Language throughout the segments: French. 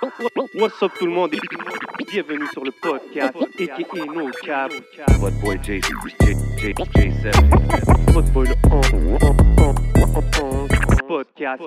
What's up tout le monde? Et bienvenue sur le podcast aka No Cap. What boy J J J J7. Votre boy le on- podcast.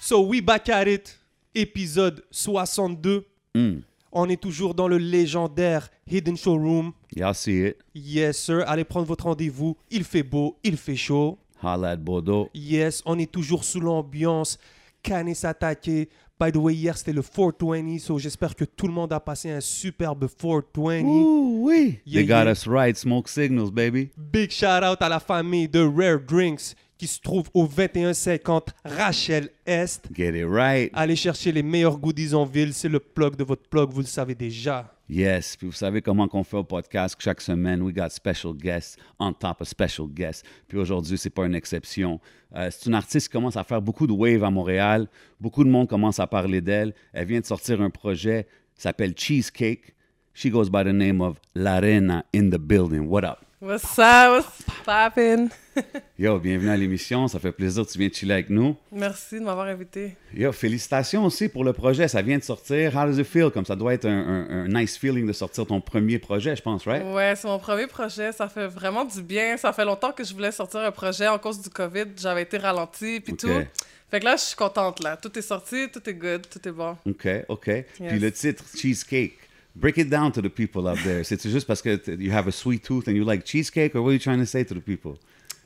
So we back at it, épisode 62. Mm. On est toujours dans le légendaire Hidden Showroom. Y'all see it? Yes, sir. Allez prendre votre rendez-vous. Il fait beau, il fait chaud. Holla at Bordeaux. Yes, on est toujours sous l'ambiance. Canis s'attaquer. By the way, hier c'était le 420, so j'espère que tout le monde a passé un superbe 420. Ooh wee. Yeah, They got yeah. us right. Smoke signals, baby. Big shout out à la famille de Rare Drinks qui se trouve au 2150 Rachel Est. Get it right. Allez chercher les meilleurs goodies en ville. C'est le plug de votre plug, vous le savez déjà. Yes. Puis vous savez comment qu'on fait au podcast chaque semaine. We got special guests on top of special guests. Puis aujourd'hui, c'est pas une exception. Euh, c'est une artiste qui commence à faire beaucoup de wave à Montréal. Beaucoup de monde commence à parler d'elle. Elle vient de sortir un projet s'appelle Cheesecake. She goes by the name of Larena in the building. What up? What's up? What's poppin'? Yo, bienvenue à l'émission. Ça fait plaisir que tu viens chiller avec nous. Merci de m'avoir invité. Yo, félicitations aussi pour le projet. Ça vient de sortir. How does it feel? Comme ça doit être un, un- un nice feeling de sortir ton premier projet, je pense, right? Ouais, c'est mon premier projet. Ça fait vraiment du bien. Ça fait longtemps que je voulais sortir un projet en cause du COVID. J'avais été ralenti puis Ok. tout. Fait que là, je suis contente là. Tout est sorti, tout est good, tout est bon. OK, OK. Puis le titre, Cheesecake. Break it down to the people out there. C'est juste parce que you have a sweet tooth and you like cheesecake, or what are you trying to say to the people?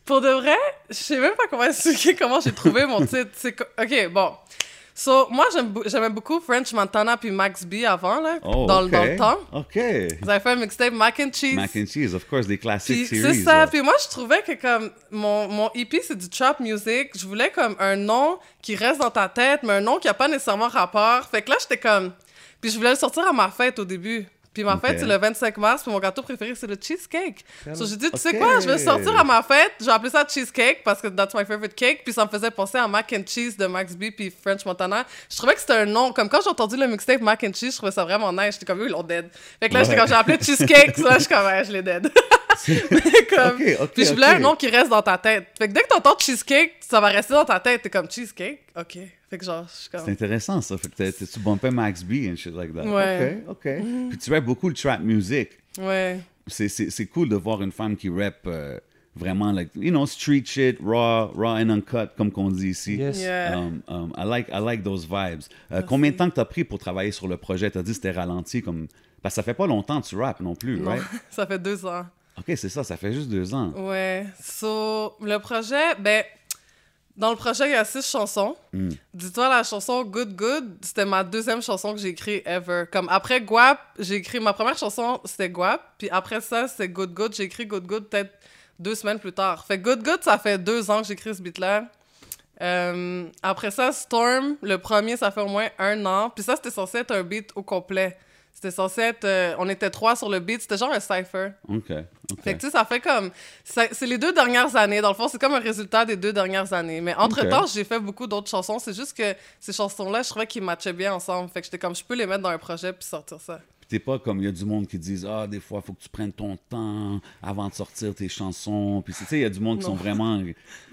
Pour de vrai, je sais même pas comment expliquer comment j'ai trouvé mon titre. C'est OK, bon. So, moi, j'aimais beaucoup French Montana puis Max B avant, là, Oh, dans, OK. le- dans le temps. OK. Vous avez fait un mixtape Mac and Cheese. Mac and cheese, of course, des classiques c'est ça. là. Puis moi, je trouvais que comme mon, mon EP, c'est du trap music. Je voulais comme un nom qui reste dans ta tête, mais un nom qui a pas nécessairement rapport. Fait que là, j'étais comme... Puis je voulais le sortir à ma fête au début. Puis ma fête, c'est le 25 mars, puis mon gâteau préféré, c'est le cheesecake. So j'ai dit, tu sais quoi, je vais le sortir à ma fête, je vais appeler ça cheesecake parce que that's my favorite cake, puis ça me faisait penser à Mac and Cheese de Max B puis French Montana. Je trouvais que c'était un nom, comme quand j'ai entendu le mixtape Mac and Cheese, je trouvais ça vraiment nice. J'étais comme, eux, ils l'ont dead. Fait que là, j'étais Ouais. comme, j'ai appelé cheesecake, là, je suis comme, ouais, je l'ai dead. Mais comme, puis je voulais un nom qui reste dans ta tête. Fait que dès que t'entends cheesecake, ça va rester dans ta tête. T'es comme cheesecake, ok. Fait que genre, je suis C'est intéressant, ça. Fait que t'as- t'as- tu bumpais Max B and shit like that? Ouais. OK, OK. Puis tu rappes beaucoup le trap music. Ouais. c'est- c'est c'est cool de voir une femme qui rappe euh, vraiment, like, you know, street shit, raw, raw and uncut, comme qu'on dit ici. Yes. Yeah. Um, um, I, like, I like those vibes. Euh, combien de temps que tu as pris pour travailler sur le projet? Tu as dit que c'était ralenti. Comme... Parce que ça fait pas longtemps que tu rappes non plus, Non, right? ça fait deux ans. OK, c'est ça, ça fait juste deux ans. Ouais. So, le projet, ben, dans le projet, il y a six chansons. Hmm. Dis-toi, la chanson Good Good, c'était ma deuxième chanson que j'ai écrite ever. Comme après Guap, j'ai écrit ma première chanson, c'était Guap. Puis après ça, c'est Good Good. J'ai écrit Good Good peut-être deux semaines plus tard. Fait Good Good, ça fait deux ans que j'écris ce beat-là. Euh, après ça, Storm, le premier, ça fait au moins un an. Puis ça, c'était censé être un beat au complet. C'était censé être. euh, on était trois sur le beat. C'était genre un cypher. OK. Fait que tu sais, ça fait comme. C'est les deux dernières années. Dans le fond, c'est comme un résultat des deux dernières années. Mais entre-temps, j'ai fait beaucoup d'autres chansons. C'est juste que ces chansons-là, je trouvais qu'ils matchaient bien ensemble. Fait que j'étais comme, je peux les mettre dans un projet puis sortir ça. Puis t'es pas comme il y a du monde qui disent Ah, des fois, il faut que tu prennes ton temps avant de sortir tes chansons. Puis tu sais, il y a du monde qui sont vraiment.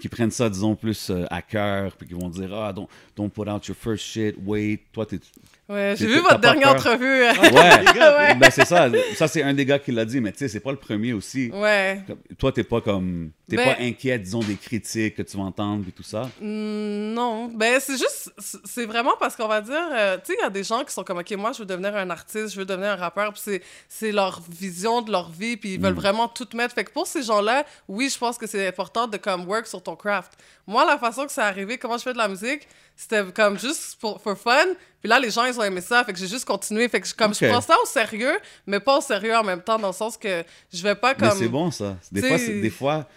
qui prennent ça, disons, plus euh, à cœur. Puis qui vont dire Ah, don't, don't put out your first shit, wait. Toi, t'es. Ouais, j'ai vu votre dernière peur? entrevue. Ouais, ben c'est ça. Ça, c'est un des gars qui l'a dit, mais tu sais, c'est pas le premier aussi. ouais. Comme- Toi, t'es pas comme. T'es Ben- pas inquiet, disons, des critiques que tu vas entendre et tout ça? Mm, Non, ben c'est juste, c'est- vraiment parce qu'on va dire, euh, tu sais, il y a des gens qui sont comme, ok, moi je veux devenir un artiste, je veux devenir un rappeur, puis c'est, c'est leur vision de leur vie, puis ils veulent vraiment tout mettre. Fait que pour ces gens-là, oui, je pense que c'est important de comme work sur ton craft. Moi, la façon que c'est arrivé, comment je fais de la musique, c'était comme juste pour for fun. Puis là, les gens, ils ont aimé ça, fait que j'ai juste continué. Fait que je- comme je prends ça au sérieux, mais pas au sérieux en même temps, dans le sens que je vais pas comme. Mais c'est bon, ça. Des fois, des fois,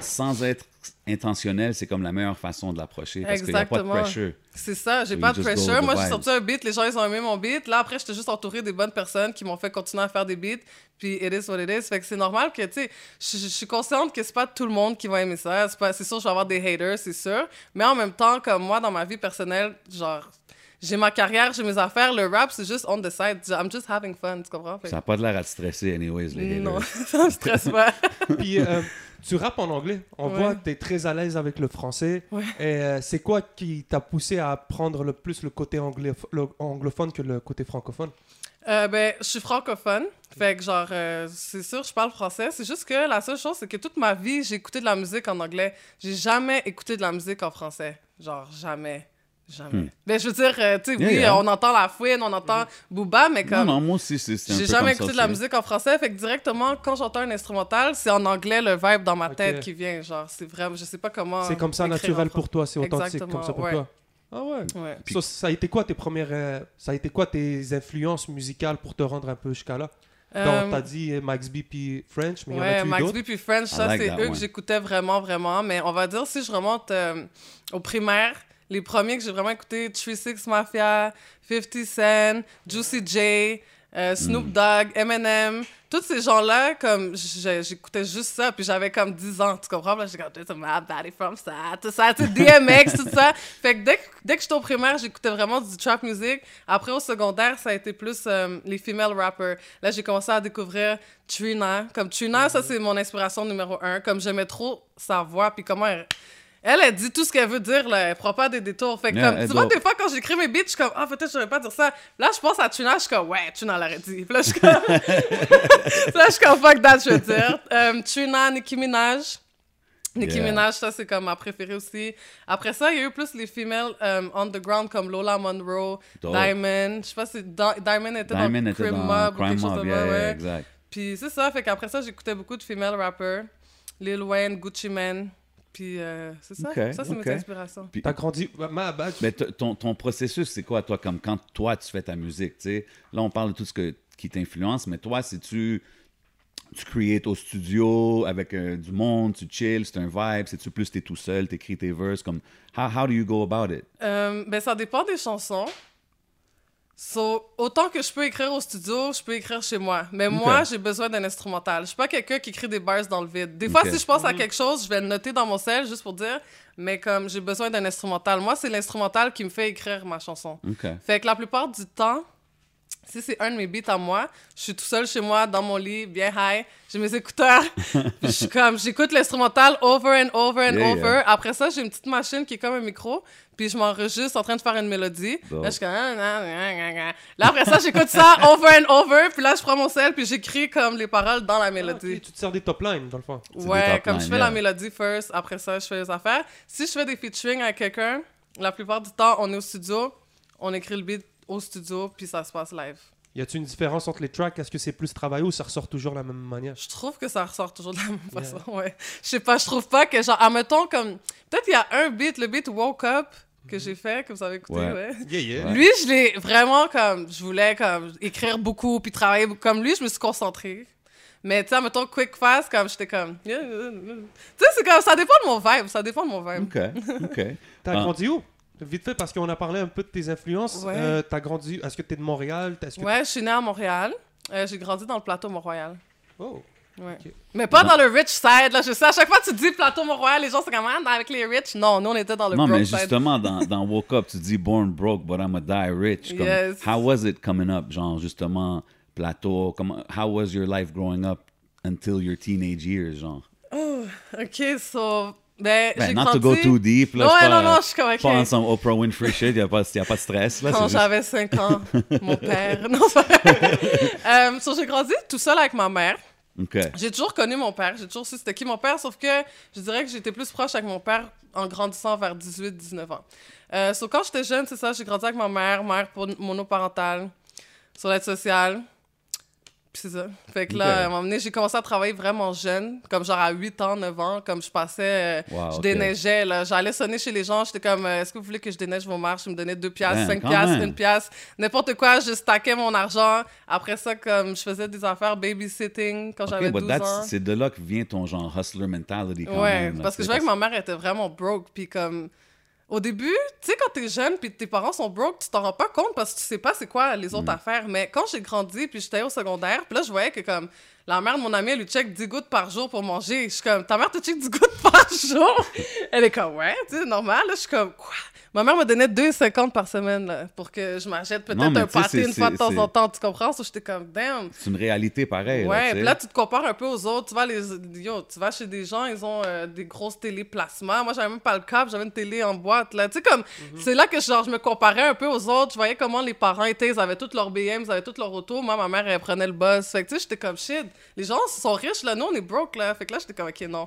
sans être intentionnel, c'est comme la meilleure façon de l'approcher parce qu'il n'y a pas de Exactement. pressure. C'est ça, j'ai So pas de pressure. Moi, j'ai sorti un beat, les gens, ils ont aimé mon beat. Là, après, j'étais juste entourée des bonnes personnes qui m'ont fait continuer à faire des beats. Puis, it is what it is. Fait que c'est normal que, tu sais, je suis consciente que c'est pas tout le monde qui va aimer ça. C'est pas- C'est sûr, je vais avoir des haters, c'est sûr. Mais en même temps, comme moi, dans ma vie personnelle, genre, j'ai ma carrière, j'ai mes affaires. Le rap, c'est juste on the side. I'm just having fun, tu comprends? Fait Ça n'a pas de l'air à te stresser, anyways, les non, haters. ça me stresse pas. Puis, euh, Tu rappes en anglais. On Ouais. voit que tu es très à l'aise avec le français. Ouais. Et euh, c'est quoi qui t'a poussé à prendre le plus le côté le- anglophone que le côté francophone? Euh, ben, je suis francophone. Fait que, genre, euh, c'est sûr, je parle français. C'est juste que la seule chose, c'est que toute ma vie, j'ai écouté de la musique en anglais. J'ai jamais écouté de la musique en français. Genre, jamais. Jamais. Hmm. Ben, je veux dire, euh, tu sais, Yeah, oui, yeah. on entend la fouine, on entend Booba, mais Non, comme. non, moi aussi, c'est J'ai jamais écouté de la musique en français, fait que directement, quand j'entends un instrumental, c'est en anglais le vibe dans ma tête qui vient. Genre, c'est vraiment, je sais pas comment. C'est comme ça naturel pour toi, c'est authentique Exactement, comme ça pour ouais. toi. Ah ouais. Ouais. Puis- Ça, ça a été quoi tes premières euh, ça a été quoi tes influences musicales pour te rendre un peu jusqu'à là? Euh, Donc t'as dit euh, Max B puis French, mais il y en Ouais, eu Max B puis French, ça, like c'est eux one. que j'écoutais vraiment, vraiment. Mais on va dire, si je remonte euh, au primaire, les premiers que j'ai vraiment écoutés, 36 Mafia, 50 Cent, Juicy J, euh, Snoop Dogg, Eminem, tous ces gens-là, comme j'écoutais juste ça, puis j'avais comme 10 ans, tu comprends? Là, j'ai comme, is my body from ça, tout ça, tu DMX, tout ça. Fait que dès que, dès que j'étais au primaire, j'écoutais vraiment du trap music. Après, au secondaire, ça a été plus euh, les female rappers. Là, j'ai commencé à découvrir Trina. Comme Trina, ça, c'est mon inspiration numéro un. Comme j'aimais trop sa voix, puis comment elle... Elle, elle dit tout ce qu'elle veut dire, là. Elle prend pas des détours. Fait que, Yeah, comme, tu vois, des fois, quand j'écris mes beats, je suis comme, ah, peut-être je devrais pas dire ça. Là, je pense à Trina, je suis comme, ouais, Trina l'aurait dit. Puis là, je suis comme, là, je suis comme, fuck that, je veux dire. Euh, Trina, Nicki Minaj. Nicki Yeah. Minaj, ça, c'est comme ma préférée aussi. Après ça, il y a eu plus les females euh, underground comme Lola Monroe, Dope. Diamond. Je sais pas si Di- Diamond était Diamond dans était Crime dans Mob ou Crime quelque chose Mob, de yeah, ouais. exact. Puis c'est ça, fait qu'après ça, j'écoutais beaucoup de female rappers. Lil Wayne, Gucci Mane. Puis euh, c'est ça. Ça, c'est ok. mes inspirations. Puis- T'as grandi ma bad. Mais ton, ton processus, c'est quoi, toi, comme quand toi, tu fais ta musique, tu sais? Là, on parle de tout ce que, qui t'influence, mais toi, si tu tu creates au studio avec euh, du monde, tu chill, c'est un vibe, c'est-tu plus t'es tout seul, t'écris tes verses, comme, how, how do you go about it? Euh, ben, ça dépend des chansons. So, autant que je peux écrire au studio, je peux écrire chez moi. Mais moi, j'ai besoin d'un instrumental. Je suis pas quelqu'un qui écrit des bars dans le vide. Des fois, si je pense à quelque chose, je vais le noter dans mon cell juste pour dire, mais comme j'ai besoin d'un instrumental. Moi, c'est l'instrumental qui me fait écrire ma chanson. OK. Fait que la plupart du temps, si c'est un de mes beats à moi, je suis tout seul chez moi, dans mon lit, bien high, j'ai mes écouteurs, puis je suis comme, j'écoute l'instrumental over and over and Yeah, over. yeah. Après ça, j'ai une petite machine qui est comme un micro, puis je m'enregistre en train de faire une mélodie. Là, je suis comme, ah, ah, ah, là après ça, j'écoute ça over and over, puis là, je prends mon sel, puis j'écris comme les paroles dans la Ah, mélodie. tu te sers des top lines dans le fond. Ouais, comme je fais yeah. la mélodie first, après ça, je fais les affaires. Si je fais des featuring avec quelqu'un, la plupart du temps, on est au studio, on écrit le beat au studio, puis ça se passe live. Y a-tu une différence entre les tracks? Est-ce que c'est plus travaillé ou ça ressort toujours de la même manière? Je trouve que ça ressort toujours de la même Yeah. façon, ouais. Je sais pas, je trouve pas que, genre, admettons, comme... Peut-être il y a un beat, le beat Woke Up, que j'ai fait, que vous avez écouté, Ouais. ouais. Yeah, yeah. Ouais. Lui, je l'ai vraiment, comme... Je voulais, comme, écrire beaucoup, puis travailler beaucoup. Comme lui, je me suis concentrée. Mais, tu sais, admettons, Quick Fast, comme, j'étais comme... Tu sais, c'est comme... Ça dépend de mon vibe, ça dépend de mon vibe. OK, OK. T'as Ah. grandi où? Vite fait, parce qu'on a parlé un peu de tes influences. Ouais. Euh, T'as grandi. Est-ce que t'es de Montréal? Est-ce que Ouais, je suis née à Montréal. Euh, j'ai grandi dans le plateau Mont-Royal. Oh. Ouais. Mais pas dans le rich side, là. Je sais, à chaque fois que tu dis plateau Mont-Royal, les gens sont comme, ah, avec les rich. Non, nous, on était dans le Non, broke mais side. justement, dans, dans Woke Up, tu dis Born broke, but I'm a die rich. Comme, Yes. How was it coming up? Genre, justement, plateau? Comme, how was your life growing up until your teenage years? Genre, OK, so... Ben, ben, j'ai not grandi... to go too deep. Là, Ouais, c'est non, pas, non, je suis comme, OK. pas en some Oprah Winfrey shit, il n'y a, pas- a pas de stress. Là, Quand c'est juste- j'avais 5 ans, mon père... Non, c'est pas vrai. Euh, so, j'ai grandi tout seul avec ma mère. OK. J'ai toujours connu mon père. J'ai toujours su c'était qui mon père, sauf que je dirais que j'étais plus proche avec mon père en grandissant vers 18-19 ans. Euh, so, quand j'étais jeune, c'est ça, j'ai grandi avec ma mère, mère monoparentale, sur l'aide sociale. Puis c'est ça. Fait que là, à un moment donné, j'ai commencé à travailler vraiment jeune, comme genre à 8 ans, 9 ans, comme je passais, euh, Wow, je ok. déneigeais, là. J'allais sonner chez les gens, j'étais comme, euh, est-ce que vous voulez que je déneige vos marches? Ils me donnaient 2 piastres, Ben, 5 quand piastres, même. 1 piastre, n'importe quoi, je stackais mon argent. Après ça, comme je faisais des affaires babysitting quand j'avais OK, but 12 that's- ans. c'est de là que vient ton genre hustler mentality quand Ouais, même. là, parce que je vois que ma mère était vraiment broke, puis comme Au début, tu sais, quand t'es jeune puis tes parents sont broke, tu t'en rends pas compte parce que tu sais pas c'est quoi les autres affaires. Mais quand j'ai grandi puis j'étais au secondaire, puis là, je voyais que comme la mère de mon ami, elle lui check 10 gouttes par jour pour manger. Je suis comme, ta mère te check 10 gouttes par jour? Elle est comme, ouais, tu sais, normal. Là, je suis comme, quoi? Ma mère me donnait 2,50 par semaine là, pour que je m'achète peut-être un pâté une fois de temps en temps. Tu comprends? So, j'étais comme, damn. C'est une réalité pareille. Ouais, puis là, tu te compares un peu aux autres. Tu vas, les, yo, tu vas chez des gens, ils ont euh, des grosses télé plasma. Moi, j'avais même pas le câble, j'avais une télé en boîte. Là. Tu sais, comme, Mhm. c'est là que genre, je me comparais un peu aux autres. Je voyais comment les parents étaient. Ils avaient toutes leurs BM, ils avaient toutes leur auto. Moi, ma mère, elle prenait le buzz. Fait que, tu sais, j'étais comme, shit, les gens sont riches, là. Nous, on est broke, là. Fait que là, j'étais comme, ok, non.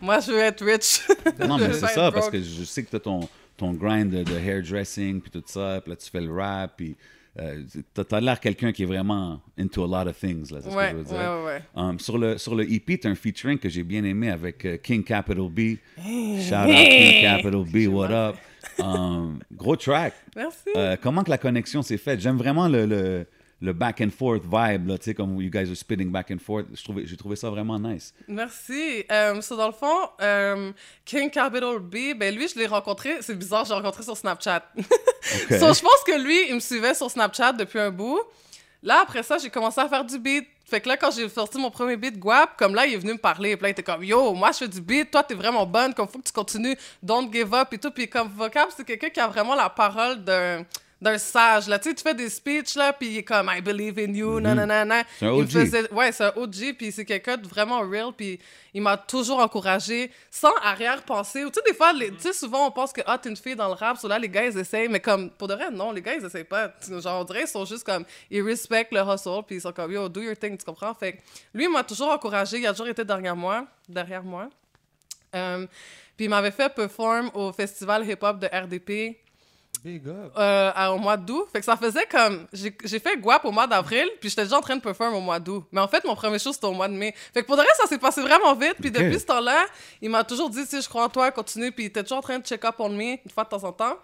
Moi, je veux être rich. Non, mais c'est ça, parce broke. que je sais que tu as ton, ton grind de, de hairdressing, puis tout ça, puis là, tu fais le rap, puis euh, t'as as, l'air quelqu'un qui est vraiment into a lot of things, là, c'est ce Ouais, que je veux ouais, dire. ouais, ouais. Um, sur, le, sur le EP, tu as un featuring que j'ai bien aimé avec euh, King Capital B. Shout out King Capital B, what up? Um, gros track. Merci. Euh, comment que la connexion s'est faite? J'aime vraiment le, le, le back and forth vibe, là, tu sais, comme you guys are spitting back and forth. J'ai trouvé ça vraiment nice. Merci. So, dans le fond, euh, King Capital B, ben lui, je l'ai rencontré. C'est bizarre, je l'ai rencontré sur Snapchat. So, je pense que lui, il me suivait sur Snapchat depuis un bout. Là, après ça, j'ai commencé à faire du beat. Fait que là, quand j'ai sorti mon premier beat Guap, comme là, il est venu me parler. Puis là, il était comme, yo, moi, je fais du beat, toi, t'es vraiment bonne, comme faut que tu continues, don't give up et tout. Puis comme vocab, c'est quelqu'un qui a vraiment la parole d'un d'un sage là. Tu sais tu fais des speeches là puis il est comme I believe in you nan nan nan. Mm-hmm. C'est un OG. faisait- ouais c'est un OG puis c'est quelqu'un de vraiment real puis il m'a toujours encouragé sans arrière-pensée. Tu sais des fois les- tu sais souvent on pense que ah t'es une fille dans le rap so là les gars ils essayent mais comme pour de vrai non les gars ils essayent pas. Genre on dirait ils sont juste comme ils respectent le hustle puis ils sont comme yo do your thing tu comprends? Fait lui il m'a toujours encouragé. Il a toujours été derrière moi derrière moi. Euh, puis il m'avait fait perform au festival hip-hop de RDP Big up. euh, à- au mois d'août. Fait que ça faisait comme. J'ai fait Guap au mois d'avril, puis j'étais déjà en train de perform au mois d'août. Mais en fait, mon premier show, c'était au mois de mai. Fait que pour de vrai, ça s'est passé vraiment vite. Puis depuis ce temps-là, il m'a toujours dit, sais, je crois en toi, continue. Puis il était toujours en train de check up on me, une fois de temps en temps.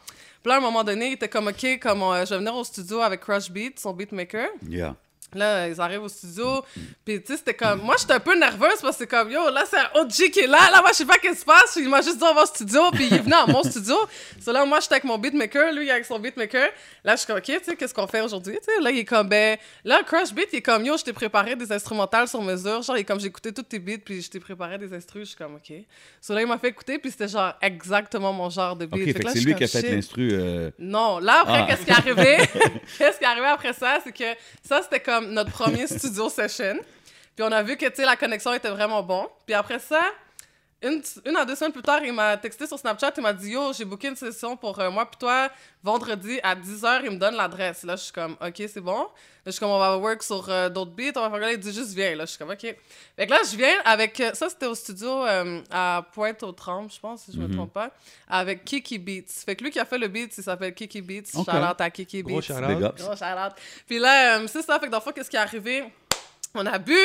Puis là, à un moment donné, il était comme, OK, comme euh, je vais venir au studio avec Crush Beat, son beatmaker. Yeah. Là, ils arrivent au studio, puis tu sais, c'était comme... Moi, j'étais un peu nerveuse parce que c'est comme, yo, là, c'est un OG qui est là, là, moi, je sais pas qu'est-ce qui se passe, il m'a juste dit, on va au studio, puis il est venu à mon studio. So là, moi, j'étais avec mon beatmaker, lui, il est avec son beatmaker. Là, je suis comme, OK, tu sais, qu'est-ce qu'on fait aujourd'hui, tu sais? Là, il est comme, ben... Là, Crush Beat, il est comme, yo, je t'ai préparé des instrumentales sur mesure. Genre, il est comme, j'ai écouté toutes tes beats, puis je t'ai préparé des instrus. Je suis comme, OK. So là, il m'a fait écouter, puis c'était genre exactement mon genre de beat. OK, Fait fait que là, que je c'est lui qui a fait l'instru. euh, Non, là après, Ah. qu'est-ce qui est arrivé? qu'est-ce qui est arrivé après ça, c'est que ça c'était comme notre premier studio session. Puis on a vu que tu sais la connexion était vraiment bon. Puis après ça, une, une à deux semaines plus tard, il m'a texté sur Snapchat, il m'a dit yo, j'ai booké une session pour euh, moi puis toi vendredi à 10h, il me donne l'adresse. Là, je suis comme OK, c'est bon. Là, je suis comme on va work sur euh, d'autres beats, on va faire là, il dit juste viens. Là, je suis comme OK. Fait que là, je viens avec euh, ça c'était au studio euh, à Pointe-aux-Trembles, je pense si je me Mhm. trompe pas, avec Kiki Beats. Fait que lui qui a fait le beat, il s'appelle Kiki Beats. Ok. Shout out à Kiki Gros Beats. Big ups. Gros. Puis là, euh, c'est ça. Fait que dans le fond, qu'est-ce qui est arrivé? On a bu,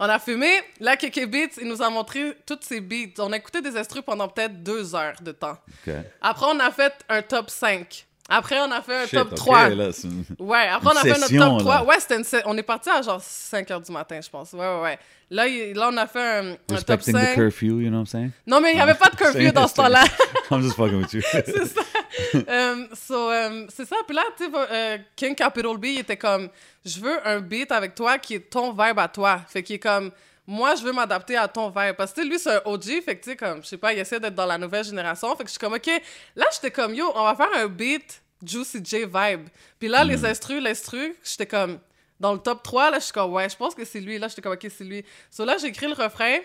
on a fumé. Là, Kiki Beats, il nous a montré toutes ses beats. On a écouté des instrus pendant peut-être deux heures de temps. OK. Après, on a fait un top 5. Après, on a fait un Shit, top OK, 3. là, Ouais, après, on a Une fait notre session, top là. 3. Ouais, c'était une on est parti à genre 5 heures du matin, je pense. Ouais, ouais, ouais. Là, il- là on a fait un, un top Respecting the 5. curfew, you know what I'm saying? Non, mais il n'y avait pas de curfew dans ce temps-là. I'm just fucking with you. c'est ça. Euh, so, euh, c'est ça. Puis là, tu sais, euh, King Capital B, il était comme, je veux un beat avec toi qui est ton vibe à toi. Fait qu'il est comme, moi, je veux m'adapter à ton vibe. Parce que lui, c'est un OG. Fait que, tu sais, comme, je sais pas, il essaie d'être dans la nouvelle génération. Fait que je suis comme, OK. Là, j'étais comme, yo, on va faire un beat Juicy J vibe. Puis là, les instrus, l'instru, j'étais comme, dans le top 3, là, je suis comme, ouais, je pense que c'est lui. Là, j'étais comme, OK, c'est lui. So là, j'ai écrit le refrain.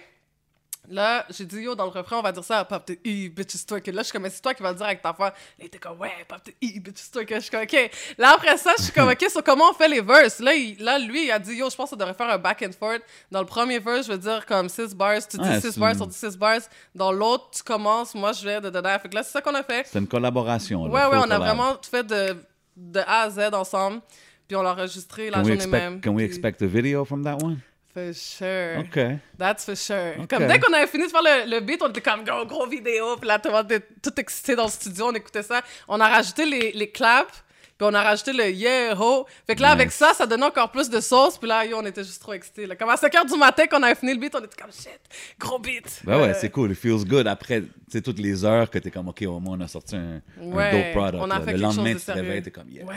Là, j'ai dit, yo, dans le refrain, on va dire ça à Pop the E, bitches twerk. Là, je suis comme, c'est toi qui vas le dire avec ta voix. Là, il était comme, ouais, Pop E, bitches twerk. Je suis comme, OK. Là, après ça, je suis comme, OK, sur comment on fait les verses. Là, il- là, lui, il a dit, yo, je pense qu'on devrait faire un back and forth. Dans le premier verse, je veux dire comme 6 bars, tu dis Ouais, 6 c'est bars, on dit 6 bars. Dans l'autre, tu commences, moi, je vais de dedans. Fait que là, c'est ça qu'on a fait. C'est une collaboration. là, Ouais, ouais, on a vraiment fait de, de A à Z ensemble. Puis on l'a enregistré la Can we, journée expect, même. can we Puis- expect a video from that one? For sure. OK. That's for sure. Comme dès qu'on avait fini de faire le, le beat, on était comme gros, gros vidéo. Puis là, tout le monde était tout excité dans le studio, on écoutait ça. On a rajouté les, les claps Puis on a rajouté le yeah ho. Fait que là, avec ça, ça donnait encore plus de sauce. Puis là, yo, on était juste trop excités. là. Comme à 5 h du matin, qu'on avait fini le beat, on était comme shit, gros beat. Ben ouais, Euh, c'est cool. It feels good. Après, tu sais, toutes les heures que t'es comme, OK, au moins, on a sorti un, un Ouais, dope product. on a fait Le lendemain, tu te réveilles, t'es comme, yes. Ouais.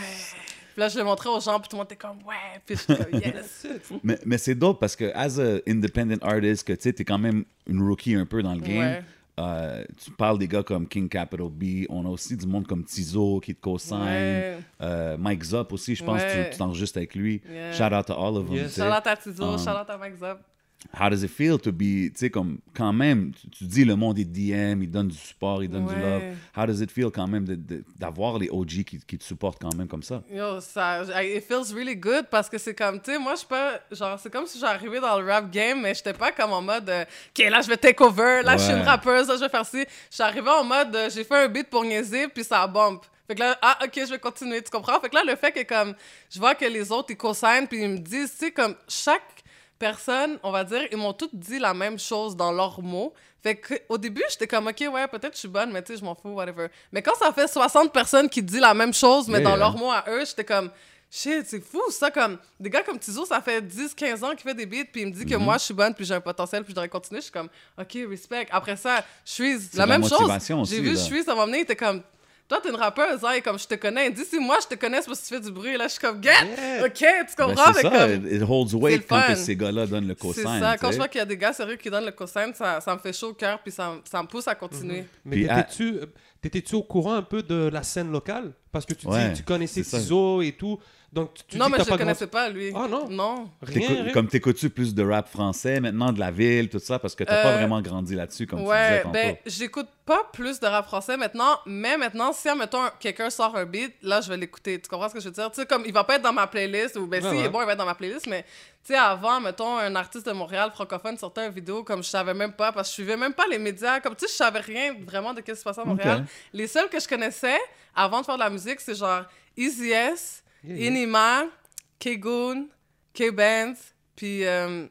Puis là, je l'ai montré aux gens, puis tout le monde était comme ouais. Puis comme yes. Mais, mais c'est dope parce que, as a independent artist, que tu sais, t'es quand même une rookie un peu dans le game. Ouais. Euh, tu parles des gars comme King Capital B. On a aussi du monde comme Tizo qui te co-sign. Ouais. Euh, Mike Zop aussi, je pense que Ouais. tu- tu t'enregistres avec lui. Yeah. Shout out to all of them. Shout out à Tizo, Um, shout out à Max Up. How does it feel to be, tu sais, comme quand même, tu, tu dis le monde est DM, il donne du support, il donne du Ouais. love. How does it feel quand même d'avoir les OG qui, qui te supportent quand même comme ça? Yo, ça, it feels really good parce que c'est comme, tu sais, moi, je suis pas, genre, c'est comme si j'arrivais dans le rap game, mais j'étais pas comme en mode, euh, OK, là, je vais take over, là, je suis une rappeuse, là, je vais faire ci. Je suis arrivée en mode, euh, j'ai fait un beat pour niaiser, puis ça bump. Fait que là, ah, OK, je vais continuer, tu comprends? Fait que là, le fait que, comme, je vois que les autres, ils co-signent, puis ils me disent, tu sais, comme, chaque personne, on va dire, ils m'ont toutes dit la même chose dans leurs mots. Fait que au début, j'étais comme, OK, ouais, peut-être je suis bonne, mais tu sais, je m'en fous, whatever. Mais quand ça fait 60 personnes qui disent la même chose, mais Yeah, dans leurs mots à eux, j'étais comme, shit, c'est fou, ça, comme, des gars comme Tizo, ça fait 10, 15 ans qu'il fait des beats, puis il me dit Mm-hmm. que moi, je suis bonne, puis j'ai un potentiel, puis je devrais continuer. Je suis comme, OK, respect. Après ça, je suis la la même chose. J'ai vu, je suis, ça m'a amené, il était comme, toi, t'es une rappeuse, hein, comme je te connais, dit, si moi, je te connais, c'est parce que tu fais du bruit. Là, je suis comme, get, Yeah. OK, tu Ben, comprends? c'est Fait ça, comme- it holds c'est weight le quand que ces gars-là donnent le c'est cosign. ça. tu Quand je vois qu'il y a des gars sérieux qui donnent le cosign, ça, ça me fait chaud au cœur, puis ça, ça me pousse à continuer. Mais Puis, ah- t'étais-tu, euh, t'étais-tu au courant un peu de la scène locale? Parce que tu Ouais, dis tu connaissais c'est ça. Tizo et tout. Donc tu, tu non, dis mais que je t'as le pas connaissais pas, lui. Ah, non? Non. rien, rien. Comme t'écoutes-tu plus de rap français maintenant, de la ville, tout ça, parce que t'as pas Euh, vraiment grandi là-dessus, comme tu disais Ouais, tantôt. ben, j'écoute pas plus de rap français maintenant, mais maintenant, si, admettons, quelqu'un sort un beat, là, je vais l'écouter. Tu comprends ce que je veux dire? Tu sais, comme, il va pas être dans ma playlist, ou ben, Ouais, si, il ouais. est bon, il va être dans ma playlist, mais, tu sais, avant, mettons, un artiste de Montréal francophone sortait une vidéo, comme je savais même pas, parce que je suivais même pas les médias, comme, tu sais, je savais rien vraiment de ce qui se passait à Montréal. Les seuls que je connaissais, avant de faire de la musique, c'est genre Easy S. Inima, K-Goon, K-Benz, puis euh,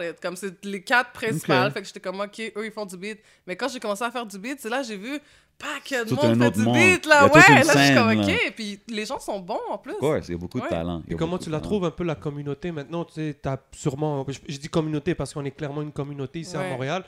it. Comme c'est les quatre principales. Fait que j'étais comme, OK, eux, ils font du beat. Mais quand j'ai commencé à faire du beat, c'est là j'ai vu, pas que de monde fait du monde. beat, là. Ouais, là, je suis comme, là. OK. Puis les gens sont bons, en plus. Of course, il y a beaucoup de Ouais. talent. Et comment tu la trouves un peu la communauté? Maintenant Tu sais, t'as sûrement. Je, je dis communauté parce qu'on est clairement une communauté ici à Ouais. Montréal.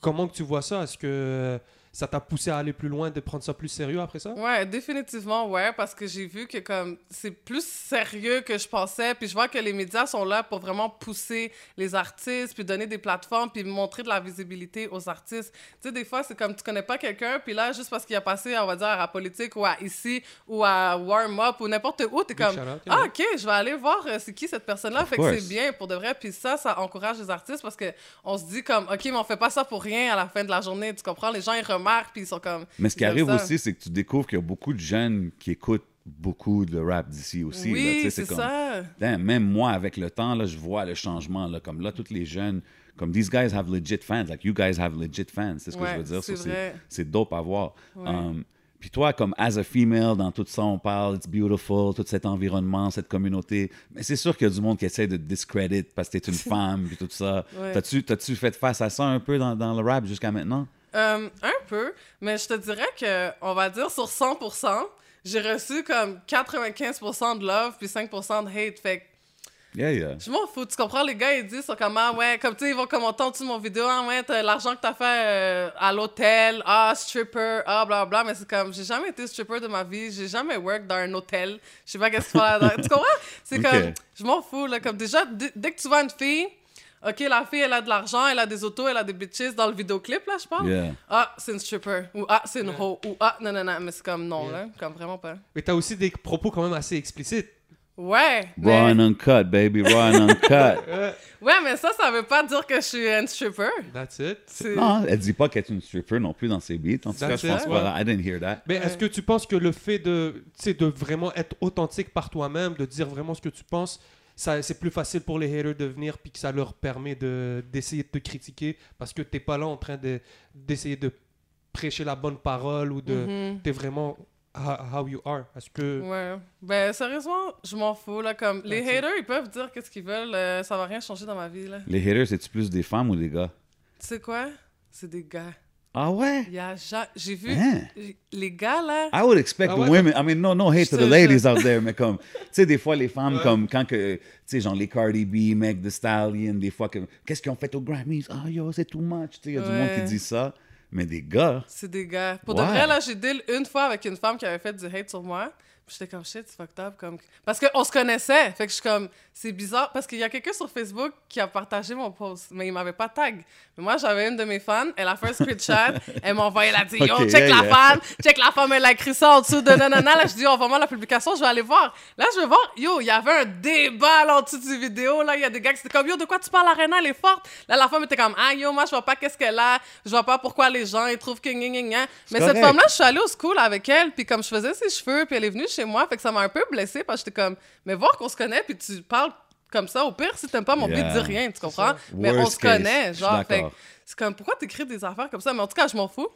Comment que tu vois ça? Est-ce que ça t'a poussé à aller plus loin, de prendre ça plus sérieux après ça? Ouais, définitivement, ouais, parce que j'ai vu que comme c'est plus sérieux que je pensais, puis je vois que les médias sont là pour vraiment pousser les artistes, puis donner des plateformes, puis montrer de la visibilité aux artistes. Tu sais, des fois, c'est comme tu connais pas quelqu'un, puis là, juste parce qu'il a passé, on va dire, à la politique, ou à ici, ou à Warm Up, ou n'importe où, t'es comme, ah, ok, je vais aller voir euh, c'est qui cette personne-là, fait que c'est bien pour de vrai, puis ça, ça encourage les artistes parce que on se dit comme, ok, mais on fait pas ça pour rien à la fin de la journée, tu comprends? Les gens, ils remarquent, puis ils sont comme. Mais ce qui arrive ça. aussi, c'est que tu découvres qu'il y a beaucoup de jeunes qui écoutent beaucoup de rap d'ici aussi. Oui, c'est comme- ça. Damn, même moi, avec le temps, là, je vois le changement. Là, comme là, tous les jeunes, comme these guys have legit fans. Like, you guys have legit fans. C'est ce que je veux dire. c'est dope à voir. Ouais. Um, puis toi, comme as a female, dans tout ça, on parle, it's beautiful, tout cet environnement, cette communauté. Mais c'est sûr qu'il y a du monde qui essaie de discredit parce que t'es une femme, puis tout ça. Ouais. T'as-tu, t'as-tu fait face à ça un peu dans, dans le rap jusqu'à maintenant? Euh, un peu, mais je te dirais que, on va dire, sur 100%, j'ai reçu comme 95% de love puis 5% de hate. Fait que Yeah, yeah. je m'en fous. Tu comprends? Les gars, ils disent sur comment, ouais, comme tu sais, ils vont commenter en dessous de mon vidéo, ah, ouais, t'as l'argent que t'as fait euh, à l'hôtel, ah, stripper, ah, bla bla, mais c'est comme, j'ai jamais été stripper de ma vie, j'ai jamais work dans un hôtel, je sais pas qu'est-ce qu'il faut là Tu comprends? C'est comme, je m'en fous, là, comme déjà, dès que tu vois une fille, Ok, la fille, elle a de l'argent, elle a des autos, elle a des bitches dans le vidéoclip, là, je parle. Yeah. Ah, c'est une stripper. Ou ah, c'est une Ouais. hoe. Ou ah, non, non, non. Mais c'est comme non, Yeah. là. Comme vraiment pas. Mais t'as aussi des propos quand même assez explicites. Ouais. Raw Mais... and uncut, baby. Raw and uncut. Ouais, mais ça, ça veut pas dire que je suis une stripper. that's it. Non, elle dit pas qu'elle est une stripper non plus dans ses beats. En tout cas, je pense pas. I didn't hear that. Mais est-ce que tu penses que le fait de, de vraiment être authentique par toi-même, de dire vraiment ce que tu penses, c'est plus facile pour les haters de venir puis que ça leur permet de, d'essayer de te critiquer parce que t'es pas là en train de, d'essayer de prêcher la bonne parole ou de... Mhm. T'es vraiment how, you are. Est-ce que... Ouais. Ben, sérieusement, je m'en fous, là. Comme, les haters, ils peuvent dire qu'est-ce qu'ils veulent. euh, ça va rien changer dans ma vie, là. Les haters, c'est-tu plus des femmes ou des gars? Tu sais quoi? C'est des gars. Ah ouais? J'ai vu Hein? les gars, là. I would expect Ah the ouais? women. I mean, no, no hate to the ladies out there, mais comme, tu sais, des fois, les femmes, Ouais. comme, quand que, tu sais, genre les Cardi B, Meg Thee Stallion, des fois, que, qu'est-ce qu'ils ont fait aux Grammys? Ah, yo, c'est too much. Tu sais, il y a du monde qui dit ça. Mais des gars, C'est des gars. Pour de vrai, là, j'ai deal une fois avec une femme qui avait fait du hate sur moi. J'étais comme shit, c'est fucked up. Comme... Parce qu'on se connaissait. Fait que je suis comme, c'est bizarre. Parce qu'il y a quelqu'un sur Facebook qui a partagé mon post, mais il m'avait pas tag. Mais moi, j'avais une de mes fans. Elle a fait un screenshot. elle m'a envoyé, elle a dit, yo, check yeah, la yeah. femme. Check la femme, elle a écrit ça en dessous de nanana. Là, je dis, envoie-moi la publication, je vais aller voir. Là, je vais voir. Yo, il y avait un débat là, en dessous du vidéo. Là, il y a des gars qui étaient comme, yo, de quoi tu parles, Arena, elle est forte. Là, la femme était comme, ah, yo, moi, je vois pas qu'est-ce qu'elle a. Je vois pas pourquoi les gens, ils trouvent que gna, gna, gna. Mais cette femme-là, je suis allée au school avec elle, puis comme je faisais ses cheveux, puis elle est venue chez moi, fait que ça m'a un peu blessée parce que j'étais comme, mais voir qu'on se connaît, puis tu parles comme ça, au pire, si t'aimes pas mon Yeah. beat, dis rien, tu comprends? Mais on se connaît, genre, fait c'est comme, pourquoi t'écris des affaires comme ça? Mais en tout cas, je m'en fous.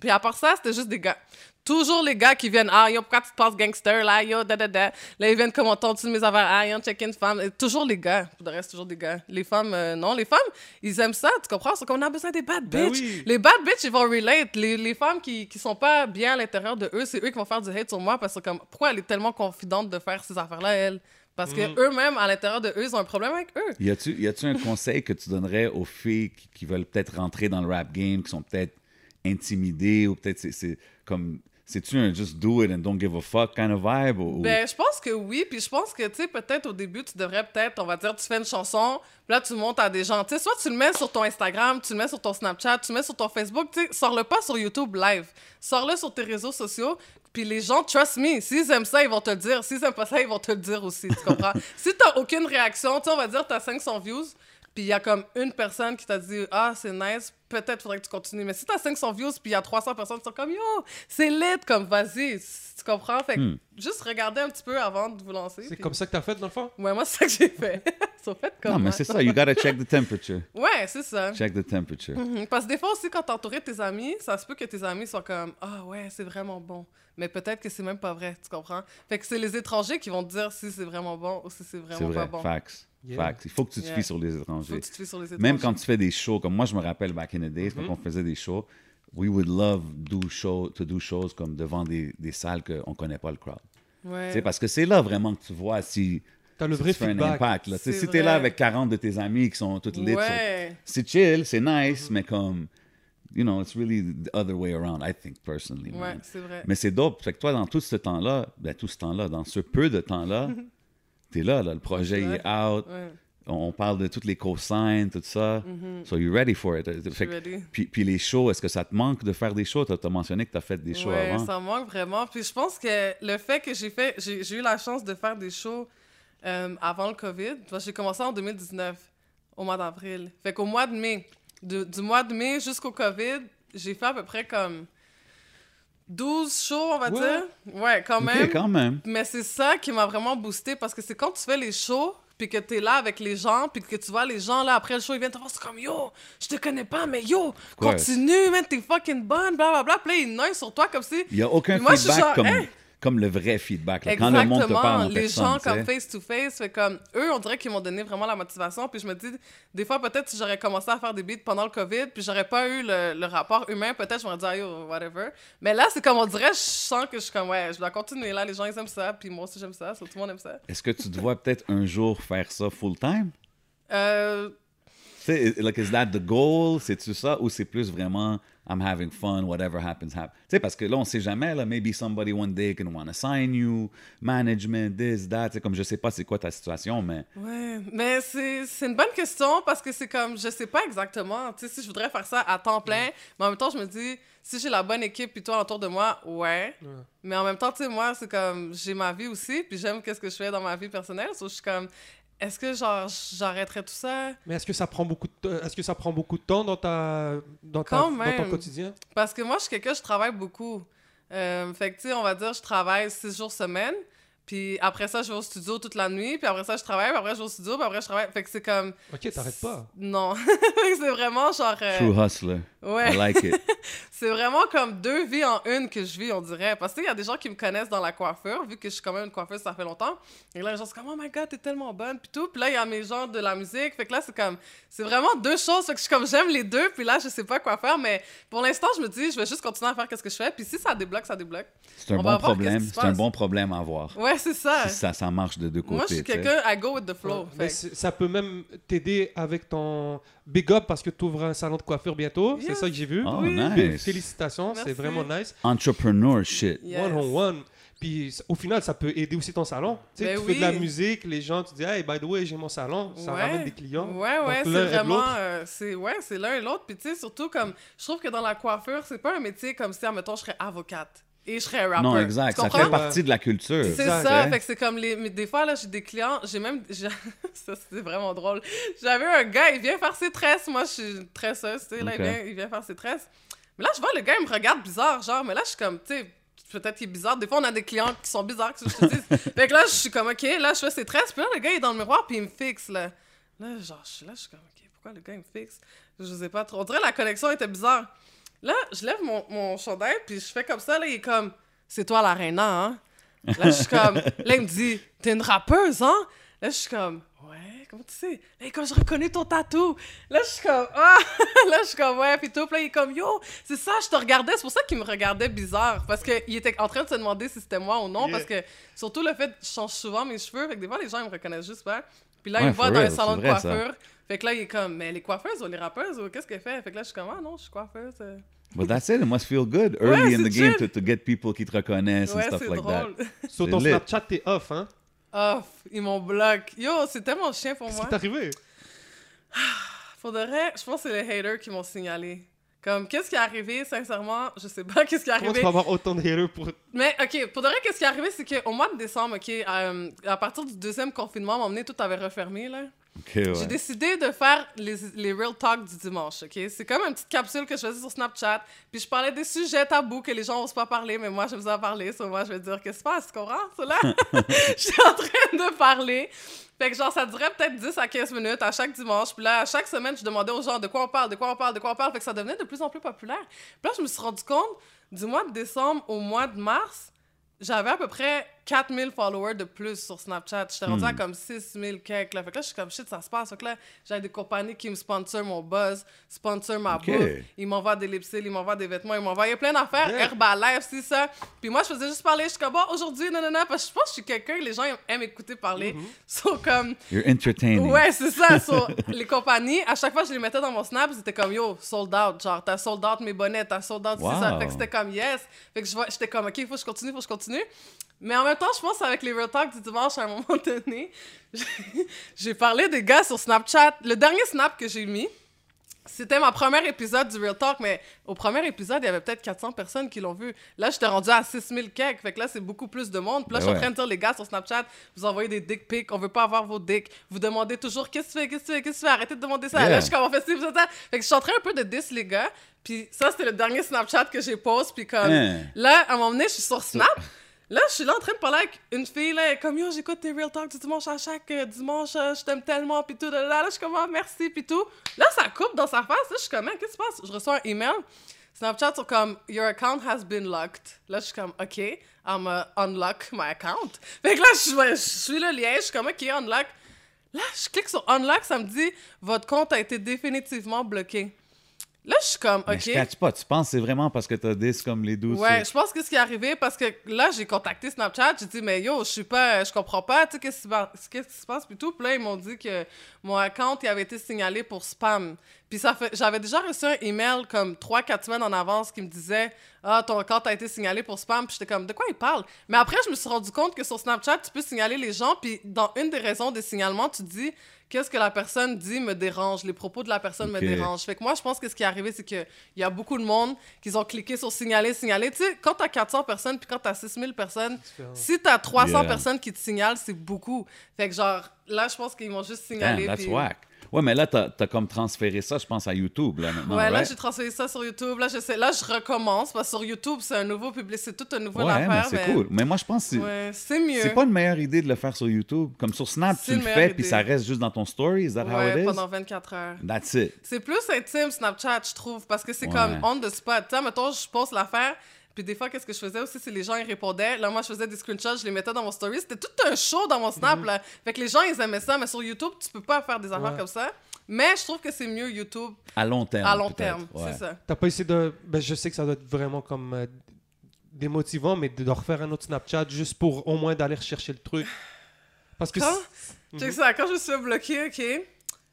Puis à part ça, c'était juste des gars. Toujours les gars qui viennent, ah yo, pourquoi tu te passes gangster là, yo, da da da. Là, ils viennent dessous de mes affaires, ah yo, check une femme. Et toujours les gars, pour le reste, toujours des gars. Les femmes, euh, non, les femmes, ils aiment ça, tu comprends? C'est qu'on a besoin des bad Ben bitches. oui. Les bad bitches, ils vont relate. Les, les femmes qui, qui sont pas bien à l'intérieur de eux, c'est eux qui vont faire du hate sur moi parce que, comme, pourquoi elle est tellement confidente de faire ces affaires-là, elle? Parce que Mhm. eux-mêmes, à l'intérieur de eux, ils ont un problème avec eux. y a-tu, y a-tu un conseil que tu donnerais aux filles qui, qui veulent peut-être rentrer dans le rap game, qui sont peut-être intimidées ou peut-être c'est, comme. C'est-tu un just do it and don't give a fuck kind of vibe? Ou, ou- Ben, je pense que oui, puis je pense que, tu sais, peut-être au début, tu devrais peut-être, on va dire, tu fais une chanson, puis là, tu montes à des gens. Tu sais, soit tu le mets sur ton Instagram, tu le mets sur ton Snapchat, tu le mets sur ton Facebook, tu sais, sors-le pas sur YouTube live. Sors-le sur tes réseaux sociaux, puis les gens, trust me, s'ils aiment ça, ils vont te le dire. S'ils aiment pas ça, ils vont te le dire aussi, tu comprends? si t'as aucune réaction, tu sais, on va dire, t'as 500 views, puis il y a comme une personne qui t'a dit ah c'est nice peut-être faudrait que tu continues mais si t'as 500 views puis il y a 300 personnes qui sont comme yo c'est lit comme vas-y tu comprends? Fait que Hmm. juste regardez un petit peu avant de vous lancer C'est puis- comme ça que t'as fait, dans le fond? ouais moi c'est ça que j'ai fait Ils fait comme non, mais c'est ça. You gotta check the temperature. ouais c'est ça Check the temperature. Mhm. Parce que des fois aussi, quand t'es entouré de tes amis, ça se peut que tes amis soient comme Ah ouais, c'est vraiment bon. Mais peut-être que c'est même pas vrai, tu comprends? Fait que c'est les étrangers qui vont te dire si c'est vraiment bon ou si c'est vraiment vrai. pas bon. Facts. Yeah. Facts. Il faut que tu te Yeah. fies sur les Faut étrangers. que tu te fies sur les étrangers. Même quand tu fais des shows, comme moi, je me rappelle back in the days, quand on faisait des shows, we would love do show, to do shows comme devant des, des salles qu'on connaît pas le crowd. Ouais. Tu sais, Parce que c'est là vraiment que tu vois si, T'as le si vrai tu fais un impact. Là. Tu Si tu es là avec 40 de tes amis qui sont toutes lit, Ouais. c'est chill, c'est nice, Mhm. mais comme, you know, it's really the other way around, I think, personally. Ouais, man. c'est vrai. Mais c'est dope. Fait que toi, dans tout ce temps-là, ben, tout ce temps-là, dans ce peu de temps-là, t'es là, là, le projet est out, Ouais. On parle de toutes les cosignes, tout ça. Mhm. So you're ready for it? Je Fait suis que- ready. puis, puis les shows, est-ce que ça te manque de faire des shows? Tu as mentionné que tu as fait des shows ouais, avant. ça me manque vraiment. Puis je pense que le fait que j'ai fait, j'ai eu la chance de faire des shows euh, avant le COVID. J'ai commencé en 2019, au mois d'avril. Fait qu'au mois de mai, de- du mois de mai jusqu'au COVID, j'ai fait à peu près comme 12 shows, on va Ouais. dire. Ouais, quand même. quand même. Mais c'est ça qui m'a vraiment boosté parce que c'est quand tu fais les shows puis que t'es là avec les gens puis que tu vois les gens là après le show ils viennent te voir c'est comme yo je te connais pas mais yo continue man t'es fucking bonne bla bla bla puis là ils noient sur toi comme si Il a aucun Puis moi, je suis feedback genre, comme, hey! Comme le vrai feedback. là. Quand le monde te parle en les personne, gens comme face to face comme eux on dirait qu'ils m'ont donné vraiment la motivation puis je me dis des fois peut-être si j'aurais commencé à faire des beats pendant le covid puis j'aurais pas eu le, le rapport humain peut-être je m'aurais dit ah, yo whatever mais là c'est comme on dirait je sens que je suis comme ouais je dois continuer là les gens ils aiment ça puis moi aussi j'aime ça tout le monde aime ça Est-ce que tu te vois peut-être un jour faire ça full-time? euh, Tu sais, like, is that the goal? C'est-tu ça? Ou c'est plus vraiment I'm having fun, whatever happens, happens? Tu sais, parce que là, on sait jamais, là, maybe somebody one day can want to sign you, management, this, that. Tu sais, comme je sais pas c'est quoi ta situation, mais Ouais, mais c'est une bonne question parce que c'est comme, je sais pas exactement, tu sais, si je voudrais faire ça à temps plein, mais en même temps, je me dis, si j'ai la bonne équipe puis toi autour de moi, ouais. Ouais. Mais en même temps, tu sais, moi, c'est comme, j'ai ma vie aussi, puis j'aime qu'est-ce que je fais dans ma vie personnelle, so je suis comme, est-ce que, genre, j'arrêterais tout ça? Mais est-ce que ça prend beaucoup de est-ce que ça prend beaucoup de temps dans ta dans, ta, Quand dans ton quotidien? Parce que moi, je suis quelqu'un, je travaille beaucoup. Euh, fait que, tu sais, on va dire, je travaille six jours semaine. Puis après ça, je vais au studio toute la nuit. Puis après ça, je travaille. Puis après, je vais au studio. Puis après, je travaille. Fait que c'est comme. OK, t'arrêtes pas. Non. c'est vraiment genre. euh, true hustler. Ouais. I like it. C'est vraiment comme deux vies en une que je vis, on dirait. Parce qu'il y a des gens qui me connaissent dans la coiffure, vu que je suis quand même une coiffeuse, ça fait longtemps. Et là, les gens sont comme, oh my god, t'es tellement bonne, puis tout. Puis là, il y a mes gens de la musique. Fait que là, c'est comme, c'est vraiment deux choses. Fait que je suis comme, j'aime les deux, puis là, je sais pas quoi faire. Mais pour l'instant, je me dis, je vais juste continuer à faire ce que je fais. Puis si ça débloque, ça débloque. C'est un On bon problème. C'est un bon problème à avoir. Ouais, c'est ça. Si ça, ça marche de deux côtés. Moi, je suis quelqu'un, I go with the flow. Ouais, ça peut même t'aider avec ton big up parce que tu ouvres un salon de coiffure bientôt. C'est ça que j'ai vu. Oh, Oui. nice. Félicitations, c'est vraiment nice. Entrepreneur shit. Yes. One on one. Puis au final, ça peut aider aussi ton salon. Tu sais, Ben tu fais de la musique, les gens, tu dis, hey, by the way, j'ai mon salon. Ça Ouais. ramène des clients. Ouais, ouais, c'est vraiment. euh, c'est ouais, c'est l'un et l'autre. Puis tu sais, surtout comme. Je trouve que dans la coiffure, c'est pas un métier comme si, admettons, je serais avocate et je serais rapper. Non, exact. Ça fait partie de la culture. C'est ça, fait que c'est comme les. mais des fois, là, j'ai des clients, j'ai même. ça, c'est vraiment drôle. J'avais un gars, il vient faire ses tresses. Moi, je suis une tresseuse, tu sais, là, il, vient, il vient faire ses tresses. Mais là, je vois le gars, il me regarde bizarre, genre, mais là, je suis comme, tu sais, peut-être qu'il est bizarre. Des fois, on a des clients qui sont bizarres, que je te dis. fait que là, je suis comme, OK, là, je fais ses tresses, puis là, le gars, il est dans le miroir, puis il me fixe, là. Là, genre, je suis là, je suis comme, OK, pourquoi le gars, il me fixe? Je sais pas trop. On dirait que la connexion était bizarre. Là, je lève mon, mon chandail, puis je fais comme ça, là, il est comme, c'est toi la reine, hein? Là, je suis comme, là, il me dit, t'es une rappeuse, hein? Là, je suis comme, ouais, comment tu sais? Là, comme je reconnais ton tatou. Là, je suis comme, ah! là, je suis comme, ouais, puis tout. Puis là, il est comme, yo, c'est ça, je te regardais. C'est pour ça qu'il me regardait bizarre. Parce qu'il était en train de se demander si c'était moi ou non. Yeah. Parce que, surtout le fait que je change souvent mes cheveux. Fait que des fois, les gens, ils me reconnaissent juste pas. Puis là, Ouais, il me voit for dans real, un salon c'est de vrai, ça. Fait que là, il est comme, mais les coiffeuses ou les rappeuses ou qu'est-ce qu'elle fait? Fait que là, je suis comme, ah non, je suis coiffeuse. euh. But that's it. It must feel good early Ouais, in the game to, to get people qui te reconnaissent Ouais, and stuff like that. Sur ton lit. Snapchat, t'es off, hein? Off, ils m'ont bloqué. Yo, c'est tellement chien pour Qu'est-ce moi. qui t'est arrivé? Faudrait, je pense que c'est les haters qui m'ont signalé. Comme, qu'est-ce qui est arrivé, sincèrement, je sais pas qu'est-ce qui est Comment tu arrivé. peux avoir autant de haters pour. Mais, ok, pour de vrai, qu'est-ce qui est arrivé, c'est qu'au mois de décembre, ok, euh, à partir du deuxième confinement, moment donné, tout avait refermé, là. J'ai décidé de faire les, les Real Talk du dimanche, ok? C'est comme une petite capsule que je faisais sur Snapchat, puis je parlais des sujets tabous que les gens n'osent pas parler, mais moi, je faisais en parler, so moi, je vais dire, qu'est-ce qui se passe, tu comprends? Là, j'étais en train de parler, fait que genre, ça durait peut-être 10 à 15 minutes à chaque dimanche, puis là, à chaque semaine, je demandais aux gens de quoi on parle, de quoi on parle, de quoi on parle, fait que ça devenait de plus en plus populaire. Puis là, je me suis rendu compte, du mois de décembre au mois de mars, j'avais à peu près 4000 followers de plus sur Snapchat. J'étais rendu à Hmm. comme 6000 quelques. Là. Fait que là, je suis comme shit, ça se passe. Fait que là, j'ai des compagnies qui me sponsorent mon buzz, sponsor ma Ok. bouffe. Ils m'envoient des lipsticks, ils m'envoient des vêtements, ils m'envoient plein d'affaires. Yeah. Herbalife, c'est ça. Puis moi, je faisais juste parler. Je suis comme, bon, aujourd'hui, non, non, non. Parce que je pense que je suis quelqu'un, les gens aiment écouter parler. So, comme, You're entertaining. Ouais, c'est ça. So, les compagnies, à chaque fois que je les mettais dans mon snap, c'était comme yo, sold out. Genre, t'as sold out mes bonnets, t'as sold out, c'est ça. Fait que c'était comme yes. Fait que je vois- j'étais comme ok, faut que je continue, faut que je continue. Mais en même temps, je pense avec les Real Talk du dimanche, à un moment donné, j'ai- parlé des gars sur Snapchat. Le dernier snap que j'ai mis, c'était ma premier épisode du Real Talk, mais au premier épisode, il y avait peut-être 400 personnes qui l'ont vu. Là, j'étais rendu à 6000 quelques, fait que là, c'est beaucoup plus de monde. Puis là, Ben je suis en train de dire, les gars, sur Snapchat, vous envoyez des dick pics, on veut pas avoir vos dicks. Vous demandez toujours, qu'est-ce que tu fais, qu'est-ce que tu fais, qu'est-ce que tu fais, arrêtez de demander ça. Yeah. Là, je suis comme, on fait ci, ça. Fait que je suis en train un peu de diss les gars. Puis ça, c'était le dernier Snapchat que j'ai posté. Puis comme, Hein. là, à un moment donné, je suis sur Snap. Là, je suis là en train de parler avec une fille, comme yo, j'écoute tes Real Talk du dimanche à chaque euh, dimanche, euh, je t'aime tellement, puis tout, là, là, je suis comme, Ah, merci, puis tout. Là, ça coupe dans sa face, là, je suis comme, Man, qu'est-ce qui se passe? Je reçois un email, Snapchat sur comme, your account has been locked. Là, je suis comme, OK, I'm uh, unlock my account. Fait que là, je suis- je suis le lien, je suis comme, OK, unlock. Là, je clique sur unlock, ça me dit, votre compte a été définitivement bloqué. Là, je suis comme, Mais OK. je catch pas. Tu penses que c'est vraiment parce que t'as 10 comme les 12 Ouais, je pense que ce qui est arrivé, parce que là, j'ai contacté Snapchat, j'ai dit, mais yo, je suis pas, je comprends pas, tu sais, qu'est-ce qui se passe- qu'est-ce qui se passe, puis tout. Puis là, ils m'ont dit que mon account, il avait été signalé pour spam. Puis ça fait, j'avais déjà reçu un email comme 3-4 semaines en avance qui me disait, ah, ton compte a été signalé pour spam. Puis j'étais comme, de quoi il parle? Mais après, je me suis rendu compte que sur Snapchat, tu peux signaler les gens, puis dans une des raisons des signalements, tu dis, qu'est-ce que la personne dit me dérange, les propos de la personne me dérangent. Fait que moi, je pense que ce qui est arrivé, c'est qu'il y a beaucoup de monde qui ont cliqué sur signaler, signaler. Tu sais, quand t'as 400 personnes puis quand t'as 6000 personnes, si t'as 300 Yeah. personnes qui te signalent, c'est beaucoup. Fait que genre, là, je pense qu'ils m'ont juste Damn, signalé. that's puis- whack. Ouais, mais là, t'as as comme transféré ça, je pense, à YouTube, là, maintenant, ouais, là, j'ai transféré ça sur YouTube. Là, je sais, là, je recommence parce que sur YouTube, c'est un nouveau public, c'est tout un nouveau Ouais, affaire. c'est cool. Mais moi, je pense que c'est- Ouais, mieux. c'est pas une meilleure idée de le faire sur YouTube. Comme sur Snap, tu le fais, puis ça reste juste dans ton story. Is that how Ouais, it is? pendant 24 heures. That's it. C'est plus intime Snapchat, je trouve, parce que c'est comme on the spot. Tu sais, mettons, je poste l'affaire, puis des fois, qu'est-ce que je faisais aussi, c'est les gens, ils répondaient. Là, moi, je faisais des screenshots, je les mettais dans mon story. C'était tout un show dans mon Snap, Mhm. là. Fait que les gens, ils aimaient ça, mais sur YouTube, tu peux pas faire des affaires Ouais. comme ça. Mais je trouve que c'est mieux YouTube À long terme. à long terme, Ouais. c'est ça. T'as pas essayé de. Ben, je sais que ça doit être vraiment comme euh, démotivant, mais de, de refaire un autre Snapchat juste pour au moins d'aller rechercher le truc. Parce que. Quand, check ça, quand je me suis bloquer, ok,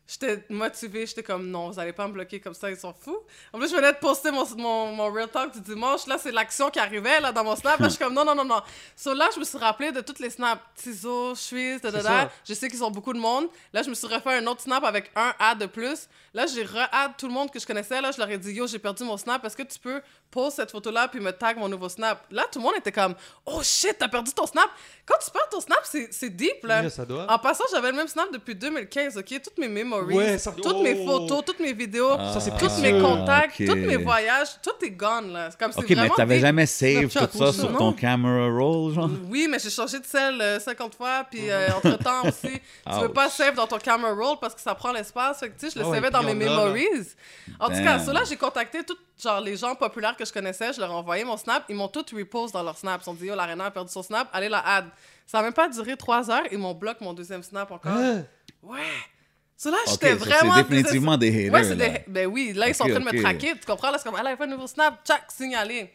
j'étais motivée, j'étais comme non, vous allez pas me bloquer comme ça, ils sont fous. En plus, je venais de poster mon, mon, mon Real Talk du dimanche, là, c'est l'action qui arrivait là, dans mon snap. Là, je suis comme non, non, non, non. So là, je me suis rappelé de toutes les snaps. Tizo, Suisse, da. Je sais qu'ils ont beaucoup de monde. Là, je me suis refait un autre snap avec un ad de plus. Là, j'ai re-add tout le monde que je connaissais. Là, je leur ai dit yo, j'ai perdu mon snap. Est-ce que tu peux poser cette photo-là puis me tag mon nouveau snap? Là, tout le monde était comme oh shit, t'as perdu ton snap. Quand tu perds ton snap, c'est deep là. Yeah, ça doit. En passant, j'avais le même snap depuis 2015, ok? Toutes mes Ouais, ça- toutes mes Oh! photos, toutes mes vidéos, Ça, c'est tous mes contacts, ok. tous mes voyages, tout est gone, là. C'est Comme Ok, mais vraiment t'avais jamais save tout ça sur non. ton camera roll, genre? Oui, mais j'ai changé de celle euh, 50 fois, puis euh, entre-temps aussi, tu peux Ouch. pas save dans ton camera roll parce que ça prend l'espace. Fait que, tu sais, je le Ah ouais, savais dans mes là. memories. En tout cas, ceux-là, j'ai contacté tous genre, les gens populaires que je connaissais, je leur ai envoyé mon snap, ils m'ont tous repost dans leur snap. Ils se sont dit, yo, l'Arena a perdu son snap, allez la add. Ça a même pas duré trois heures, ils m'ont bloqué mon deuxième snap encore. Hein? Ouais. Ceux-là, Ok, j'étais so vraiment. c'est définitivement des haters. Ouais, c'est là. des... Ben oui, là, ils sont en train de me traquer. Tu comprends? Là, c'est comme, elle a fait un nouveau snap, tchac, signalé.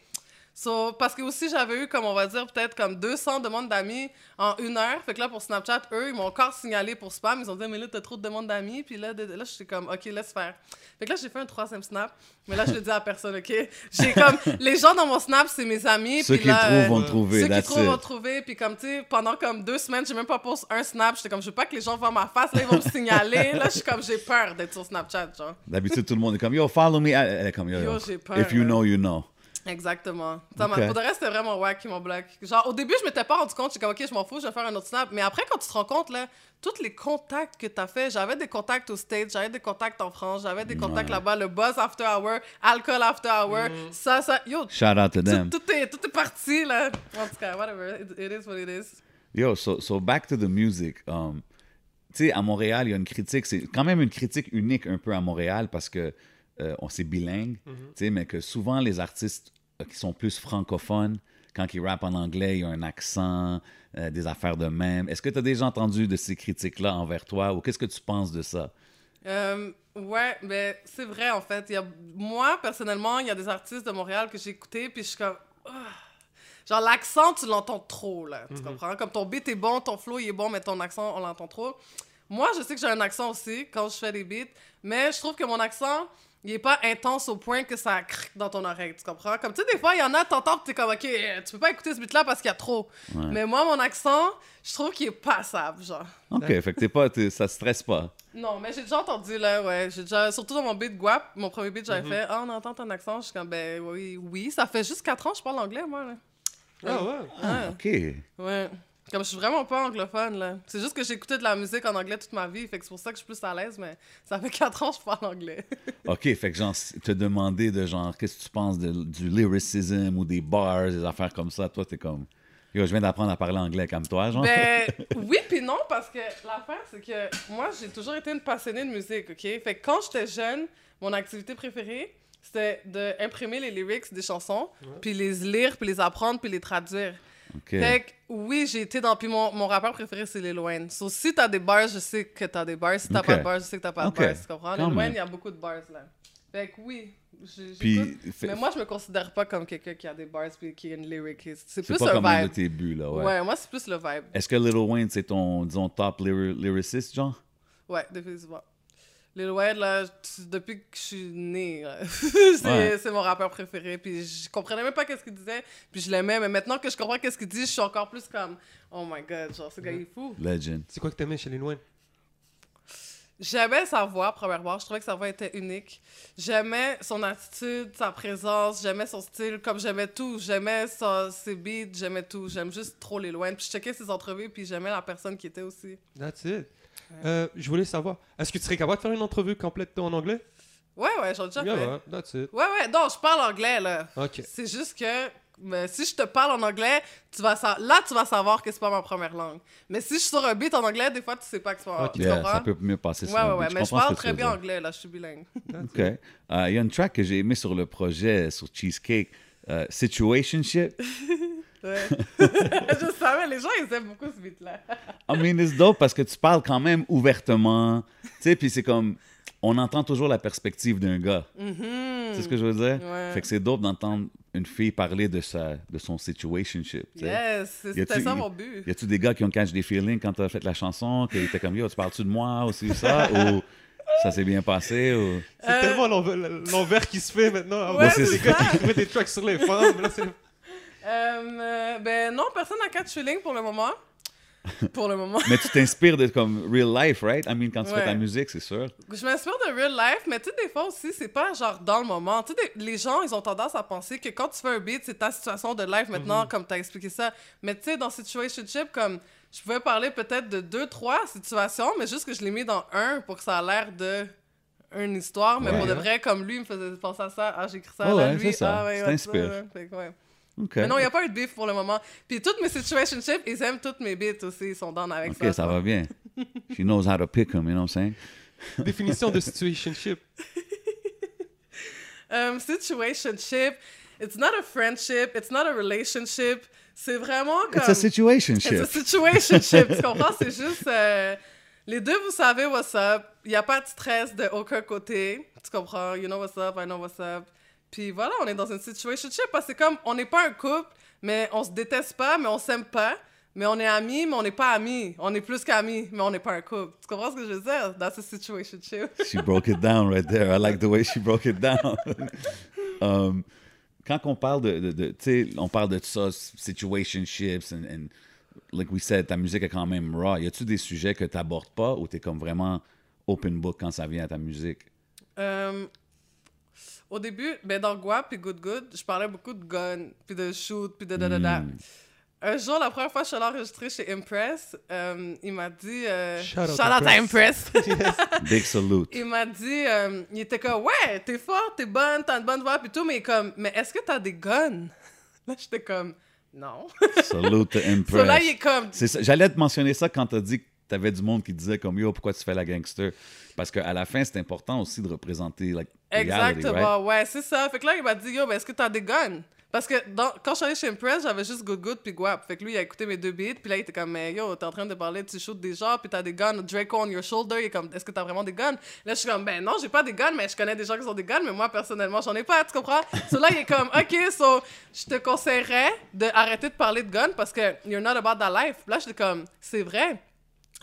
So, parce que aussi, j'avais eu, comme on va dire, peut-être comme 200 demandes d'amis en une heure. Fait que là, pour Snapchat, eux, ils m'ont encore signalé pour spam. Ils ont dit, mais là, t'as trop de demandes d'amis. Puis là, de... là, je suis comme, OK, laisse faire. Fait que là, j'ai fait un troisième snap. Mais là, je le dis à personne, OK? J'ai comme, les gens dans mon snap, c'est mes amis. Ceux qui là, trouvent euh, vont trouver, ceux qui trouvent vont trouver. Puis comme, tu sais, pendant comme deux semaines, j'ai même pas posté un snap. J'étais comme, je veux pas que les gens voient ma face. Là, ils vont me signaler. Là, je suis comme, j'ai peur d'être sur Snapchat, genre. D'habitude, tout le monde est comme, yo, follow me. Elle est comme, yo, yo. Yo, j'ai peur, If you know, you know. Exactement. Ça m'a- Ok. Pour de reste, c'était vraiment wack qui m'ont bloqué. Genre, au début, je m'étais pas rendu compte. J'étais comme, OK, je m'en fous, je vais faire un autre snap. Mais après, quand tu te rends compte, là, tous les contacts que tu as fait, j'avais des contacts au States, j'avais des contacts en France, j'avais des contacts Ouais. là-bas, le buzz after hour, alcool after hour, ça, ça. Yo, Shout out to them. tout, tout est, tout est parti, là. En tout cas, whatever. It, it is what it is. Yo, so, so back to the music. Um, tu sais, à Montréal, il y a une critique. C'est quand même une critique unique un peu à Montréal parce que euh, on c'est bilingue, tu sais, mais que souvent les artistes qui sont plus francophones, quand ils rappent en anglais, il y a un accent, euh, des affaires de même. Est-ce que tu as déjà entendu de ces critiques-là envers toi ou qu'est-ce que tu penses de ça? Euh, ouais, mais c'est vrai en fait. Il y a, moi, personnellement, il y a des artistes de Montréal que j'ai écoutés, puis je suis comme. Ah. Genre, l'accent, tu l'entends trop, là. Tu comprends? Comme ton beat est bon, ton flow il est bon, mais ton accent, on l'entend trop. Moi, je sais que j'ai un accent aussi quand je fais des beats, mais je trouve que mon accent, il est pas intense au point que ça cric dans ton oreille, tu comprends? Comme tu sais, des fois, il y en a, t'entends, pis t'es comme, ok, euh, tu peux pas écouter ce beat-là parce qu'il y a trop. Ouais. Mais moi, mon accent, je trouve qu'il est passable, genre. OK, fait que t'es pas, t'es- ça stresse pas. Non, mais j'ai déjà entendu, là, ouais. J'ai déjà, surtout dans mon beat Guap, mon premier beat, j'avais Mhm. fait Ah, on entend ton accent. Je suis comme, ben oui, oui. Ça fait juste 4 ans que je parle anglais, moi, là. Ah ouais. Ouais. OK. Ouais. Comme je suis vraiment pas anglophone, là. C'est juste que j'ai écouté de la musique en anglais toute ma vie, fait que c'est pour ça que je suis plus à l'aise, mais ça fait 4 ans que je parle anglais. OK, fait que genre, te demander de genre, qu'est-ce que tu penses de- du lyricism ou des bars, des affaires comme ça, toi, t'es comme, yo, je viens d'apprendre à parler anglais comme toi, genre. Ben oui puis non parce que l'affaire c'est que moi j'ai toujours été une passionnée de musique, OK? Fait que quand j'étais jeune, mon activité préférée c'était d'imprimer les lyrics des chansons, puis les lire, puis les apprendre, puis les traduire. Fait que oui, j'ai été dans puis mon, mon rappeur préféré c'est Lil Wayne. So si t'as des bars, je sais que t'as des bars, si t'as pas de bars, je sais que t'as pas de bars, tu comprends? Lil Wayne, il y a beaucoup de bars là. Fait que oui, Puis, fait- mais moi je me considère pas comme quelqu'un qui a des bars puis qui est une lyricist. C'est plus pas un comme un de vibe. tes buts, là, ouais. Ouais, moi c'est plus le vibe. Est-ce que Lil Wayne, c'est ton, disons, top lyri- lyricist, genre? Ouais, définitivement. Lil Wayne, là, depuis que je suis née, c'est Ouais. mon rappeur préféré. Puis je comprenais même pas qu'est-ce qu'il disait, puis je l'aimais. Mais maintenant que je comprends qu'est-ce qu'il dit, je suis encore plus comme, oh my god, genre, ce gars, il est fou. Legend. C'est quoi que t'aimais chez Lil Wayne? J'aimais sa voix, premièrement. Je trouvais que sa voix était unique. J'aimais son attitude, sa présence, j'aimais son style, comme j'aimais tout. J'aimais sa- ses beats, j'aimais tout. J'aime juste trop Lil Wayne. Puis je checkais ses entrevues, puis j'aimais la personne qui était aussi. That's it. Euh, je voulais savoir, est-ce que tu serais capable de faire une entrevue complète en anglais? Ouais, ouais, j'en ai déjà Yeah, fait. ouais, that's it. Ouais, ouais, non, je parle anglais, là. Ok. C'est juste que mais si je te parle en anglais, tu vas sa- là, tu vas savoir que c'est pas ma première langue. Mais si je suis sur un beat en anglais, des fois, tu sais pas que c'est pas Ok. tu Yeah, ça peut mieux passer Ouais, sur un ouais, beat. ouais, mais je parle très bien dire. anglais, là, je suis bilingue. OK. Euh, Il y a une track que j'ai aimée sur le projet, sur Cheesecake, euh, Situationship. Ouais. je savais, les gens, ils aiment beaucoup ce beat-là. I mean, it's dope parce que tu parles quand même ouvertement. Tu sais, puis c'est comme. On entend toujours la perspective d'un gars. C'est ce que je veux dire? Ouais. Fait que c'est dope d'entendre une fille parler de, sa, de son situationship. tu sais. Yes, c'était ça mon but. Y a-tu des gars qui ont catch des feelings quand t'as fait la chanson, qui étaient comme yo, tu parles-tu de moi aussi, ça? ou ça s'est bien passé? Ou... C'est Euh, tellement l'envers qui se fait maintenant. Ouais, c'est les gars qui écrivaient des tracks sur les femmes. Là, c'est... Euh, ben non, personne n'a catch feeling pour le moment. pour le moment. Mais tu t'inspires de comme real life, right? I mean, quand tu fais ta musique, c'est sûr. Je m'inspire de real life, mais tu sais, des fois aussi, c'est pas genre dans le moment. Tu sais, les gens, ils ont tendance à penser que quand tu fais un beat, c'est ta situation de life maintenant, Mhm. comme t'as expliqué ça. Mais tu sais, dans Situationship, comme je pouvais parler peut-être de deux, trois situations, mais juste que je l'ai mis dans un pour que ça a l'air de une histoire. Mais Ouais. pour de vrai, comme lui, il me faisait penser à ça. Ah, j'ai écrit ça, Ouais, là, ouais, lui. ça. Ah, ouais, ouais, t'inspires. ouais. Fait ouais. OK. Mais non, il n'y a pas eu de beef pour le moment. Puis toutes mes situationships, ils aiment toutes mes beats aussi. Ils sont down avec OK, ça. ça va bien. She knows how to pick them, you know what I'm saying? Définition de situationship. Um, situationship, it's not a friendship, it's not a relationship. C'est vraiment comme... It's a situationship. It's a situationship, tu comprends? C'est juste... euh, les deux, vous savez what's up. Il n'y a pas de stress de aucun côté. Tu comprends? You know what's up, I know what's up. Puis voilà, on est dans une situationship parce que c'est comme, on n'est pas un couple, mais on se déteste pas, mais on s'aime pas. Mais on est amis, mais on n'est pas amis. On est plus qu'amis, mais on n'est pas un couple. Tu comprends ce que je veux dire? That's a situationship. She broke it down right there. I like the way she broke it down. um, quand on parle de, de, de- tu sais, on parle de ça, situationships, and, and like we said, ta musique est quand même raw. Y a-tu des sujets que tu n'abordes pas ou tu es comme vraiment open book quand ça vient à ta musique? Euh, au début, ben dans Guap et Good Good, je parlais beaucoup de gun, puis de shoot, puis de da da da. Mm. Un jour, la première fois que je suis allée enregistrer chez Impress, euh, il m'a dit... euh, Shout out shout out à Impress. Big salute. il m'a dit... euh, il était comme, ouais, t'es forte, t'es bonne, t'as une bonne voix, puis tout, mais comme, mais est-ce que t'as des guns? Là, j'étais comme, non. Salute to So là, Impress. il est comme, C'est ça. J'allais te mentionner ça quand tu as dit que tu avais du monde qui disait comme yo, pourquoi tu fais la gangster? Parce qu'à la fin, c'est important aussi de représenter like, right? Exactement, ouais, c'est ça. Fait que là, il m'a dit, yo, mais est-ce que t'as des guns? Parce que dans, quand je suis allée chez Impress, j'avais juste Good Good puis Guap. Fait que lui, il a écouté mes deux beats, puis là, il était comme, mais yo, t'es en train de parler, tu shoots des gens, puis t'as des guns, Draco on your shoulder. Il est comme, est-ce que t'as vraiment des guns? Là, je suis comme, ben non, j'ai pas des guns, mais je connais des gens qui ont des guns, mais moi, personnellement, j'en ai pas, tu comprends? So là, il est comme, ok, so, je te conseillerais d'arrêter de parler de guns parce que you're not about that life. Là, j'étais comme, c'est vrai.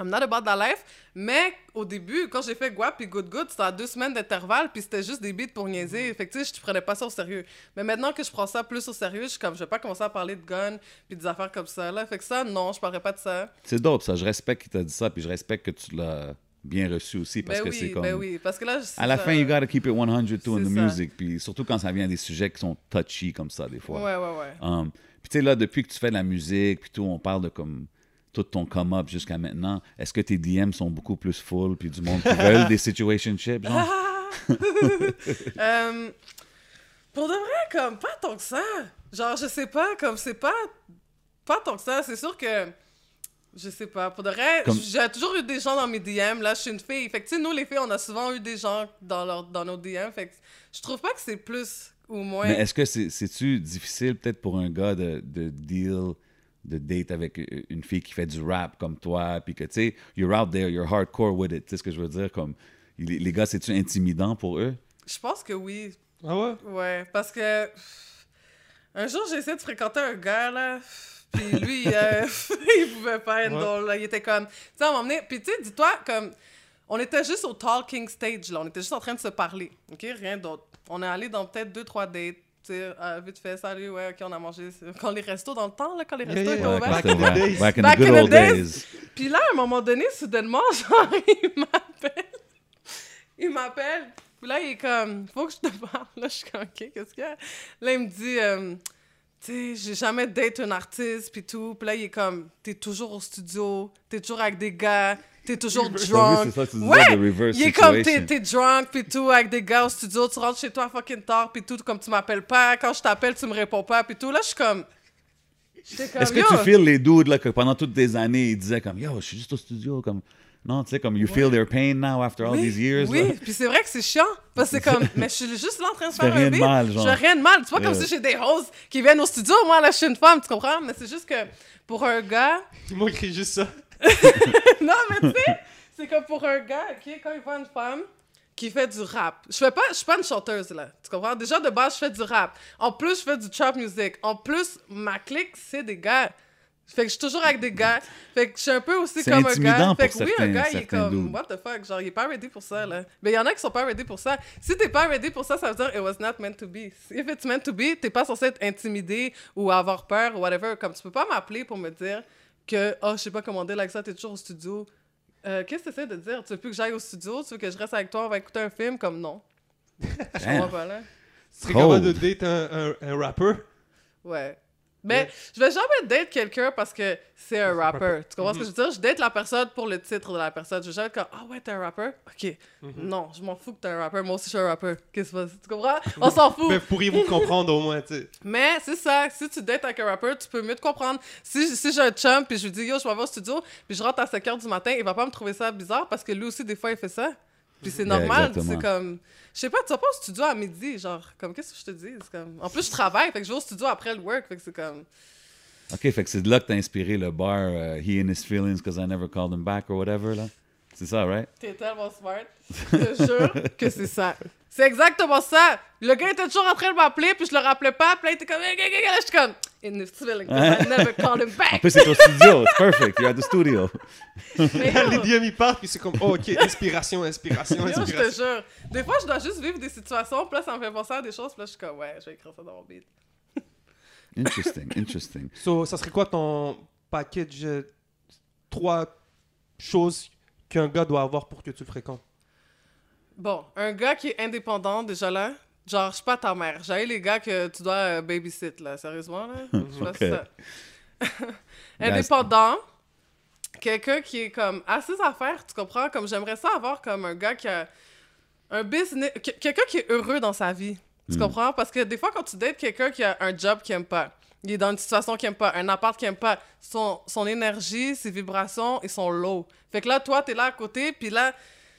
I'm not about that life. Mais au début, quand j'ai fait Guap et Good Good, c'était à deux semaines d'intervalle, puis c'était juste des beats pour niaiser. Fait que tu sais, je prenais pas ça au sérieux. Mais maintenant que je prends ça plus au sérieux, je suis comme, je vais pas commencer à parler de guns, puis des affaires comme ça. Là. Fait que ça, non, je parlerai pas de ça. C'est dope, ça. Je respecte qu'il t'a dit ça, puis je respecte que tu l'as bien reçu aussi, parce ben que oui, c'est comme... ben oui. Parce que là, À la ça. fin, you gotta keep it 100 too in the ça. music, puis surtout quand ça vient des sujets qui sont touchy comme ça, des fois. Ouais, ouais, ouais. Um, puis tu sais, là, depuis que tu fais de la musique, puis tout, on parle de comme tout ton come-up jusqu'à maintenant. Est-ce que tes DM sont beaucoup plus full, puis du monde qui veulent des situationships, genre? Euh, pour de vrai, comme, pas tant que ça. Genre, je sais pas, comme, c'est pas. Pas tant que ça. C'est sûr que. Je sais pas. Pour de vrai, Comme- j'ai toujours eu des gens dans mes DM. Là, je suis une fille. Fait que, tu sais, nous, les filles, on a souvent eu des gens dans, leur, dans nos DM. Fait que je trouve pas que c'est plus ou moins. Mais est-ce que c'est- c'est-tu difficile peut-être pour un gars de, de deal, de date avec une fille qui fait du rap comme toi, puis que, tu sais, you're out there, you're hardcore with it, tu sais ce que je veux dire? Comme, les, les gars, c'est-tu intimidant pour eux? Je pense que oui. Ah ouais? Ouais, parce que un jour j'ai essayé de fréquenter un gars là, puis lui euh, il pouvait pas être Ouais. drôle, là. il était comme, tu sais, on m'a emmené, puis tu sais, dis-toi comme, on était juste au talking stage là, on était juste en train de se parler, ok, rien d'autre. On est allé dans peut-être deux trois dates. Tu sais, euh, vite fait, salut, ouais, ok, on a mangé. Quand les restos dans le temps, là, quand les restos étaient ouverts. back in the days. Back in the good old days. days. Puis là, à un moment donné, soudainement, genre, il m'appelle. Il m'appelle. Puis là, il est comme, faut que je te parle. Là, je suis comme, OK, qu'est-ce qu'il y a? Là, il me dit, euh, tu sais, j'ai jamais date un artiste, puis tout. Puis là, il est comme, t'es toujours au studio, t'es toujours avec des gars, t'es toujours Ah oui, drunk. c'est ça, tu Ouais, il est comme, t'es, t'es drunk, puis tout, avec des gars au studio, tu rentres chez toi fucking tard, puis tout, comme tu m'appelles pas, quand je t'appelle, tu me réponds pas, puis tout. Là, je suis comme... Comme, Est-ce que tu feels les dudes là, que pendant toutes des années, ils disaient comme Yo, je suis juste au studio, comme. Non, tu sais, comme you feel their pain now after all oui, these years. Oui, là? puis c'est vrai que c'est chiant, parce que c'est comme, mais je suis juste là en train de faire rien un de beat. mal, Je genre. fais rien de mal. C'est pas comme Yeah. si j'ai des hosts qui viennent au studio, moi, là, je suis une femme, tu comprends? Mais c'est juste que pour un gars... M'ont écrit juste ça. non, mais tu sais, c'est comme pour un gars, OK, quand il voit une femme qui fait du rap. Je fais pas, je suis pas une chanteuse, là. Tu comprends? Déjà, de base, je fais du rap. En plus, je fais du trap music. En plus, ma clique, c'est des gars. Fait que je suis toujours avec des gars. Fait que je suis un peu aussi comme un gars. Fait que oui, un gars, il est comme, dudes. what the fuck? Genre, il est pas ready pour ça, là. Mais il y en a qui sont pas ready pour ça. Si t'es pas ready pour ça, ça veut dire it was not meant to be. If it's meant to be, t'es pas censé être intimidé ou avoir peur ou whatever. Comme tu peux pas m'appeler pour me dire que, oh, je sais pas commander like ça, t'es toujours au studio. Euh, Qu'est-ce que tu essaies de dire? Tu veux plus que j'aille au studio? Tu veux que je reste avec toi? On va écouter un film? Comme non. Je Damn. comprends pas, là. Tu serais capable de date un, un, un rapper? Ouais. Mais je vais jamais date quelqu'un parce que c'est un rapper. Tu comprends ce que je veux dire? Je date la personne pour le titre de la personne. Je vais jamais être comme, ah ouais, t'es un rappeur? Ok. Non, je m'en fous que t'es un rappeur. Moi aussi, je suis un rappeur. Qu'est-ce qui se passe? Tu comprends? On s'en fout. Mais pourriez-vous comprendre au moins, tu sais? Mais c'est ça, si tu dates avec un rappeur, tu peux mieux te comprendre. Si, si j'ai un chum, puis je lui dis, yo, je m'en vais au studio, puis je rentre à 5 h du matin, il va pas me trouver ça bizarre parce que lui aussi, des fois, il fait ça. Puis c'est normal, c'est comme. Je sais pas, tu vas pas au studio à midi, genre, comme, qu'est-ce que je te dis? Comme... En plus, je travaille, fait que je vais au studio après le work, fait que c'est comme. Ok, fait que c'est de là que t'as inspiré le bar euh, He and His Feelings because I never called him back or whatever, là? C'est ça, right? T'es tellement smart. Je te jure que c'est ça. C'est exactement ça. Le gars était toujours en train de m'appeler, puis je le rappelais pas, puis là, il était comme, Hey, hey, hey, hey. je suis comme, in this feeling, I never called him En back. plus, c'est au studio. It's perfect. You're at the studio. Les DM, ils partent, puis c'est comme, oh, ok, inspiration, inspiration, yo, je te inspiration. jure. Des fois, je dois juste vivre des situations, puis là, ça me fait penser à des choses, puis là, je suis comme, ouais, je vais écrire ça dans mon beat. Interesting, interesting. So, ça serait quoi ton package euh, trois choses qu'un gars doit avoir pour que tu le fréquentes? Bon, un gars qui est indépendant, déjà là, genre, je suis pas ta mère. J'ai les gars que tu dois euh, babysit, là, sérieusement, là. Je ça- indépendant, quelqu'un qui est comme à ses affaires, tu comprends? Comme j'aimerais ça avoir comme un gars qui a un business, que- quelqu'un qui est heureux dans sa vie. Tu comprends? Parce que des fois, quand tu dates quelqu'un qui a un job qu'il aime pas, il est dans une situation qu'il aime pas, un appart qu'il aime pas, son, son énergie, ses vibrations, ils sont low. Fait que là, toi, t'es là à côté, puis là,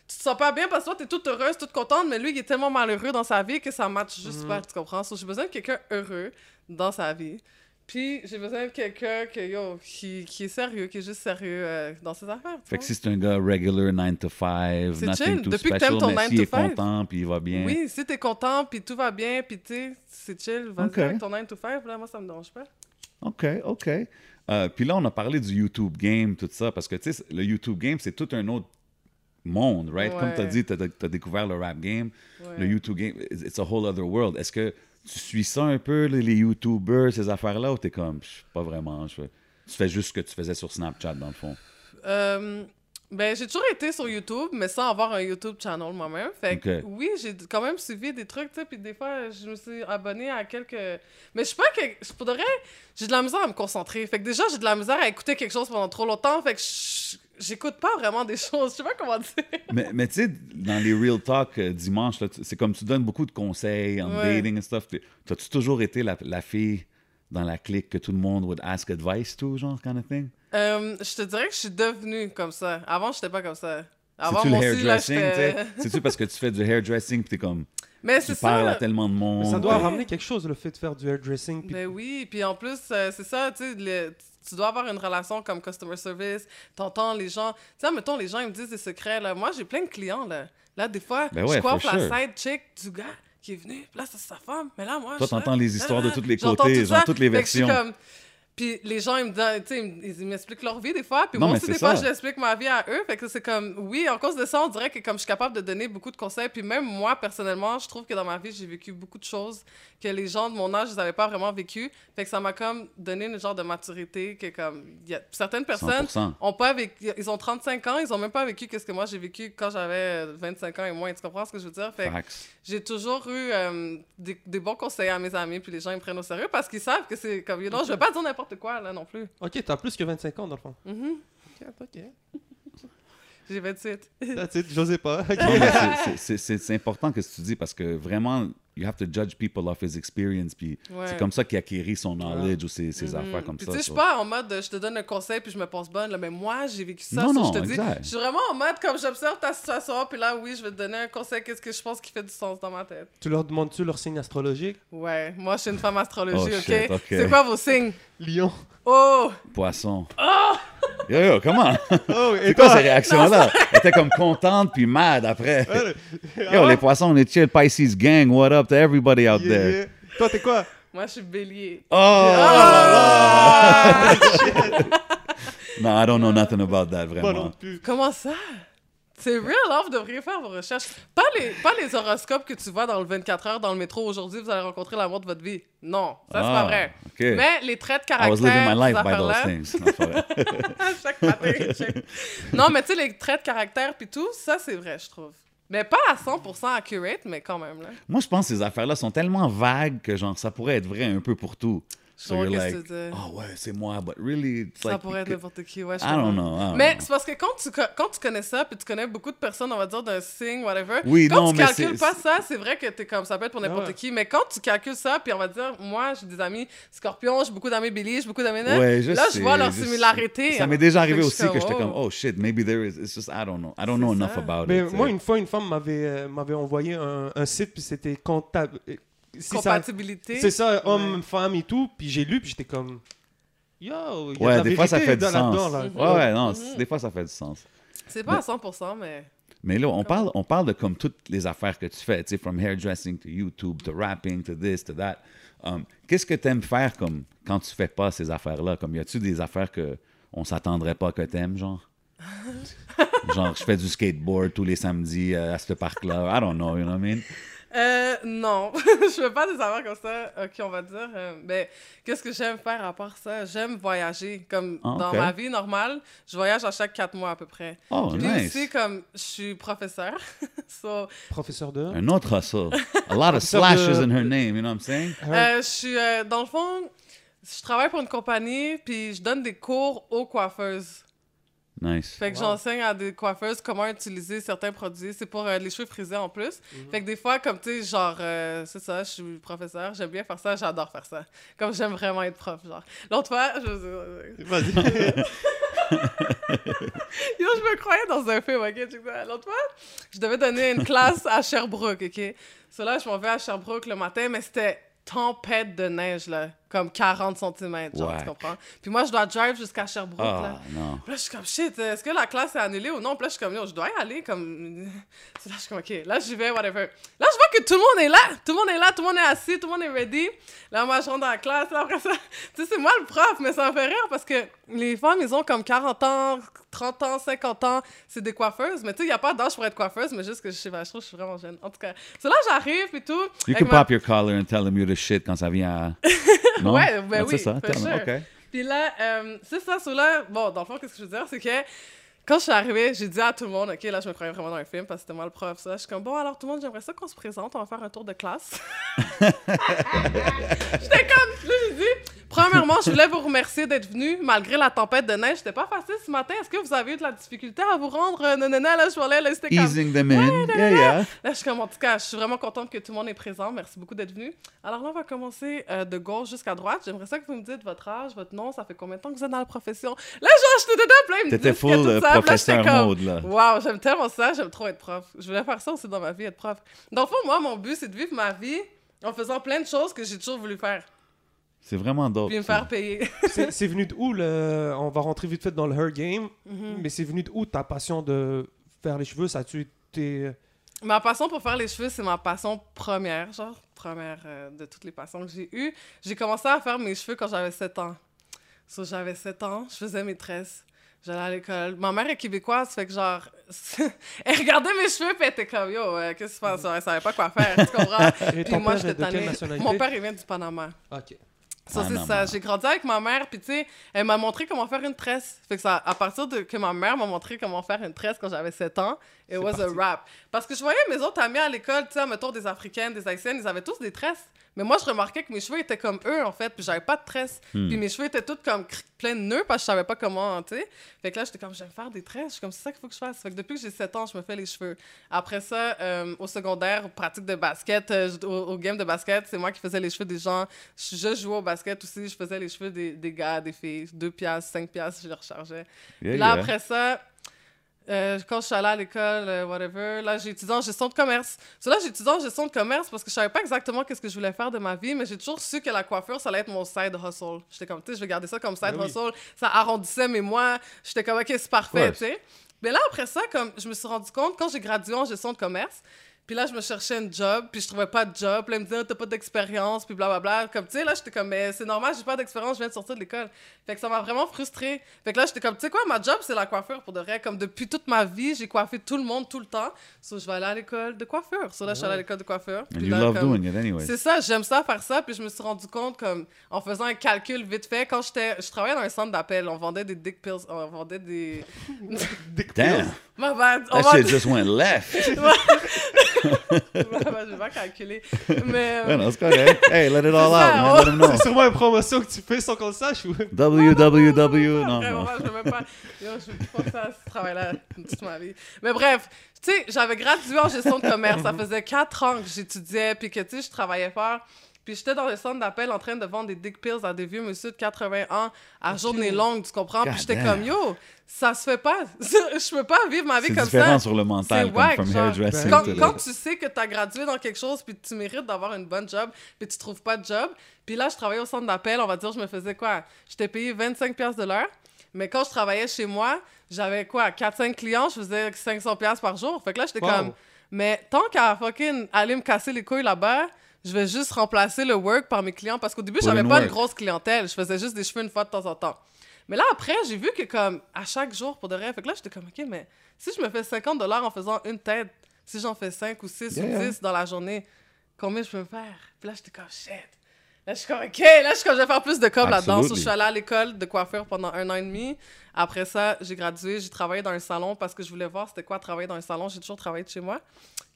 tu te sens pas bien parce que toi, t'es toute heureuse, toute contente, mais lui, il est tellement malheureux dans sa vie que ça match juste pas, tu comprends? So, j'ai besoin de quelqu'un heureux dans sa vie. Puis, j'ai besoin de quelqu'un que, yo, qui, qui est sérieux, qui est juste sérieux euh, dans ses affaires. Fait que si c'est un gars regular 9 to 5, C'est nothing chill. too Depuis que special, t'aimes ton mais 9 s'il to est 5. content puis il va bien. Oui, si t'es content, puis tout va bien, puis tu c'est chill, vas-y Ok. avec ton 9 to 5, là, moi, ça me dérange pas. OK, OK. Euh, puis là, on a parlé du YouTube game, tout ça, parce que, tu sais, le YouTube game, c'est tout un autre monde, right? Comme tu as dit, tu as, découvert le rap game, Ouais. le YouTube game, it's it's a whole other world. Est-ce que tu suis ça un peu, les, les YouTubers, ces affaires-là, ou t'es comme, je sais pas vraiment, je tu fais juste ce que tu faisais sur Snapchat, dans le fond? Euh, ben, j'ai toujours été sur YouTube, mais sans avoir un YouTube channel moi-même. Fait que oui, j'ai quand même suivi des trucs, tu sais, puis des fois, je me suis abonnée à quelques... Mais je suis pas que... Je pourrais... J'ai de la misère à me concentrer. Fait que déjà, j'ai de la misère à écouter quelque chose pendant trop longtemps. Fait que je- j'écoute pas vraiment des choses. Je sais pas comment dire. mais mais tu sais, dans les Real Talk euh, dimanche, c'est comme tu donnes beaucoup de conseils en Ouais. dating et stuff. T'as-tu toujours été la, la fille dans la clique que tout le monde would ask advice to, genre, kind of thing? Euh, je te dirais que je suis devenue comme ça. Avant, j'étais pas comme ça. Avant, là, hairdressing, tu sais? C'est-tu parce que tu fais du hairdressing pis t'es comme, Mais tu c'est parles à ça. tellement de monde? Mais ça doit Ouais. ramener quelque chose, le fait de faire du hairdressing. puis- Ben oui, puis en plus, euh, c'est ça, tu sais, tu dois avoir une relation comme customer service, t'entends les gens, tu sais, mettons, les gens, ils me disent des secrets, là. Moi, j'ai plein de clients, là. Là, des fois, Ben ouais, je coiffe la sure. side chick du gars qui est venu, là, c'est sa femme, mais là, moi, Toi, t'entends les histoires de là, tous les côtés, genre toutes les Fait que je suis versions. comme- Puis les gens, ils me m'expliquent leur vie des fois, puis Non, moi aussi, des fois, ça. j'explique ma vie à eux. Fait que c'est comme, oui, en cause de ça, on dirait que comme je suis capable de donner beaucoup de conseils, puis même moi, personnellement, je trouve que dans ma vie, j'ai vécu beaucoup de choses que les gens de mon âge, ils n'avaient pas vraiment vécu. Fait que ça m'a comme donné une genre de maturité que comme, y a certaines personnes 100%. ont pas vécu, ils ont 35 ans, ils ont même pas vécu qu'est-ce que moi j'ai vécu quand j'avais 25 ans et moins. Tu comprends ce que je veux dire? Fait j'ai toujours eu euh, des, des bons conseils à mes amis, puis les gens ils me prennent au sérieux parce qu'ils savent que c'est comme, know, je vais pas dire n'importe quoi là non plus. Ok, t'as plus que 25 ans dans le fond. Mhm. Ok, ok. J'ai 28. That's it, pas. Mais c'est- c'est- c'est c'est important que ce que tu dis parce que vraiment, you have to judge people off his experience. Puis Ouais. c'est comme ça qu'il acquérit son knowledge ou ses, ses Mhm. affaires comme Puis ça. tu sais, je suis pas en mode je te donne un conseil puis je me pense bonne, là, mais moi, j'ai vécu ça. Non, non, je te dis, exact. je suis vraiment en mode comme j'observe ta situation, puis là, oui, je vais te donner un conseil, qu'est-ce que je pense qui fait du sens dans ma tête. tu leur demandes-tu leur signe astrologique Ouais, moi, je suis une femme astrologie, Oh, ok? C'est quoi vos signes? Lion. Oh! Poisson. Yo, yo, comment? Oh, et C'est quoi ces réactions-là? Elle était comme contente puis mad après. Yo, les poissons, on est chill. Pisces gang, what up to everybody out Yeah, there? yeah. Toi, t'es quoi? Moi, je suis bélier. Oh! Ah! No, I don't know nothing about that, Moi non vraiment. plus. Comment ça? C'est real, hein? Vous devriez faire vos recherches. Pas les, pas les horoscopes que tu vois dans le 24 heures dans le métro. Aujourd'hui, vous allez rencontrer l'amour de votre vie. Non, ça, c'est pas Ah, vrai. Mais les traits de I was living caractère, my life by those things. Non. Chaque matin. Non, mais tu sais, les traits de caractère puis tout, ça, c'est vrai, je trouve. Mais pas à 100% accurate, mais quand même, là. Moi, je pense que ces affaires-là sont tellement vagues que genre ça pourrait être vrai un peu pour tout. Je So you're like, oh ouais, c'est moi, but really, it's Ça like, pourrait être n'importe qui, ouais, je I don't know. I don't Mais know. c'est parce que quand tu, quand tu connais ça, puis tu connais beaucoup de personnes, on va dire, d'un signe, whatever, Oui, quand non, tu mais calcules pas ça, c'est vrai que t'es comme, ça peut être pour n'importe ouais. qui, mais quand tu calcules ça, puis on va dire, moi, j'ai des amis scorpions, j'ai beaucoup d'amis béliers, j'ai beaucoup d'amis Ouais, je là, je sais, vois leur je- similarité. Ça m'est déjà arrivé je aussi que j'étais comme, comme, oh shit, maybe there is. It's just, I don't know. I don't know ça. enough about Mais it. moi, une fois, une femme m'avait euh, envoyé un, un site, puis c'était comptable. Si Compatibilité. C'est ça, Ouais. homme, femme et tout. Puis j'ai lu, puis j'étais comme. Yo, il y a de Ouais, la des fois, ça fait du sens. là. Ouais, ouais, non, Mhm. des fois, ça fait du sens. C'est pas à 100%, mais. Mais là, on parle, on parle de comme toutes les affaires que tu fais, tu sais, from hairdressing to YouTube, to rapping, to this, to that. Um, Qu'est-ce que tu aimes faire comme quand tu fais pas ces affaires-là? Comme y a-tu des affaires que on s'attendrait pas que t'aimes, genre? genre, je fais du skateboard tous les samedis euh, à ce parc-là. I don't know, you know what I mean? Euh, non. je fais pas des affaires comme ça, ok, on va dire. euh, mais qu'est-ce que j'aime faire à part ça? J'aime voyager. Comme Ah, dans ma vie normale, je voyage à chaque quatre mois à peu près. Oh, Puis nice. aussi, comme je suis professeur, so, Professeur de? Un autre hustle. A lot of de- slashes in her name, you know what I'm saying? euh, je suis, euh, dans le fond, je travaille pour une compagnie, puis je donne des cours aux coiffeuses. Nice. Fait que Wow. j'enseigne à des coiffeuses comment utiliser certains produits. C'est pour euh, les cheveux frisés en plus. Mhm. Fait que des fois, comme tu sais, genre, euh, c'est ça, je suis professeur, j'aime bien faire ça, j'adore faire ça. Comme j'aime vraiment être prof, genre. L'autre fois, je... Vas-y. Yo, je me croyais dans un film, ok? L'autre fois, je devais donner une classe à Sherbrooke, ok? Cela, je m'en vais à Sherbrooke le matin, mais c'était tempête de neige, là. Comme 40 cm, genre, Ouais. tu comprends? Puis moi, je dois drive jusqu'à Sherbrooke, là. Ah, non. Puis là, je suis comme, shit, est-ce que la classe est annulée ou non? Puis là, je suis comme, je dois y aller, comme... Là, je suis comme, OK, là, j'y vais, whatever. Là, je vois que tout le monde est là. Tout le monde est là, tout le monde est assis, tout le monde est ready. Là, moi, je rentre dans la classe, là, après ça... Tu sais, c'est moi le prof, mais ça me fait rire parce que les femmes, ils ont comme 40 ans, 30 ans, 50 ans. C'est des coiffeuses. Mais tu sais, il n'y a pas d'âge pour être coiffeuse, mais juste que je sais pas, je trouve que je suis vraiment jeune. En tout cas, c'est là, j'arrive et tout. You can ma- pop your collar and tell them you're the shit quand ça vient à... Non? Ouais, ben Ah, oui, C'est ça, for sure. Puis là, euh, c'est ça, sur là, bon, dans le fond, qu'est-ce que je veux dire, c'est que quand je suis arrivée, j'ai dit à tout le monde, OK, là, je me croyais vraiment dans un film parce que c'était moi le prof, ça. Je suis comme, bon, alors tout le monde, j'aimerais ça qu'on se présente, on va faire un tour de classe. J'étais comme, là, j'ai dit, premièrement, je voulais vous remercier d'être venus, malgré la tempête de neige. C'était pas facile ce matin. Est-ce que vous avez eu de la difficulté à vous rendre? Euh, Non, non, non, là, je parlais, là, c'était comme. Easing them in. Yeah, yeah. Là, je suis comme, en tout cas, je suis vraiment contente que tout le monde est présent. Merci beaucoup d'être venu. Alors là, on va commencer euh, de gauche jusqu'à droite. J'aimerais ça que vous me dites votre âge, votre nom, ça fait combien de temps que vous êtes dans la profession? Là, genre, j'étais dedans, plein de T'étais full euh, professeur mode, là. Waouh, j'aime tellement ça, j'aime trop être prof. Je voulais faire ça aussi dans ma vie, être prof. Dans le fond, moi, mon but, c'est de vivre ma vie en faisant plein de choses que j'ai toujours voulu faire, C'est vraiment dope. puis me faire payer. C'est venu de où le. On va rentrer vite fait dans le Her Game. Mhm. Mais c'est venu de où ta passion de faire les cheveux? Ça a-tu été. Ma passion pour faire les cheveux, c'est ma passion première, genre première euh, de toutes les passions que j'ai eues. J'ai commencé à faire mes cheveux quand j'avais 7 ans. So, j'avais 7 ans, je faisais mes tresses. J'allais à l'école. Ma mère est québécoise, fait que genre, elle regardait mes cheveux, puis elle était comme, yo, euh, qu'est-ce qui se passe? Elle savait pas quoi faire, tu comprends? Et Puis ton moi, père j'étais est de quelle tannée. nationalité? Mon père, il vient du Panama. Ok. Ça, c'est Panama. ça. J'ai grandi avec ma mère, puis tu sais, elle m'a montré comment faire une tresse. Fait que ça, à partir de que ma mère m'a montré comment faire une tresse quand j'avais 7 ans, it was a rap. Parce que je voyais mes autres amis à l'école, tu sais, mettons des Africaines, des Haïtiennes, ils avaient tous des tresses. Mais moi, je remarquais que mes cheveux étaient comme eux, en fait, puis j'avais pas de tresses. Hmm. Puis mes cheveux étaient tous comme pleins de nœuds parce que je savais pas comment, tu sais. Fait que là, j'étais comme, j'aime faire des tresses. Je suis comme, c'est ça qu'il faut que je fasse. Fait que depuis que j'ai 7 ans, je me fais les cheveux. Après ça, euh, au secondaire, pratique de basket, euh, au, au game de basket, c'est moi qui faisais les cheveux des gens. Je, je jouais au basket aussi, je faisais les cheveux des, des gars, des filles. 2 piastres, 5 piastres, je les rechargeais. Yeah, là, yeah. après ça, euh, quand je suis allée à l'école, euh, whatever, là, j'ai étudié en gestion de commerce. So, là, j'ai étudié en gestion de commerce parce que je savais pas exactement qu'est-ce que je voulais faire de ma vie, mais j'ai toujours su que la coiffure, ça allait être mon side hustle. J'étais comme, tu sais, je vais garder ça comme side Ben oui. hustle. Ça arrondissait mes mois. J'étais comme, OK, c'est parfait, tu sais. Mais là, après ça, comme je me suis rendu compte, quand j'ai gradué en gestion de commerce, puis là, je me cherchais un job, puis je trouvais pas de job. Puis là, ils me disaient, Ah, t'as pas d'expérience, puis blablabla. Comme, tu sais, là, j'étais comme, mais c'est normal, j'ai pas d'expérience, je viens de sortir de l'école. Fait que ça m'a vraiment frustrée. Fait que là, j'étais comme, tu sais quoi, ma job, c'est la coiffure pour de vrai. Comme depuis toute ma vie, j'ai coiffé tout le monde tout le temps. So, je vais aller à l'école de coiffure. So, là, je suis allée à l'école de coiffure. And Puis là, love comme- doing it anyway. c'est ça, j'aime ça faire ça. Puis je me suis rendu compte, comme, en faisant un calcul vite fait, quand j'étais. Je travaillais dans un centre d'appel, on vendait des dick pills, on vendait des. Damn, Ma bad, on that shit just went left. Bad, j'ai pas calculé. Mais. euh, Ouais, non, c'est correct. Hey, let it all out, man. C'est sûrement une promotion que tu fais sans qu'on le sache. ou- www. Non, Vraiment, non. je veux même pas. Yo, je veux pas ce travail-là toute ma vie. Mais bref, tu sais, j'avais gradué en gestion de commerce. Ça faisait quatre ans que j'étudiais, puis que, tu sais, je travaillais fort. Puis j'étais dans le centre d'appel en train de vendre des dick pills à des vieux monsieur de 80 ans à journée longue, tu comprends? Puis j'étais comme, yo, ça se fait pas. je peux pas vivre ma vie C'est comme différent ça. sur le mental, C'est comme wack, from hairdressing Quand, to quand tu sais que tu as gradué dans quelque chose puis tu mérites d'avoir une bonne job puis tu trouves pas de job, puis là je travaillais au centre d'appel, on va dire je me faisais quoi? J'étais payé 25 pièces de l'heure, mais quand je travaillais chez moi, j'avais quoi? 4 5 clients, je faisais 500 pièces par jour. Fait que là j'étais Wow. comme mais tant qu'à fucking aller me casser les couilles là-bas, je vais juste remplacer le work par mes clients parce qu'au début, j'avais pas une grosse clientèle. Je faisais juste des cheveux une fois de temps en temps. Mais là, après, j'ai vu que, comme, à chaque jour, pour de vrai, fait que là, j'étais comme, OK, mais si je me fais 50 dollars en faisant une tête, si j'en fais 5 ou 6 Yeah, ou yeah. 10 dans la journée, combien je peux me faire? Puis là, j'étais comme, shit. Là, je suis comme, OK, là, je suis comme, je vais faire plus de com là-dedans. Je suis allée à l'école de coiffure pendant un an et demi. Après ça, j'ai gradué, j'ai travaillé dans un salon parce que je voulais voir c'était quoi travailler dans un salon. J'ai toujours travaillé de chez moi.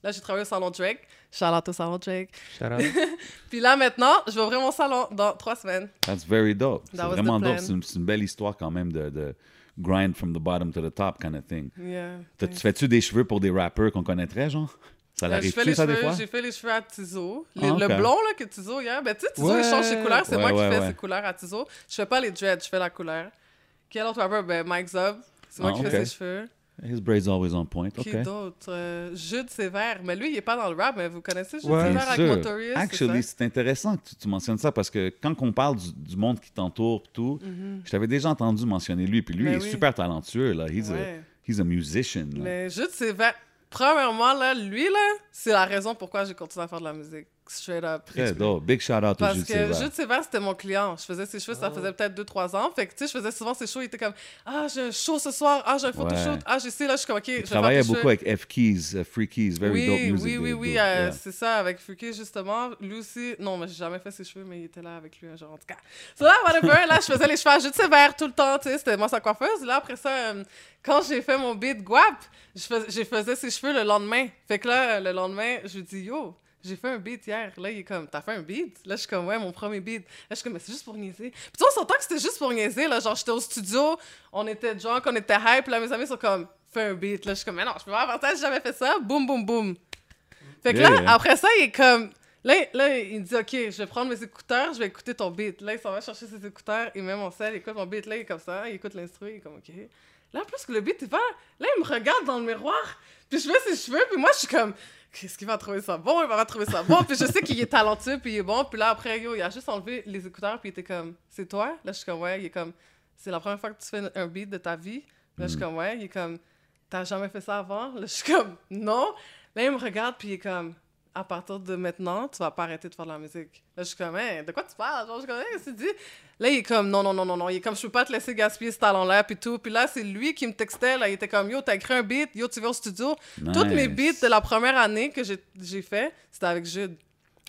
Là, j'ai travaillé au salon Drake. Shout out au salon Drake. Puis là, maintenant, je vais ouvrir mon salon dans trois semaines. That's very dope. C'est That was the vraiment dope. C'est une, c'est une belle histoire quand même de, de grind from the bottom to the top kind of thing. Yeah. Tu fais-tu des cheveux pour des rappers qu'on connaîtrait, genre? Ça Euh, je l'arrive les ça, des fois? j'ai fait les cheveux à Tizo. Les- Ah. Le blond là que Tizo hier, ben tu sais Tizo Ouais. il change ses couleurs, c'est Ouais, moi ouais, qui fais ouais. ses couleurs à Tizo. Je fais pas les dreads, je fais la couleur. Quel autre rapper Ben Mike Zub, c'est moi Ah, qui fais ses cheveux. His braids always on point. Qui OK. d'autre Euh, Jude Sévère, mais lui il est pas dans le rap, mais vous connaissez Jude Ouais. Sévère avec c'est Actually, c'est intéressant que tu, tu mentionnes ça parce que quand on parle du, du monde qui t'entoure et tout, je t'avais déjà entendu mentionner lui. Puis lui, Ben il est oui. super talentueux. Là. He's, Ouais. a, he's a musician. là. Mais Jude Sévère, premièrement là, lui là, c'est la raison pourquoi j'ai continué à faire de la musique. Straight up. Très dope. Big shout out to Parce Jude que Sévère. Jude Sévère, c'était mon client. Je faisais ses cheveux, Ah. ça faisait peut-être 2-3 ans. Fait que, tu sais, je faisais souvent ses shows. Il était comme Ah, j'ai un show ce soir. Ah, j'ai un photoshoot. Ouais. Ah, j'ai ci. Là, je suis comme Ok, je Il travaillait beaucoup avec F Keys, uh, Free Keys, very oui, dope music. Oui, oui, oui, euh, Yeah. c'est ça, avec Fuki, justement. Lui aussi, non, mais j'ai jamais fait ses cheveux, mais il était là avec lui en tout cas. So là, whatever, là, je faisais les cheveux à Jude Sévère tout le temps, tu sais, c'était moi sa coiffeuse. Là, après ça, euh, quand j'ai fait mon beat Guap, je fais- j'ai faisais ses cheveux le lendemain. Fait que là, le lendemain, je lui dis Yo, j'ai fait un beat hier. Là, il est comme, t'as fait un beat? Là, je suis comme, ouais, mon premier beat. Là, je suis comme, mais c'est juste pour niaiser. Puis tu vois, on s'entend que c'était juste pour niaiser. Là, genre, j'étais au studio, on était drunk, on était hype. Là, mes amis sont comme, fais un beat. Là, je suis comme, mais non, je peux pas faire ça, j'ai jamais fait ça. Boum, boum, boum. Fait que Yeah, là, après ça, il est comme. Là, là, il dit, OK, je vais prendre mes écouteurs, je vais écouter ton beat. Là, il s'en va chercher ses écouteurs, il met mon sel, il écoute mon beat. Là, il est comme ça, il écoute l'instru, il est comme, OK. Là, plus que le beat est fait, là, il me regarde dans le miroir, puis je fais ses cheveux, puis moi, je suis comme, qu'est-ce qu'il va trouver ça bon? Il va trouver ça bon. Puis je sais qu'il est talentueux, puis il est bon. Puis là, après, yo, il a juste enlevé les écouteurs, puis il était comme, c'est toi? Là, je suis comme, ouais. Il est comme, c'est la première fois que tu fais un beat de ta vie. Là, je suis comme, ouais. Il est comme, t'as jamais fait ça avant? Là, je suis comme, non. Là, il me regarde, puis il est comme, à partir de maintenant, tu vas pas arrêter de faire de la musique. Là, je suis comme, Hein, de quoi tu parles? Genre, je suis comme, que tu dis? Là, il est comme, non, non, non, non, non. Il est comme, je peux pas te laisser gaspiller ce talent-là, puis tout. Puis là, c'est lui qui me textait, là. Il était comme, yo, t'as écrit un beat, yo, tu vas au studio? Toutes mes Nice. beats de la première année que j'ai fait, c'était avec Jude.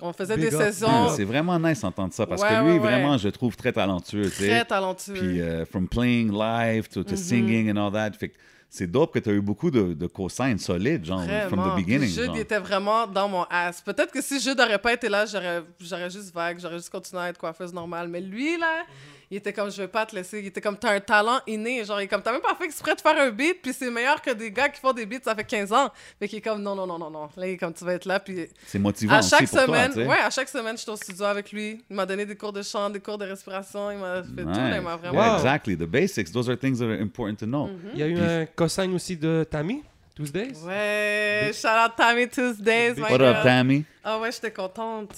On faisait Big des up. saisons C'est vraiment nice d'entendre ça parce Ouais, que lui, ouais, ouais. vraiment, je trouve très talentueux. sais. très talentueux. Puis, euh, from playing live to, to Mhm. singing and all that. Fait c'est dope que tu as eu beaucoup de, de cosignes solides, genre, from Vraiment. the beginning. Jude, genre. était vraiment dans mon ass. Peut-être que si Jude n'aurait pas été là, j'aurais j'aurais juste vague, j'aurais juste continué à être coiffeuse normale. Mais lui, là, il était comme, je vais pas te laisser. Il était comme, t'as un talent inné. Genre, il est comme, t'as même pas fait exprès de faire un beat, puis c'est meilleur que des gars qui font des beats, ça fait 15 ans. Fait qu'il est comme, non, non, non, non, non. Là, il est comme, tu vas être là, puis C'est motivant à aussi chaque pour semaine, toi, ouais, à chaque semaine, j'étais au studio avec lui. Il m'a donné des cours de chant, des cours de respiration, il m'a fait tout, là, il m'a Ouais. vraiment. Yeah, exactly. The basics, those are things that are important to know. Mhm. Il y a eu Puis- un cosign aussi de Tammy, Tuesdays? Ouais, shout out Tammy Tuesdays, my What up, girl. Tammy? Ah ouais, j'étais contente.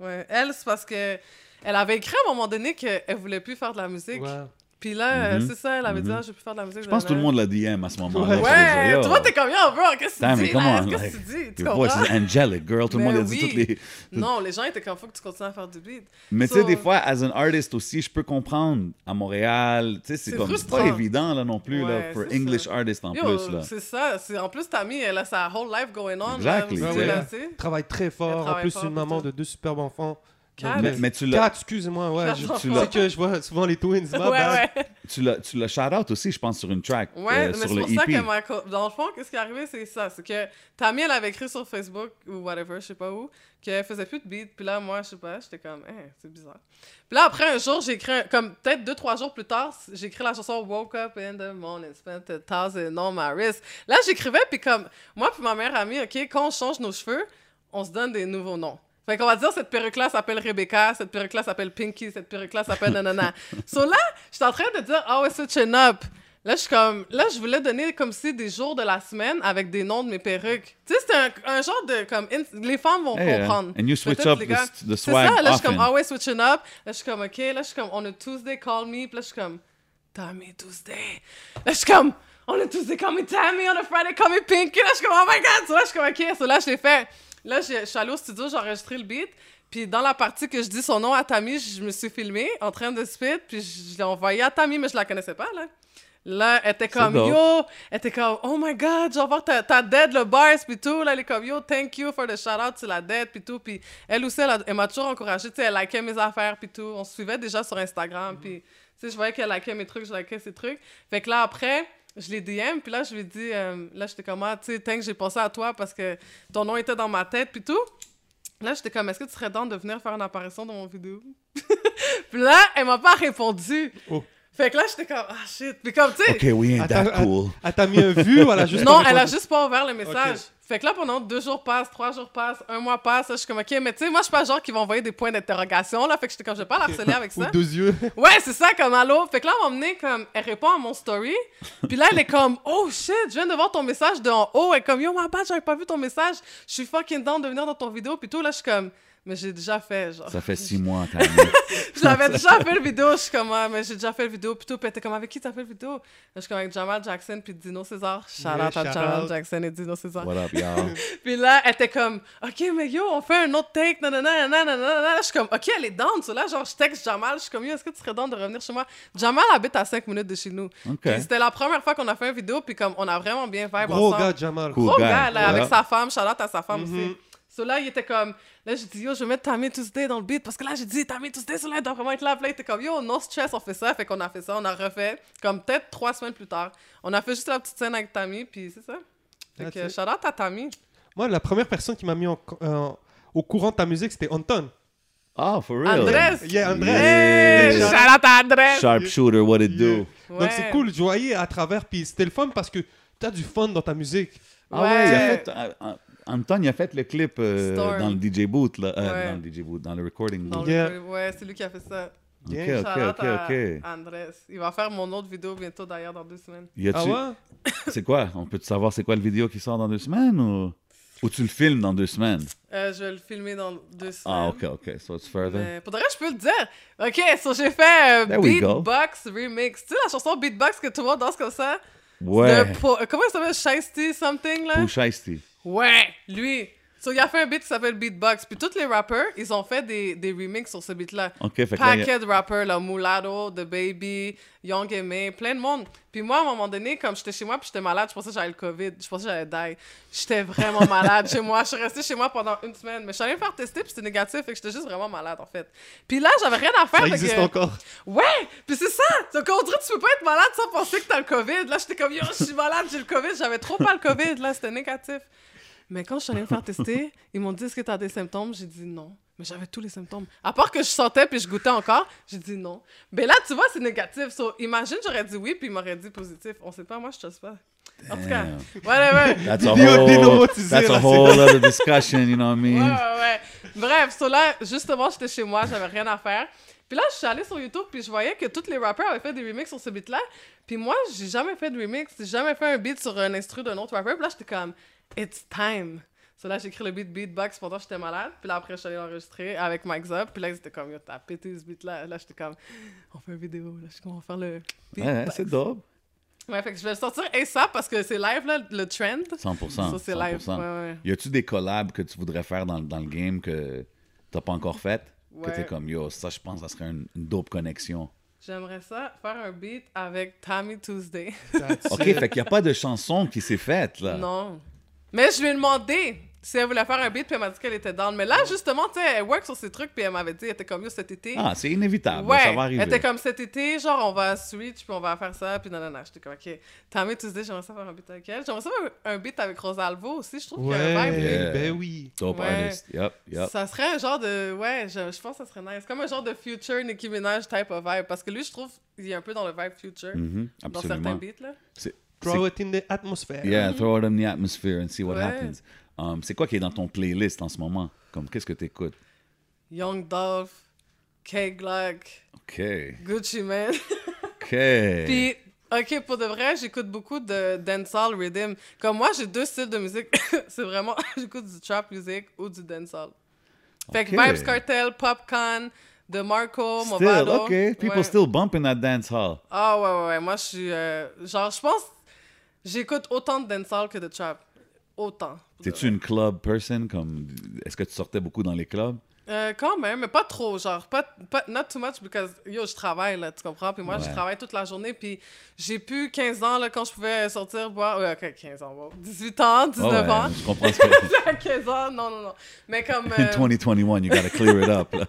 Ouais. Elle, c'est parce que elle avait écrit à un moment donné qu'elle voulait plus faire de la musique. Ouais. Puis là, Mhm. euh, c'est ça, elle avait dit, Mhm. ah, je vais plus faire de la musique. Je pense que tout le monde l'a DM à ce moment-là. Ouais. Ouais, vois, t'es comme, yo, bro, qu'est-ce que tu dis? Qu'est-ce like, que tu dis? Tu Your voice is angelic, girl. Tout le monde a dit toutes les... Non, les gens étaient comme, faut que tu continues à faire du beat. Mais tu sais, des fois, as an artist aussi, je peux comprendre à Montréal, tu sais, c'est comme c'est pas évident là non plus là, pour English ça. artist en Yo, plus là. c'est ça. c'est- En plus, Tammy, elle a sa whole life going on. Exactly, sais. Travaille très fort. En plus, une maman de deux superbes enfants. Quatre. Mais, mais tu l'as Quatre, excusez-moi, ouais. Sais que je vois souvent les twins. Ouais, tu l'as tu l'as shout out aussi, je pense sur une track Ouais, euh, mais sur c'est le pour ça EP. que co- dans le fond, qu'est-ce qui est arrivé, c'est ça. C'est que Tammy, elle avait écrit sur Facebook ou whatever, je sais pas où, qu'elle faisait plus de beat. Puis là, moi, je sais pas, j'étais comme, eh, c'est bizarre. Puis là, après un jour, j'ai écrit, un- comme peut-être deux, trois jours plus tard, j'ai écrit la chanson Woke Up in the Morning, Spent a Thousand on my wrist. Là, j'écrivais, puis comme, moi, puis ma meilleure amie, OK, quand on change nos cheveux, on se donne des nouveaux noms. Fait qu'on va dire, cette perruque-là s'appelle Rebecca, cette perruque-là s'appelle Pinky, cette perruque-là s'appelle nanana. so là, j'étais en train de dire, ah ouais, switching up. Là, je suis comme, là, je voulais donner comme si des jours de la semaine avec des noms de mes perruques. Tu sais, c'était un, un genre de, comme, les femmes vont Hey, uh, comprendre. and you switch up the, C'est ça, là, je suis comme, ouais, switching up. Là, je suis comme, ok, là, je suis comme, on a Tuesday, call me. Puis là, je suis comme, Tammy Tuesday. Là, je suis comme, on a Tuesday, call me Tammy, on a Friday, call me Pinky. Là, je suis comme, oh my god, so là, je suis comme, ok, so là, je l'ai fait. Là, j'ai- je suis allée au studio, j'ai enregistré le beat. Puis dans la partie que je dis son nom à Tammy, je me suis filmée en train de spit. Puis je l'ai envoyé à Tammy, mais je la connaissais pas, là. Là, elle était comme, yo, elle était comme, oh my god, genre, voir ta, ta dead, le bars, puis tout. Là, elle est comme, yo, thank you for the shout out, c'est la dead, puis tout. Puis elle aussi, elle, m'a toujours encouragée, tu sais, elle likait mes affaires, puis tout. On se suivait déjà sur Instagram, puis, tu sais, je voyais qu'elle likait mes trucs, je likais ses trucs. Fait que là, après, je l'ai DM, puis là, je lui ai dit, euh, là, j'étais comme, ah, tu sais, thanks, j'ai pensé à toi parce que ton nom était dans ma tête, puis tout. Là, j'étais comme, est-ce que tu serais dans de venir faire une apparition dans mon vidéo? puis là, elle m'a pas répondu. Oh. Fait que là, j'étais comme, ah shit. Puis comme, tu sais, OK, we ain't that cool. Elle t'a mis un vu ou elle a juste. non, elle a juste pas ouvert le message. Fait que là, pendant deux jours passent, trois jours passent, un mois passe, là, je suis comme, OK, mais tu sais, moi, je suis pas le genre qui va envoyer des points d'interrogation, là. Fait que j'étais comme, je vais pas la harceler avec Ou ça. deux yeux. Ouais, c'est ça, comme allô. Fait que là, à un moment donné, comme, elle répond à mon story. Puis là, elle est comme, oh shit, je viens de voir ton message de en haut. Elle est comme, yo, ma bad, j'avais pas vu ton message. Je suis fucking down de venir dans ton vidéo. Puis tout, là, je suis comme, mais j'ai déjà fait, genre. Ça fait six mois, Tammy. Je l'avais déjà fait le vidéo, je suis comme, ah, mais j'ai déjà fait le vidéo, puis tout, puis elle était comme, avec qui t'as fait le vidéo? Je suis comme, avec Jamal Jackson, puis Dino César. Shout Yeah, out à shout Jamal out. Jackson et Dino César. What up, y'all? Puis là, elle était comme, ok, mais yo, on fait un autre take, nanana, nanana, nanana. Là, je suis comme, ok, elle est down. So là, genre, je texte Jamal, je suis comme, yo, est-ce que tu serais down de revenir chez moi? Jamal habite à 5 minutes de chez nous. Puis c'était la première fois qu'on a fait une vidéo, puis comme, on a vraiment bien vibe Gros ensemble. gars, Jamal. Cool. Gros guy, gars, là, avec sa femme, shout out à sa femme Mhm. aussi. So là, il était comme, là, j'ai dit, yo, je vais mettre Tammy Tuesday dans le beat, parce que là, j'ai dit, Tammy Tuesday, elle doit vraiment être là. Puis là, il était comme, yo, no stress, on fait ça. Fait qu'on a fait ça, on a refait, comme peut-être trois semaines plus tard. On a fait juste la petite scène avec Tammy, puis c'est ça. Fait That's que, it. shout out à Tammy. Moi, la première personne qui m'a mis en- euh, au courant de ta musique, c'était Anton. Ah, for real? Andrés! Yeah, Andrés. Hey, Yeah. shout out à Andrés! Sharpshooter, what it do? Donc c'est cool, je voyais à travers, puis c'était le fun parce que t'as du fun dans ta musique. Ah ouais, Ouais. fait... euh, euh, Anton, il a fait le clip euh, dans le DJ booth, là. euh, Ouais. Dans le DJ booth, dans le recording Dans booth. le- Yeah. Ouais, c'est lui qui a fait ça. OK, Yeah. OK, OK, OK. Andrés. Il va faire mon autre vidéo bientôt, d'ailleurs, dans deux semaines. Y Ah ouais? C'est quoi? On peut savoir c'est quoi le vidéo qui sort dans deux semaines ou... Ou tu le filmes dans deux semaines? Euh, je vais le filmer dans deux semaines. Ah, OK, OK. So it's further. Mais pour de vrai, je peux le dire. Ok, so j'ai fait. Beatbox Remix. Tu sais la chanson Beatbox que tout le monde danse comme ça? Ouais. Po- comment il s'appelle? Shiesty something, là? Pooh Shiesty. Ouais, lui. So, il a fait un beat qui s'appelle Beatbox. Puis tous les rappers, ils ont fait des, des remixes sur ce beat-là. OK, fait que là, il y a- Paquet de rappers, là, Mulatto, The Baby, Young M.A., plein de monde. Puis moi, à un moment donné, comme j'étais chez moi puis j'étais malade, je pensais que j'avais le COVID, je pensais que j'allais die. J'étais vraiment malade chez moi. Je suis restée chez moi pendant une semaine. Mais je suis allée me faire tester puis c'était négatif, fait que j'étais juste vraiment malade, en fait. Puis là, j'avais rien à faire. Ça existe que- encore. Ouais! Puis c'est ça! Donc, on dirait tu peux pas être malade sans penser que t'as le COVID. Là, j'étais comme, yo, je suis malade, j'ai le COVID. J'avais trop pas le COVID. Là, c'était négatif. Mais quand je suis allée me faire tester, ils m'ont dit, est-ce que t'as des symptômes? J'ai dit non. Mais j'avais tous les symptômes. À part que je sentais puis je goûtais encore, j'ai dit non. Mais là, tu vois, c'est négatif. So, imagine, j'aurais dit oui puis ils m'auraient dit positif. On sait pas, moi, je sais pas. En tout cas, ouais. That's a whole, that's a whole other discussion, you know what I mean? ouais, ouais. Bref, so là, justement, j'étais chez moi, j'avais rien à faire. Puis là, je suis allée sur YouTube, puis je voyais que tous les rappeurs avaient fait des remixes sur ce beat-là. Puis moi, j'ai jamais fait de remix, j'ai jamais fait un beat sur un instru d'un autre rappeur. Puis là, j'étais comme, it's time. So là, j'ai écrit le beat beatbox pendant que j'étais malade. Puis là, après, je suis allée l'enregistrer avec Mike Zop. Puis là, ils étaient comme, yo, t'as pété ce beat-là. Là, j'étais comme, on fait une vidéo. Là, je suis comme, on va faire le Ouais, ouais, beatbox. c'est dope. Ouais, fait que je vais le sortir ASAP parce que c'est live, là, le trend. 100%. Ça, c'est live. 100%. Ouais, ouais. Y a-tu des collabs que tu voudrais faire dans, dans le game que t'as pas encore fait? Que Ouais. t'es comme, yo, ça, je pense que ça serait une, une dope connexion. J'aimerais ça faire un beat avec Tammy Tuesday. OK, it. fait qu'il n'y a pas de chanson qui s'est faite, là. Non. Mais je lui ai demandé si elle voulait faire un beat, puis elle m'a dit qu'elle était down. Mais là, justement, tu sais, elle work sur ces trucs, puis elle m'avait dit, elle était comme yo cet été. Ah, c'est inévitable. ouais, ça va arriver. elle était comme cet été, genre, on va switch, puis on va faire ça, puis non, non, non. J'étais comme, ok. Tammy Tuesday, j'aimerais ça faire un beat avec elle. J'aimerais ça faire un, beat avec Rosalvo aussi, je trouve qu'il y a un Ouais, vibe. Yeah. ben oui. Dope Ouais. artist. Yup, yup. Ça serait un genre de. Ouais, je, je pense que ça serait nice. Comme un genre de future Nicki Minaj type of vibe. Parce que lui, je trouve, il est un peu dans le vibe future. Mhm, Dans certains beats, là. C'est- Throw it in the atmosphere. Yeah, throw it in the atmosphere and see what Ouais. happens. Um, c'est quoi qui est dans ton playlist en ce moment? Comme, qu'est-ce que tu écoutes? Young Dolph, K Glock, OK. Gucci Man. OK. Puis, ok, pour de vrai, j'écoute beaucoup de dancehall rhythm. Comme moi, j'ai deux styles de musique. c'est vraiment, j'écoute du trap music ou du dancehall. Fait que Ok. Vibes Cartel, Popcorn, de Marco, Still, Movado. OK. People Ouais. still bumping that dance hall. Ah ouais, ouais, ouais. Moi, je suis... euh, genre, je pense... J'écoute autant de dancehall que de trap. Autant. T'es-tu une club person? Comme, est-ce que tu sortais beaucoup dans les clubs? Euh, quand même, mais pas trop, genre, pas, pas, not too much, because, yo, je travaille, là, tu comprends? Puis moi, je travaille toute la journée, puis j'ai plus 15 ans, là, quand je pouvais sortir, boire, ouais, ok, 15 ans, wow. 18 ans, 19 Ouais, ouais, ans, Je comprends ce que... 15 ans, non, non, non, mais comme, In euh, 2021, you gotta clear it up. là.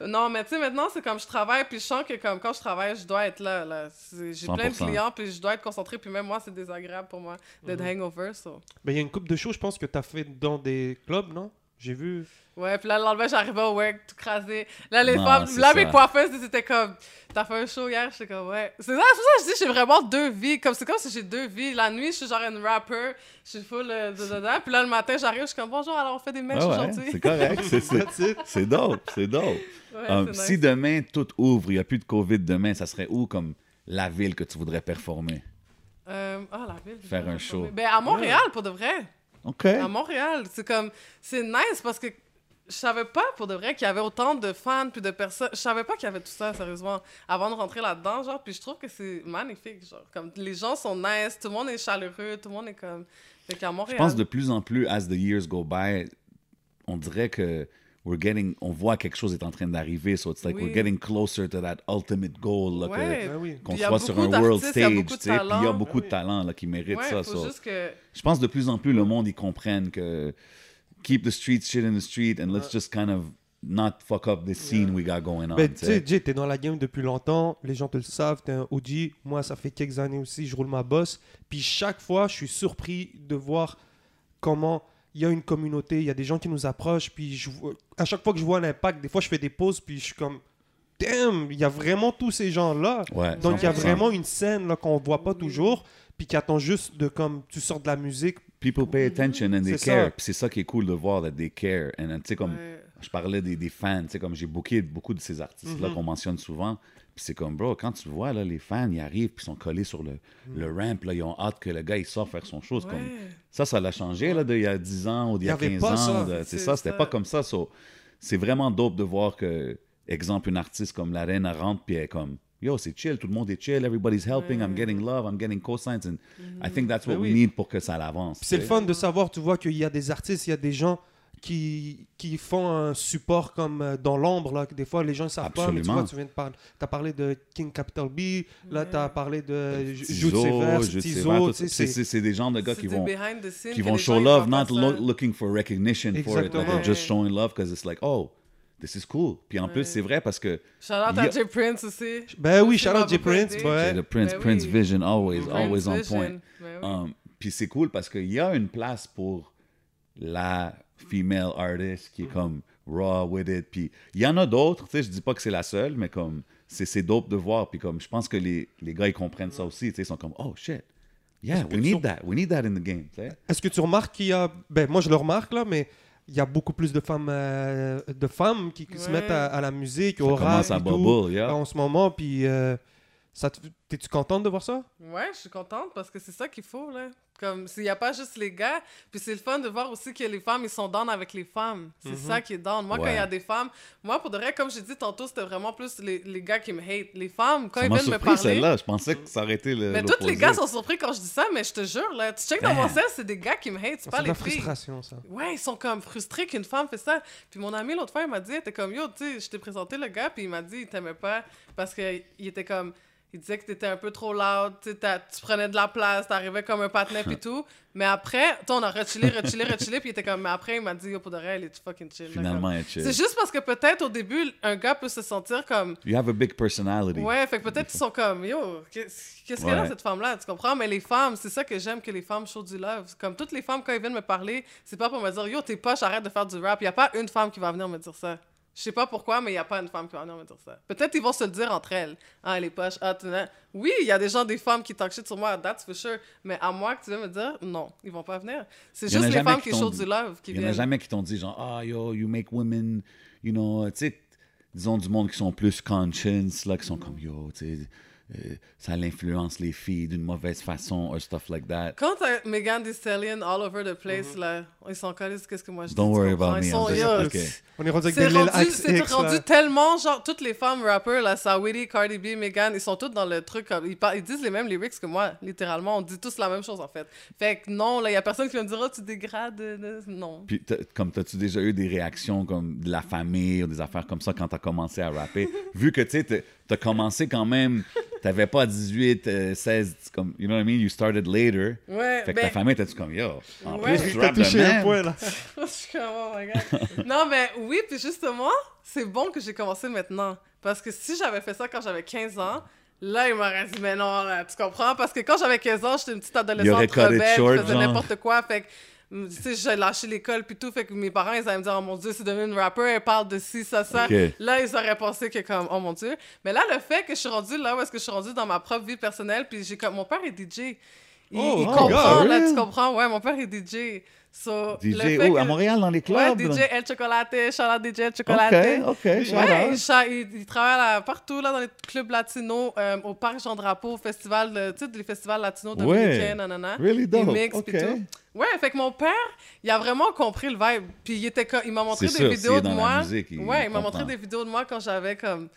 non, mais tu sais, maintenant, c'est comme, je travaille, puis je sens que, comme, quand je travaille, je dois être là, là, j'ai plein de 100%. clients, puis je dois être concentré, puis même moi, c'est désagréable pour moi d'être hangover, so. Ben, il y a une couple de shows, je pense, que tu as fait dans des clubs, non? J'ai vu. Ouais, puis là, le lendemain, j'arrivais au work, tout crasé. Là, les Non, femmes, là, ça. mes coiffeuses, ils étaient comme, t'as fait un show hier? J'étais comme, ouais. C'est ça, c'est ça je dis, j'ai vraiment deux vies. Comme, c'est comme si j'ai deux vies. La nuit, je suis genre une rapper, je suis full euh, de dedans. Puis là, le matin, j'arrive, je suis comme, bonjour, alors on fait des ouais, aujourd'hui. c'est correct. c'est- c'est- dope, c'est dope. Ouais, Um, c'est Si demain tout ouvre, il n'y a plus de COVID demain, ça serait où comme la ville que tu voudrais performer? Euh, ah, la ville. Faire un show. Ben, à Montréal, pour de vrai. À Montréal. C'est comme, c'est nice parce que je savais pas pour de vrai qu'il y avait autant de fans puis de personnes. Je savais pas qu'il y avait tout ça, sérieusement, avant de rentrer là-dedans, genre. Puis je trouve que c'est magnifique, genre. Comme les gens sont nice, tout le monde est chaleureux, tout le monde est comme. Fait qu'à Je pense de plus en plus, as the years go by, on dirait que we're getting, on voit quelque chose est en train d'arriver. So it's like Oui. we're getting closer to that ultimate goal. Là, Ouais. Ben oui. qu'on a soit sur un world d'artistes, il y a stage, puis il y a talent. beaucoup de Oui. talents là, qui méritent Ouais, ça. faut so. juste que. Je pense de plus en plus le monde, ils comprennent que keep the streets shit in the street and let's just kind of not fuck up the scene we got going on. Ben, tu tu sais, sais. Jay, t'es dans la game depuis longtemps, les gens te le savent, t'es un OG. Moi, ça fait quelques années aussi, je roule ma bosse. Puis chaque fois, je suis surpris de voir comment il y a une communauté, il y a des gens qui nous approchent. Puis je à chaque fois que je vois l'impact, des fois, je fais des pauses, puis je suis comme, damn, il y a vraiment tous ces gens-là. Ouais, Donc, il y a 100%. vraiment une scène là, qu'on voit pas toujours, puis qui attend juste de comme tu sors de la musique. People pay attention and they C'est care. c'est ça qui est cool de voir, that they care. And, tu sais, comme Ouais. je parlais des, des fans, tu sais, comme j'ai booké beaucoup de ces artistes-là Mhm. qu'on mentionne souvent. C'est comme, bro, quand tu vois, là, les fans, ils arrivent, puis ils sont collés sur le, le ramp, là, ils ont hâte que le gars, il sorte faire son Ouais. comme, ça, ça l'a changé, là, d'il y a 10 ans ou d'il y a Il y avait 15 pas ans. C'est ça, c'était pas comme ça. so, c'est vraiment dope de voir que, exemple, une artiste comme la reine rentre, puis elle est comme, yo, c'est chill, tout le monde est chill, everybody's helping, I'm getting love, I'm getting cosigns. And I think that's what Ben we oui. need pour que ça l'avance. Puis c'est le fun de savoir, tu vois, qu'il y a des artistes, il y a des gens qui, qui font un support comme euh, dans l'ombre, là, que des fois les gens ne savent pas, mais tu vois, Absolument. tu viens de parler, tu as parlé de King Capital B, là tu as parlé de Tizo, Jude Tizo, ça. c'est c'est- c'est- c'est des gens de gars qui vont qui vont show love, not lo- looking for recognition for it. Like Exactement. just showing love because it's like, oh, this is cool. Puis en plus, Ouais. c'est vrai parce que Shout out Yeah. à Jay Prince aussi. Ben oui, shout out J. Prince, ouais. the Prince, Ben Prince oui. Vision, always, Prince always on Vision. point. Ben oui. Um, puis c'est cool parce qu'il y a une place pour la female artist qui est comme raw with it. Puis il y en a d'autres, tu sais, je dis pas que c'est la seule, mais comme c'est c'est dope de voir. Puis comme je pense que les, les gars ils comprennent ça aussi, tu sais, ils sont comme oh shit, yeah, we tu- need that, we need that in the game, tu sais. Est-ce que tu remarques qu'il y a. Ben, moi, je le remarque, là, mais il y a beaucoup plus de femmes, euh, de femmes qui, qui se mettent à, à la musique, Ça au rap. commence à et tout, bubble, yeah. En ce moment, puis. euh, ça te- T'es-tu contente de voir ça? Ouais, je suis contente parce que c'est ça qu'il faut, là. Comme, s'il n'y a pas juste les gars, puis c'est le fun de voir aussi que les femmes, ils sont down avec les femmes. C'est ça qui est down. Moi, quand il y a des femmes, moi, pour de vrai, comme j'ai dit tantôt, c'était vraiment plus les, les gars qui me hate. Les femmes, quand Ça ils viennent me surpris parler... celle-là, je pensais que ça aurait été le. Mais tous les gars sont surpris quand je dis ça, mais je te jure, là, tu check dans mon sel, c'est des gars qui me hate, c'est C'est pas de la les filles. frustration, ça. Ouais, ils sont comme frustrés qu'une femme fait ça. Puis mon ami l'autre fois, il m'a dit, il était comme yo, tu sais, je t'ai présenté le gars, puis il m'a dit, il t'aimait pas parce qu'il était comme, il disait que t'étais un peu trop loud, tu prenais de la place, t'arrivais comme un patinet puis tout. Mais après, on a rechillé, rechillé, rechillé, puis il était comme, mais après, il m'a dit, yo, pour de vrai, il est fucking chill. Finalement, comme- elle chill. C'est juste parce que peut-être au début, un gars peut se sentir comme, You have a big personality. Ouais, fait que peut-être qu'ils sont comme, yo, qu'est-ce qu'elle a Ouais. cette femme-là, tu comprends? Mais les femmes, c'est ça que j'aime que les femmes show du love. Comme toutes les femmes, quand elles viennent me parler, c'est pas pour me dire, yo, t'es poche, arrête de faire du rap. Il y a pas une femme qui va venir me dire ça. Je sais pas pourquoi, mais il y a pas une femme qui va venir me dire ça. Peut-être ils vont se le dire entre elles. Ah, elle est poche, ah, Oui, il y a des gens, des femmes qui talk shit sur moi, that's for sure. Mais à moi que tu veux me dire, non, ils vont pas venir. C'est juste les femmes qui dit- du love qui Il y en a viennent. jamais qui t'ont dit genre ah yo you make women you know tu sais disons du monde qui sont plus conscious là qui sont comme yo tu sais euh, ça influence les filles d'une mauvaise façon or stuff like that. Quand t'as Megan Thee Stallion all over the place, là, ils sont collés, qu'est-ce que moi je dis? Don't tu worry about Ils me, sont, I'm yo, just-. On est rendu avec C'est des rendu, X, c'est rendu là. tellement, genre, toutes les femmes rappers, là, Saweetie, Cardi B, Megan, ils sont toutes dans le truc, comme, ils, ils disent les mêmes lyrics que moi, littéralement, on dit tous la même chose, en fait. Fait que non, là, il y a personne qui va me dire, oh, tu dégrades, euh, non. Puis comme t'as-tu déjà eu des réactions comme de la famille ou des affaires comme ça quand t'as commencé à rapper? Vu que tu sais t'as- commencé quand même t'avais pas 18 euh, 16 comme you know what I mean? You started later. Ouais, Fait que ben, ta famille t'as-tu comme yo en Ouais. plus tu de touché un même. point, là. je suis comme, oh my God. non, mais oui, puis justement, c'est bon que j'ai commencé maintenant. Parce que si j'avais fait ça quand j'avais 15 ans, là, il m'aurait dit, mais non, là, tu comprends? Parce que quand j'avais 15 ans, j'étais une petite adolescente rebelle, je faisais n'importe quoi. Fait que, tu sais, j'ai lâché l'école puis tout. Fait que mes parents, ils allaient me dire, oh mon Dieu, c'est devenu une rapper, elle parle de ci, ça, ça. Là, ils auraient pensé que, comme, oh mon Dieu. Mais là, le fait que je suis rendue là où est-ce que je suis rendue dans ma propre vie personnelle, puis j'ai comme, mon père est DJ. Il, Oh, il comprend, God, là, really? tu comprends? Ouais, mon père est DJ. So, DJ où? à Montréal dans les Ouais, clubs? DJ dans- El Chocolate, shout out DJ El Chocolate. OK, OK, Ouais, il, travaille là, partout là, dans les clubs latinos, euh, au Parc Jean-Drapeau, au festival, de- tu sais, les festivals latinos dominicains, Ouais. nanana. Really dope. Il mixe, tout. Ouais, fait que mon père, il a vraiment compris le vibe. Puis il, était il m'a montré des sûr, vidéos de moi. musique, il ouais, il m'a montré des vidéos de moi quand j'avais comme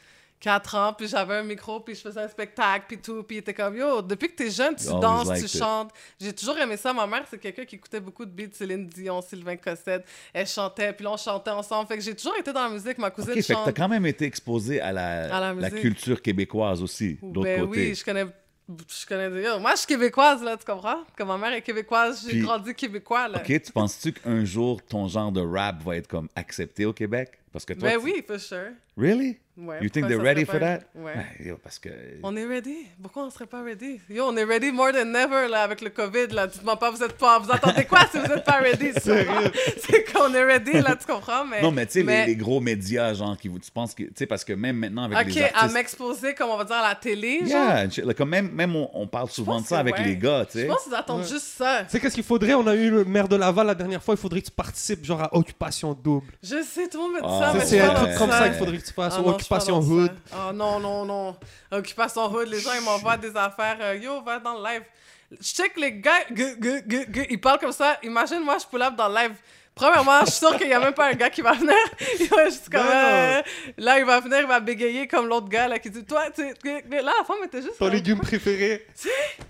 4 ans, puis j'avais un micro, puis je faisais un spectacle, puis tout. Puis il était comme, yo, depuis que t'es jeune, tu danses, tu it. chantes. J'ai toujours aimé ça. Ma mère, c'est quelqu'un qui écoutait beaucoup de beats, Céline Dion, Sylvain Cossette. Elle chantait, puis là, on chantait ensemble. Fait que j'ai toujours été dans la musique. Ma cousine OK, fait que chante. t'as quand même été exposé à la, À la culture québécoise aussi, d'autre Ben côté. oui, je connais. Je connais. yo, moi, je suis québécoise, là, tu comprends? Comme ma mère est québécoise, j'ai grandi québécois, là. OK, tu penses-tu qu'un jour, ton genre de rap va être comme accepté au Québec? Parce que toi, Ben tu- oui, for sure. Really? Ouais, You think they're ready for that? Ouais. Yo, parce que... On est ready. Pourquoi on serait pas ready? Yo, on est ready more than ever là, avec le COVID. Là. Dites-moi pas, vous êtes pas. Vous attendez quoi si vous êtes pas ready? Sérieux? C'est qu'on est ready, là, tu comprends? Mais, Non, mais tu sais, mais- les, les gros médias, genre, qui vous... Tu penses que... Tu sais, parce que même maintenant, avec Ok, les à artistes... m'exposer, comme on va dire, à la télé, genre? Yeah, like, comme même, même on, on parle souvent de ça avec ouais. les gars, tu Je sais. pense qu'ils attendent Ouais. juste ça. Tu sais, qu'est-ce qu'il faudrait? On a eu le maire de Laval la dernière fois. Il faudrait que tu participes, genre, à Occupation Double. Je sais, tout le monde me dit Ah, ça, C'est je un truc comme ça ça. qu'il faudrait que tu fasses. Occupation. Hood. Ah non, non, non. Occupation Hood, les gens, ils m'envoient des affaires. euh, Yo, va dans le live. Je check les gars, gu- gu- gu- gu- ils parlent comme ça. Imagine, moi, je pull up dans le live. Premièrement, je suis sûre qu'il n'y a même pas un gars qui va venir. Il va juste comme. Non, euh, là, il va venir, il va bégayer comme l'autre gars là, qui dit Toi, tu sais. Là, la femme était juste. Ton légume préféré.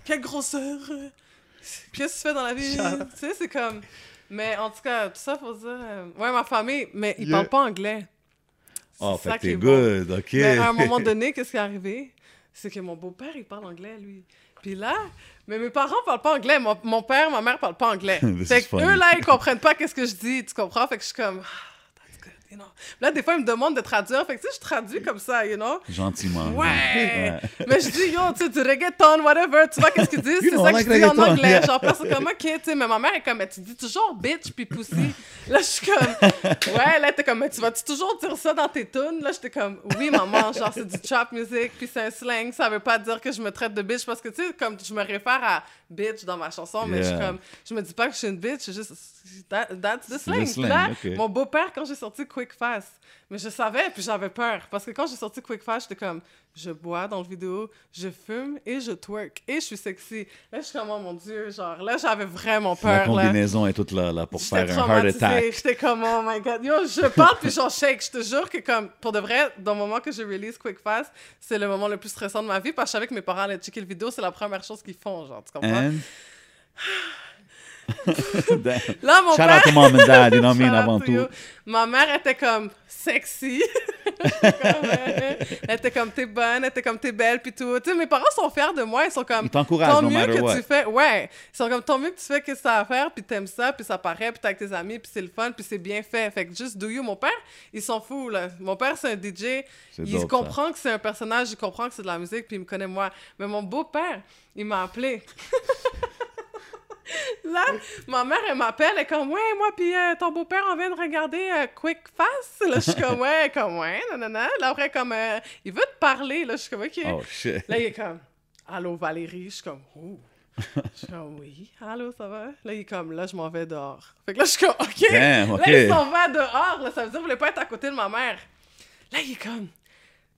Quelle grosseur. euh, Qu'est-ce que tu fais dans la vie? Tu sais, c'est comme. Mais en tout cas, tout ça pour dire. euh, Ouais, ma famille, mais ils Yeah. parlent pas anglais. Oh, fait que bon. good, OK. Mais à un moment donné, qu'est-ce qui est arrivé? C'est que mon beau-père, il parle anglais, lui. Puis là, mais mes parents parlent pas anglais. Mon, mon père, ma mère parlent pas anglais. Fait que funny. eux, là, ils comprennent pas qu'est-ce que je dis. Tu comprends? Fait que je suis comme... You know. Là, des fois, ils me demandent de traduire. Fait que tu sais, je traduis comme ça, you know? Gentiment. Ouais! Mais je dis, yo, tu sais, du reggaeton, whatever. Tu vois, qu'est-ce qu'ils disent? C'est ça like que je dis en anglais. yeah. Genre, personne comme, OK, tu sais, mais ma mère est comme, mais tu dis toujours bitch puis pussy. Là, je suis comme, ouais, là, t'es comme, mais tu vas-tu toujours dire ça dans tes tunes? Là, j'étais comme, oui, maman, genre, c'est du trap music puis c'est un slang. Ça veut pas dire que je me traite de bitch parce que, tu sais, comme je me réfère à bitch dans ma chanson, mais je suis comme, je me dis pas que je suis une bitch, c'est juste, that- that's the slang. là, mon beau-père, quand j'ai sorti Quick Fast, mais je savais, puis j'avais peur. Parce que quand j'ai sorti Quick Fast, j'étais comme, je bois dans le vidéo, je fume et je twerk. Et je suis sexy. Là, je suis comme, oh mon Dieu, genre, là, j'avais vraiment La peur, là. combinaison est toute là, là pour faire un heart attack. J'étais comme, oh my god. Yo, je parle puis j'en shake. Je te jure que, comme, pour de vrai, dans le moment que je release Quick Fast, c'est le moment le plus stressant de ma vie parce que je savais que mes parents allaient checker le vidéo. C'est la première chose qu'ils font, genre, tu comprends? And... Là, mon Shout père. out to mom and dad, you know what avant tout. Ma mère était comme sexy. Elle était comme t'es bonne, elle était comme t'es belle, puis tout. Tu sais, mes parents sont fiers de moi. Ils sont comme Ils t'encouragent, tant no mieux que what. tu fais. Ouais. Ils sont comme tant mieux que tu fais que ça à faire, puis t'aimes ça, puis ça paraît, puis t'es avec tes amis, puis c'est le fun, puis c'est bien fait. Fait que juste do you. Mon père, il s'en fout, là. Mon père, c'est un DJ. Il dope, ça. comprend que c'est un personnage, il comprend que c'est de la musique, puis il me connaît moi. Mais mon beau-père, il m'a appelé. Là, ma mère, elle m'appelle, elle est comme, ouais, moi, puis euh, ton beau-père, on vient de regarder euh, Quick Fast. Là, je suis comme, ouais, comme, ouais, nanana. Là, après, comme, euh, il veut te parler. Là, je suis comme, OK. Oh shit. Là, il est comme, allô, Valérie. Je suis comme, oh. Je suis comme, oui, allô, ça va? Là, il est comme, là, je m'en vais dehors. Fait que là, je suis comme, OK. Damn, OK. Là, il s'en va dehors. Là, ça veut dire qu'il voulait pas être à côté de ma mère. Là, il est comme,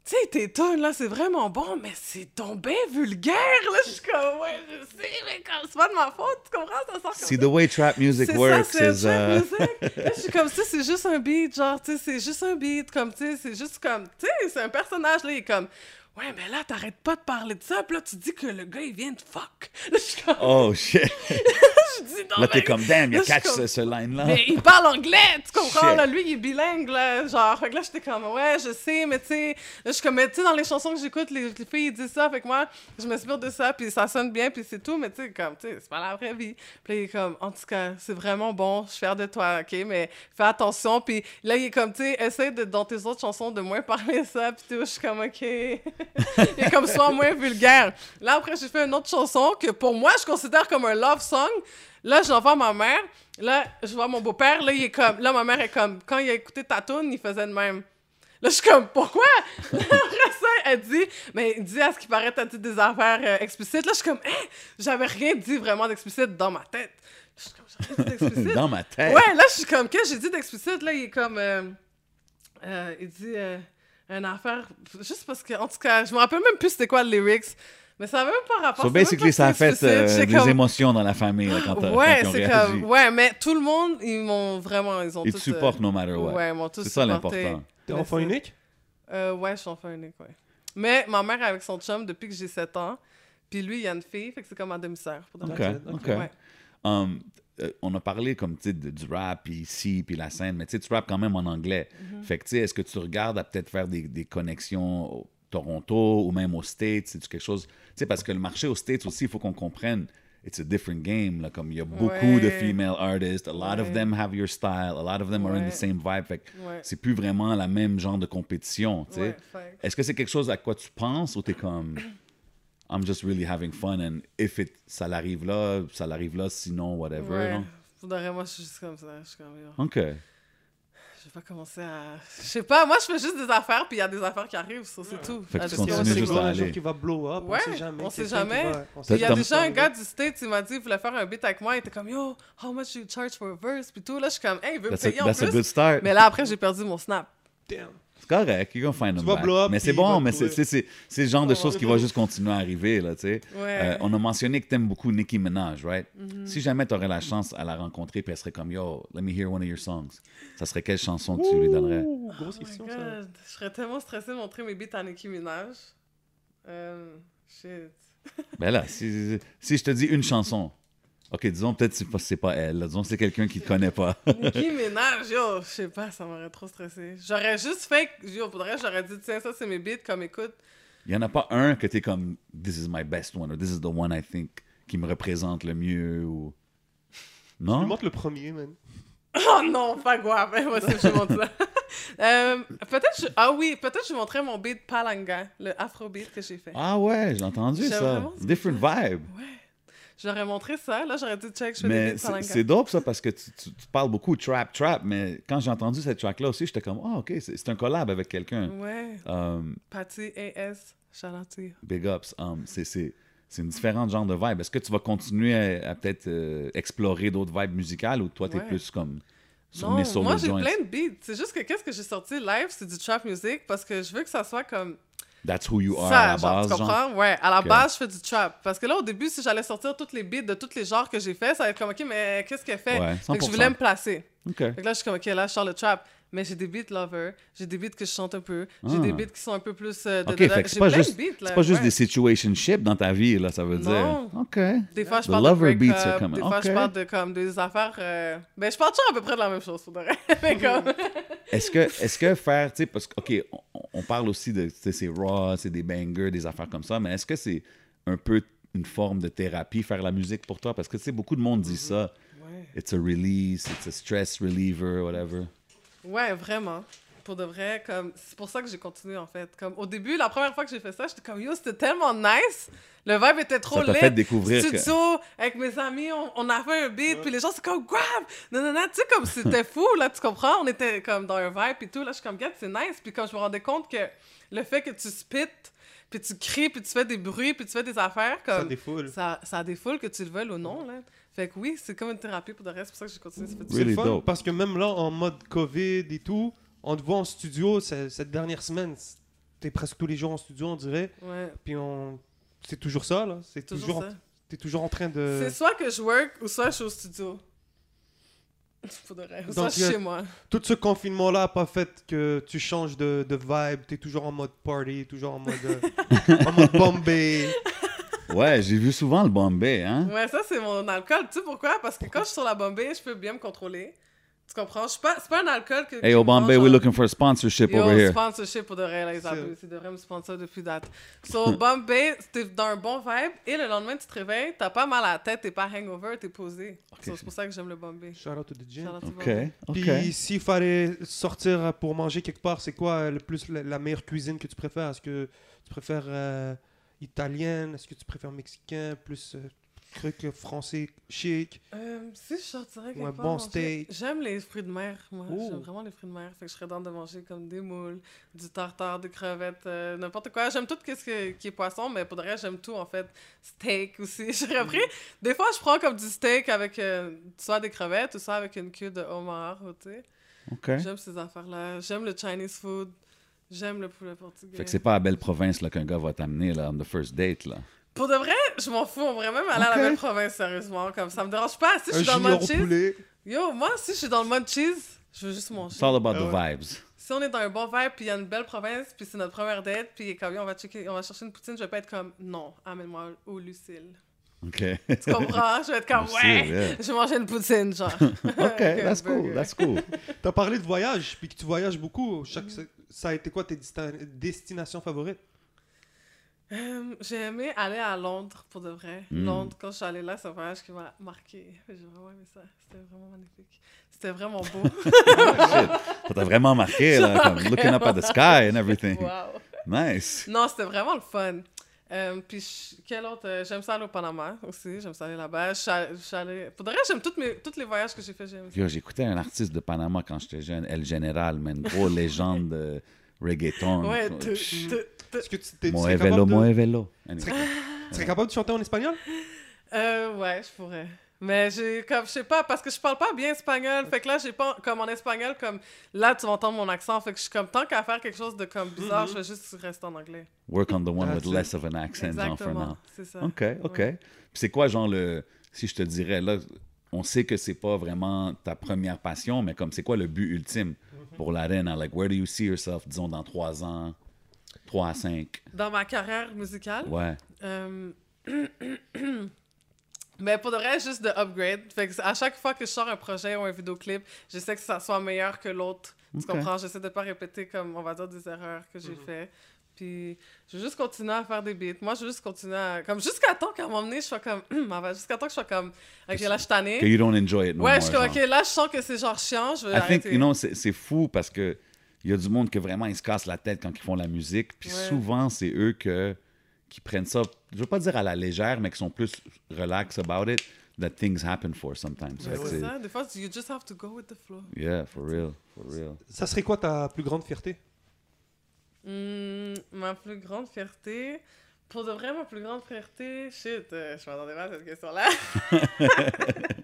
tu sais, tes tonnes, là, c'est vraiment bon, mais c'est tombé vulgaire. Là, je suis comme, ouais, je sais, mais comme, c'est pas de ma faute, tu comprends? Ça sort comme See, ça. the way trap music C'est works ça, is... trap music. Là, je suis comme, sais, c'est juste un beat, genre, tu sais, c'est juste un beat, comme, tu sais, c'est juste comme, tu sais, c'est un personnage, là, il est comme, ouais, mais là, t'arrêtes pas de parler de ça, puis là, tu dis que le gars, il vient de fuck. Là, je suis comme, Oh shit. je dis, non, Là, t'es mais- comme, damn, il a catch comme- ce, ce line-là. mais il parle anglais, tu comprends? Shit. Là, lui, il est bilingue, là, genre. Fait que là, j'étais comme, ouais, je sais, mais tu sais, je suis comme, mais tu sais, dans les chansons que j'écoute, les, les filles, ils disent ça. Fait que moi, je m'inspire de ça, puis ça sonne bien, puis c'est tout, mais tu sais, comme, tu sais, c'est pas la vraie vie. Puis il est comme, en tout cas, c'est vraiment bon, je suis fière de toi, OK, mais fais attention. Puis là, il est comme, tu sais, essaie de, dans tes autres chansons de moins parler ça, puis tout. Je suis comme, OK. Est comme, sois moins vulgaire. Là, après, j'ai fait une autre chanson que pour moi, je considère comme un love song. Là, j'envoie ma mère. Là, je vois mon beau-père. Là, il est comme. Là, ma mère est comme. Quand il a écouté ta tune, il faisait de même. Là, je suis comme, pourquoi? Là, après ça, elle dit, mais il dit, à ce qui paraît, t'as dit des affaires euh, explicites. Là, je suis comme, hein? J'avais rien dit vraiment d'explicite dans ma tête. Je suis comme, rien dit d'explicite. Dans ma tête. Ouais, là, je suis comme, qu'est-ce que j'ai dit d'explicite? Là, il est comme. euh, euh, il dit euh, une affaire. Juste parce que, en tout cas, je me rappelle même plus c'était quoi le lyrics. Mais ça avait même pas rapport. So basically, pas ça a fait euh, des comme- émotions dans la famille là, quand, Ouais, c'est comme. Ouais, mais tout le monde, ils m'ont vraiment. Ils ont Ils te tous, euh, supportent no matter what. Ouais, ils m'ont tous C'est ça supporté. l'important. T'es enfant unique? Euh, ouais, je suis enfant unique, ouais. Mais ma mère est avec son chum depuis que j'ai 7 ans. Puis lui, il y a une fille, fait que c'est comme ma demi-sœur. pour de OK. OK. Ouais. Um, euh, on a parlé comme tu du rap puis ici puis la scène, mais tu tu rappes quand même en anglais. Mm-hmm. Fait que tu sais, est-ce que tu regardes à peut-être faire des, des connexions au Toronto ou même aux States, c'est quelque chose, tu sais, parce que le marché aux States aussi, il faut qu'on comprenne. It's a different game. Là, comme il y a beaucoup de Ouais. female artists, a lot of Ouais. them have your style, a lot of them are in Ouais. the same vibe. Fait que Ouais. c'est plus vraiment la même genre de compétition. tu sais. Ouais, Est-ce que c'est quelque chose à quoi tu penses ou t'es comme I'm just really having fun and if it ça l'arrive là, ça l'arrive là, sinon whatever. Ouais. non? Vrai, moi, je suis juste comme ça. Je suis comme, yo, Ok. je vais pas commencer à. Je sais pas, moi, je fais juste des affaires, puis il y a des affaires qui arrivent, ça, c'est tout. Fait que La tu continues juste à aller. qui va blow up, Ouais, on sait jamais. on sait jamais. Il y a déjà un gars du States, il m'a dit, il voulait faire un beat avec moi, il était comme, yo, how much do you charge for a verse? Puis tout, là, je suis comme, hey, il veut me That's, a, payer en that's a good plus. start. Mais là, après, j'ai perdu mon snap. Damn. C'est correct, you're gonna find them vas back. blow up, Mais c'est bon, mais c'est le genre de choses qui va juste continuer à arriver, là, tu sais. Ouais. Euh, on a mentionné que t'aimes beaucoup Nicki Minaj, right? Mm-hmm. Si jamais t'aurais la chance à la rencontrer, puis elle serait comme, yo, let me hear one of your songs. Ça serait quelle chanson que tu lui donnerais? Grosse Oh my question, ça. God, Je serais tellement stressée de montrer mes beats à Nicki Minaj. Euh, shit. Ben là, si, si je te dis une chanson, Ok, disons peut-être c'est pas, c'est pas elle. là. Disons que c'est quelqu'un qui te connaît pas. Nicki Minaj, yo, je sais pas, ça m'aurait trop stressé. J'aurais juste fait, yo, pour j'aurais dit, tiens, ça c'est mes beats, comme écoute. Il y en a pas un que t'es comme This is my best one or This is the one I think qui me représente le mieux ou. Je Non? lui montre le premier, man. Oh non, pas grave, moi aussi je montre ça. Euh, peut-être, je- ah oui, peut-être je montrais mon beat Palanga, le afrobeat que j'ai fait. Ah ouais, j'ai entendu ça. vraiment Different vibe. J'aurais montré ça, là j'aurais dit, check, je fais des Mais beats c'est dope ça parce que tu, tu- tu parles beaucoup trap, trap, mais quand j'ai entendu cette track-là aussi, j'étais comme, ah ok, c'est un collab avec quelqu'un. Ouais, Um, Patty AS, you. big ups. Um, c'est- une différente genre de vibe. Est-ce que tu vas continuer à, à peut-être euh, explorer d'autres vibes musicales ou toi, t'es Ouais. plus comme sur Non, mes moi j'ai plein de beats. C'est juste que qu'est-ce que j'ai sorti live, c'est du trap music parce que je veux que ça soit comme That's who you are ça, à la genre, base, tu genre. comprends? Ouais, à la base, je fais du trap. Parce que là, au début, si j'allais sortir toutes les beats de tous les genres que j'ai fait, ça va être comme, OK, mais qu'est-ce qu'elle fait? Ouais, Fait que je 100%. voulais me placer. Ok. Fait que là, je suis comme, OK, là, je sors le trap. Mais j'ai des beats lover, j'ai des beats que je chante un peu, j'ai Ah. des beats qui sont un peu plus... euh, de, Ok, de- fait c'est pas juste, beats, là, pas juste des situationships dans ta vie, là, ça veut Non. dire. Ok. Des fois, je The parle de beats break-up, are coming. des fois, je parle de comme, des affaires... euh, Ben, je parle toujours à peu près de la même chose, pour. Mais comme... Est-ce que, est que faire, tu sais, parce que, OK, on, on parle aussi de, tu sais, c'est raw, c'est des bangers, des affaires comme ça, mais est-ce que c'est un peu une forme de thérapie, faire la musique pour toi? Parce que, tu sais, beaucoup de monde dit ça. Ouais. It's a release, it's a stress reliever, whatever. Ouais, vraiment. Pour de vrai, comme c'est pour ça que j'ai continué en fait. Comme au début, la première fois que j'ai fait ça, j'étais comme yo, c'était tellement nice. Le vibe était trop Ça lit. fait découvrir que- Studio avec mes amis, on, on a fait un beat, puis les gens c'est comme grab. Non non non, tu sais comme c'était fou là, tu comprends? On était comme dans un vibe et tout. Là, je suis comme gars, c'est nice. Puis quand je me rendais compte que le fait que tu spit, puis tu cries, puis tu fais des bruits, puis tu fais des affaires Ça comme défoule. ça, ça a des foules que tu le veuilles ou non là. Fait que oui, c'est comme une thérapie pour de reste. C'est pour ça que j'ai continué. Ça fait du C'est Really le fun dope. parce que même là, en mode COVID et tout, on te voit en studio ce- cette dernière semaine. T'es presque tous les jours en studio, on dirait. Ouais, Puis on... c'est toujours ça, là. C'est toujours, toujours, ça. T'es toujours en train de. C'est soit que je work ou soit je suis au studio. Pour de vrai. Ou soit Donc, je suis il y a- chez moi. Tout ce confinement-là a pas fait que tu changes de, de vibe. T'es toujours en mode party, toujours en mode, euh, en mode Bombay. Ouais, j'ai vu souvent le Bombay, hein? Ouais, ça, c'est mon alcool. Tu sais pourquoi? Parce que quand je suis sur la Bombay, je peux bien me contrôler. Tu comprends? Je suis pas... C'est pas un alcool que. Hey, au Bombay, we're looking for a sponsorship Yo, over here. sponsorship pour de vrai, C'est- abusent. Ils devraient me sponsor depuis date. So, Bombay, t'es dans un bon vibe et le lendemain, tu te réveilles, t'as pas mal à la tête, t'es pas hangover, t'es posé. So, c'est pour ça que j'aime le Bombay. Shout out to the gym. Shout out to OK, Bombay. OK. Puis s'il fallait sortir pour manger quelque part, c'est quoi le plus la, la meilleure cuisine que tu préfères? Est-ce que tu préfères euh, italienne Est-ce que tu préfères mexicain Plus euh, truc français chic? Euh, si je sortirais quelque Ou un part bon steak. J'aime les fruits de mer, moi. Oh. J'aime vraiment les fruits de mer. Fait que je serais dans de manger comme des moules, du tartare, des crevettes, euh, n'importe quoi. J'aime tout ce que- qui est poisson, mais pour de vrai, j'aime tout en fait. Steak aussi. J'aurais pris. Des fois, je prends comme du steak avec euh, soit des crevettes ou soit avec une queue de homard, tu sais. OK. J'aime ces affaires-là. J'aime le Chinese food. J'aime le poulet portugais. Fait que c'est pas à Belle Province là, qu'un gars va t'amener là, on the first date. Là. Pour de vrai, je m'en fous. On pourrait même aller à la belle province, sérieusement. Comme ça me dérange pas. Si je suis dans le mode cheese. poulet. Yo, moi, si je suis dans le mode cheese, je veux juste manger. It's all about Ah the ouais. vibes. Si on est dans un bon vibe, puis il y a une belle province, puis c'est notre première date, puis comme, on va, checker, on va chercher une poutine, je vais pas être comme, non, amène-moi au Lucille. OK. Tu comprends? je vais être comme, Lucille, ouais, yeah. je vais manger une poutine, genre. OK, that's cool, that's cool. T'as parlé de voyage, puis que tu voyages beaucoup. Chaque, ça a été quoi tes desti- destinations favorites? Euh, j'ai aimé aller à Londres, pour de vrai. Mm. Londres, quand je suis allée là, c'est un voyage qui m'a marqué. J'ai vraiment aimé ça. C'était vraiment magnifique. C'était vraiment beau. Ça t'a vraiment marqué, là, comme looking up at the sky and everything. wow. Nice. Non, c'était vraiment le fun. Euh, puis, je- quel autre euh, J'aime ça aller au Panama aussi. J'aime ça aller là-bas. Je suis allée- Pour de vrai, j'aime toutes mes, tous les voyages que j'ai fait. J'aime ça. Yo, j'écoutais un artiste de Panama quand j'étais jeune, El General, man, gros légende de reggaeton. Ouais, tu- Est-ce que tu t'es- tu serais capable de chanter en espagnol? Euh, ouais, je pourrais. Mais j'ai comme, je sais pas, parce que je parle pas bien espagnol. Fait que là, j'ai pas, comme en espagnol, comme là, tu vas entendre mon accent. Fait que je suis comme, tant qu'à faire quelque chose de comme bizarre, je vais juste rester en anglais. Work on the one with it. less of an accent, genre, for Exactement. now. C'est ça. OK, OK. Ouais. Puis c'est quoi, genre, le. Si je te dirais, là, on sait que c'est pas vraiment ta première passion, mais comme c'est quoi le but ultime pour l'arène? Like, where do you see yourself, disons, dans trois ans, trois à cinq? Dans ma carrière musicale, Ouais. Euh, Mais pour de vrai, juste de upgrade. Fait que à chaque fois que je sors un projet ou un vidéoclip, j'essaie que ça soit meilleur que l'autre. Tu comprends? J'essaie de pas répéter, comme, on va dire, des erreurs que j'ai fait. Puis, je veux juste continuer à faire des beats. Moi, je veux juste continuer à... Comme, jusqu'à temps qu'à un moment donné, je sois comme... Jusqu'à temps que je sois comme... OK, là, je tannée. Que you don't enjoy it no ouais, more, je suis comme, genre. OK, là, je sens que c'est genre chiant, je veux I think, arrêter. you know, c'est c'est fou parce que il y a du monde que vraiment ils se cassent la tête quand ils font la musique. Puis Ouais. souvent, c'est eux que, qui prennent ça, je veux pas dire à la légère, mais qui sont plus relax about it, that things happen for sometimes. C'est c'est- ça, des fois, you just have to go with the flow. Yeah, for real, for real. Ça serait quoi ta plus grande fierté? Hmm, ma plus grande fierté... Pour de vrai, ma plus grande fierté... Shit, euh, je m'attendais pas à cette question-là.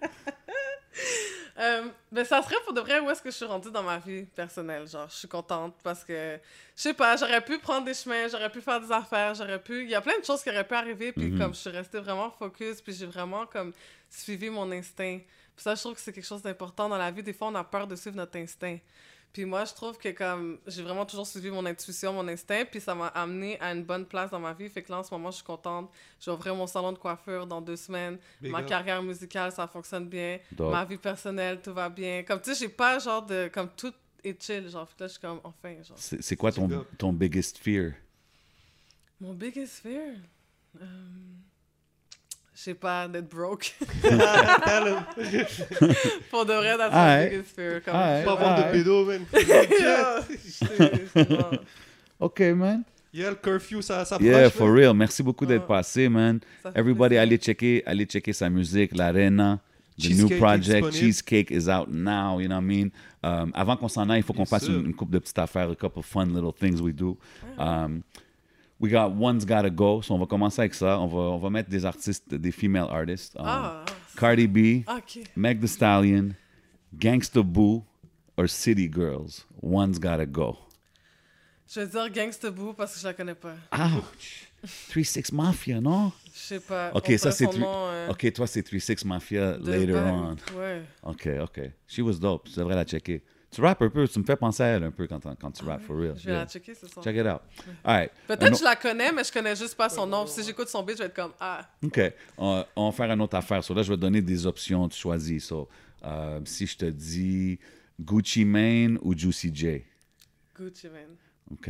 Euh, ben, ça serait pour de vrai où est-ce que je suis rendue dans ma vie personnelle. Genre, je suis contente parce que, je sais pas, j'aurais pu prendre des chemins, j'aurais pu faire des affaires, j'aurais pu. Il y a plein de choses qui auraient pu arriver, puis Mhm. comme je suis restée vraiment focus, puis j'ai vraiment comme suivi mon instinct. Puis ça, je trouve que c'est quelque chose d'important dans la vie. Des fois, on a peur de suivre notre instinct. Puis moi, je trouve que comme j'ai vraiment toujours suivi mon intuition, mon instinct, puis ça m'a amené à une bonne place dans ma vie. Fait que là, en ce moment, je suis contente. Je vais ouvrir mon salon de coiffure dans deux semaines. Big ma up. carrière musicale, ça fonctionne bien. Dope. Ma vie personnelle, tout va bien. Comme tu sais, j'ai pas genre de. Comme tout est chill. Genre, Fait que là, je suis comme, enfin, genre. C'est c'est quoi ton biggest fear? Mon biggest fear? euh, Je sais pas, d'être broke. Pour de vrai, that's my Alright. biggest fear. Comme, Alright. Pas vendre de pédo, man. OK, man. Yeah, le curfew, ça, ça Yeah, for man. real. Merci beaucoup d'être passé, man. Ça Everybody, allez checker, allez checker sa musique, l'Arena. The Cheesecake new project. Cheesecake is out now, you know what I mean? Um, avant qu'on s'en aille, il faut qu'on fasse une, une couple de petites affaires, a couple of fun little things we do. Um, we got One's Gotta Go, so on va commencer avec ça. On va, on va mettre des artistes, des female artists. Um, Ah, Cardi B, ok. Meg Thee Stallion, Gangsta Boo, or City Girls. One's Gotta Go. Je vais dire Gangsta Boo parce que je la connais pas. Ouch! 3-6 Mafia, non? Je sais pas. Ok, on ça c'est euh, Ok, toi c'est 3-6 Mafia later back. on. Ouais. Ok, ok. She was dope. Tu devrais la checker. Tu rappes un peu, tu me fais penser à elle un peu quand, quand tu rappes, for real. Je vais Yeah. la checker ce soir. Check it out. All right. Peut-être que je la connais, mais je connais juste pas son nom. Si j'écoute son beat, je vais être comme Ah, OK. On, on va faire une autre affaire. So là, je vais te donner des options, tu choisis. So, euh, si je te dis Gucci Mane ou Juicy J. Gucci man. OK.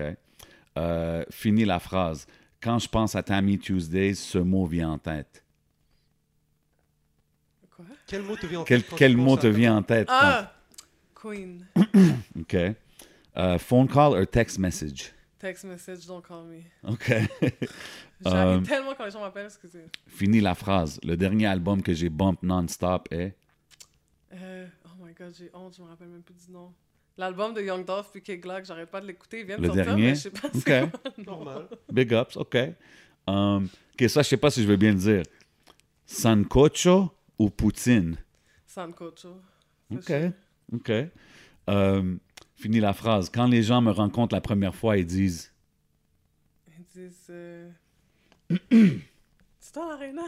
Euh, finis la phrase. Quand je pense à Tammy Tuesdays, ce mot vient en tête. Quoi? Quel mot te vient en Quel, tête quel tu mot te vient en tête? quand- Ah, Queen. OK. Euh, phone call or text message? Text message, don't call me. OK. J'arrive Euh, tellement quand les gens m'appellent, excusez. Finis la phrase. Le dernier album que j'ai bump non-stop est... Euh, oh my god, j'ai honte, je me rappelle même plus du nom. L'album de Young Dolph puis Kid Glock, j'arrête pas de l'écouter. Il vient de Le sortir, dernier? mais je sais pas OK. c'est quoi. Normal. Big ups, OK. Um, OK, ça, je sais pas si je vais bien le dire. Sancocho ou poutine? Sancocho. OK. OK. Um, finis la phrase. Quand les gens me rencontrent la première fois, ils disent... Ils disent. Euh... C'est toi l'arena?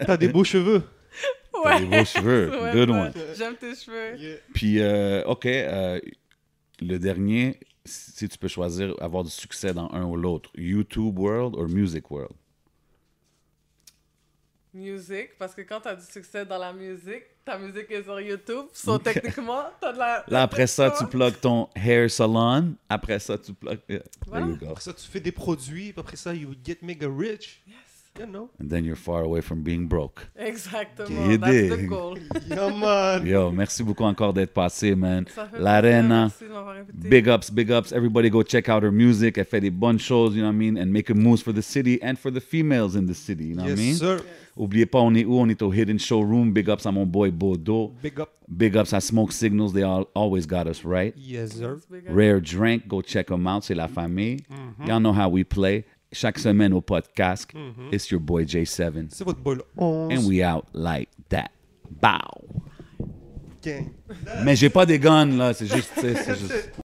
T'as des beaux cheveux. T'as des beaux cheveux. Ouais, Good ouais. one. J'aime tes cheveux. Yeah. Puis, euh, OK, euh, le dernier, si tu peux choisir avoir du succès dans un ou l'autre, YouTube World ou Music World? Musique, parce que quand t'as du succès dans la musique, ta musique est sur YouTube. So, techniquement, t'as de la. Là, après ça, tu plugues ton hair salon. Après ça, tu plugues... Yeah, Voilà. There you go. Après ça, tu fais des produits, après ça, you get mega rich. Yes. You know? And then you're far away from being broke. Exactement. You That's the goal. Yeah, man. Yo, merci beaucoup encore d'être passé, man. Ça fait L'Arena. plaisir, Merci de m'avoir invité. Big ups, big ups. Everybody go check out her music. Elle fait des bonnes choses, you know what I mean? And making moves for the city and for the females in the city, you know what I mean? Yes, sir. Oubliez pas, on est où? On est au Hidden Showroom. Big ups à mon boy Bodo. Big up. Big ups à Smoke Signals. They all, always got us right? Yes, sir. Rare Drink, go check them out. C'est la famille. Y'all know how we play. Chaque semaine au podcast. It's your boy J7. C'est votre bol 11. And we out like that. Bow. Gang. Mais j'ai pas des guns, là. C'est juste, c'est juste.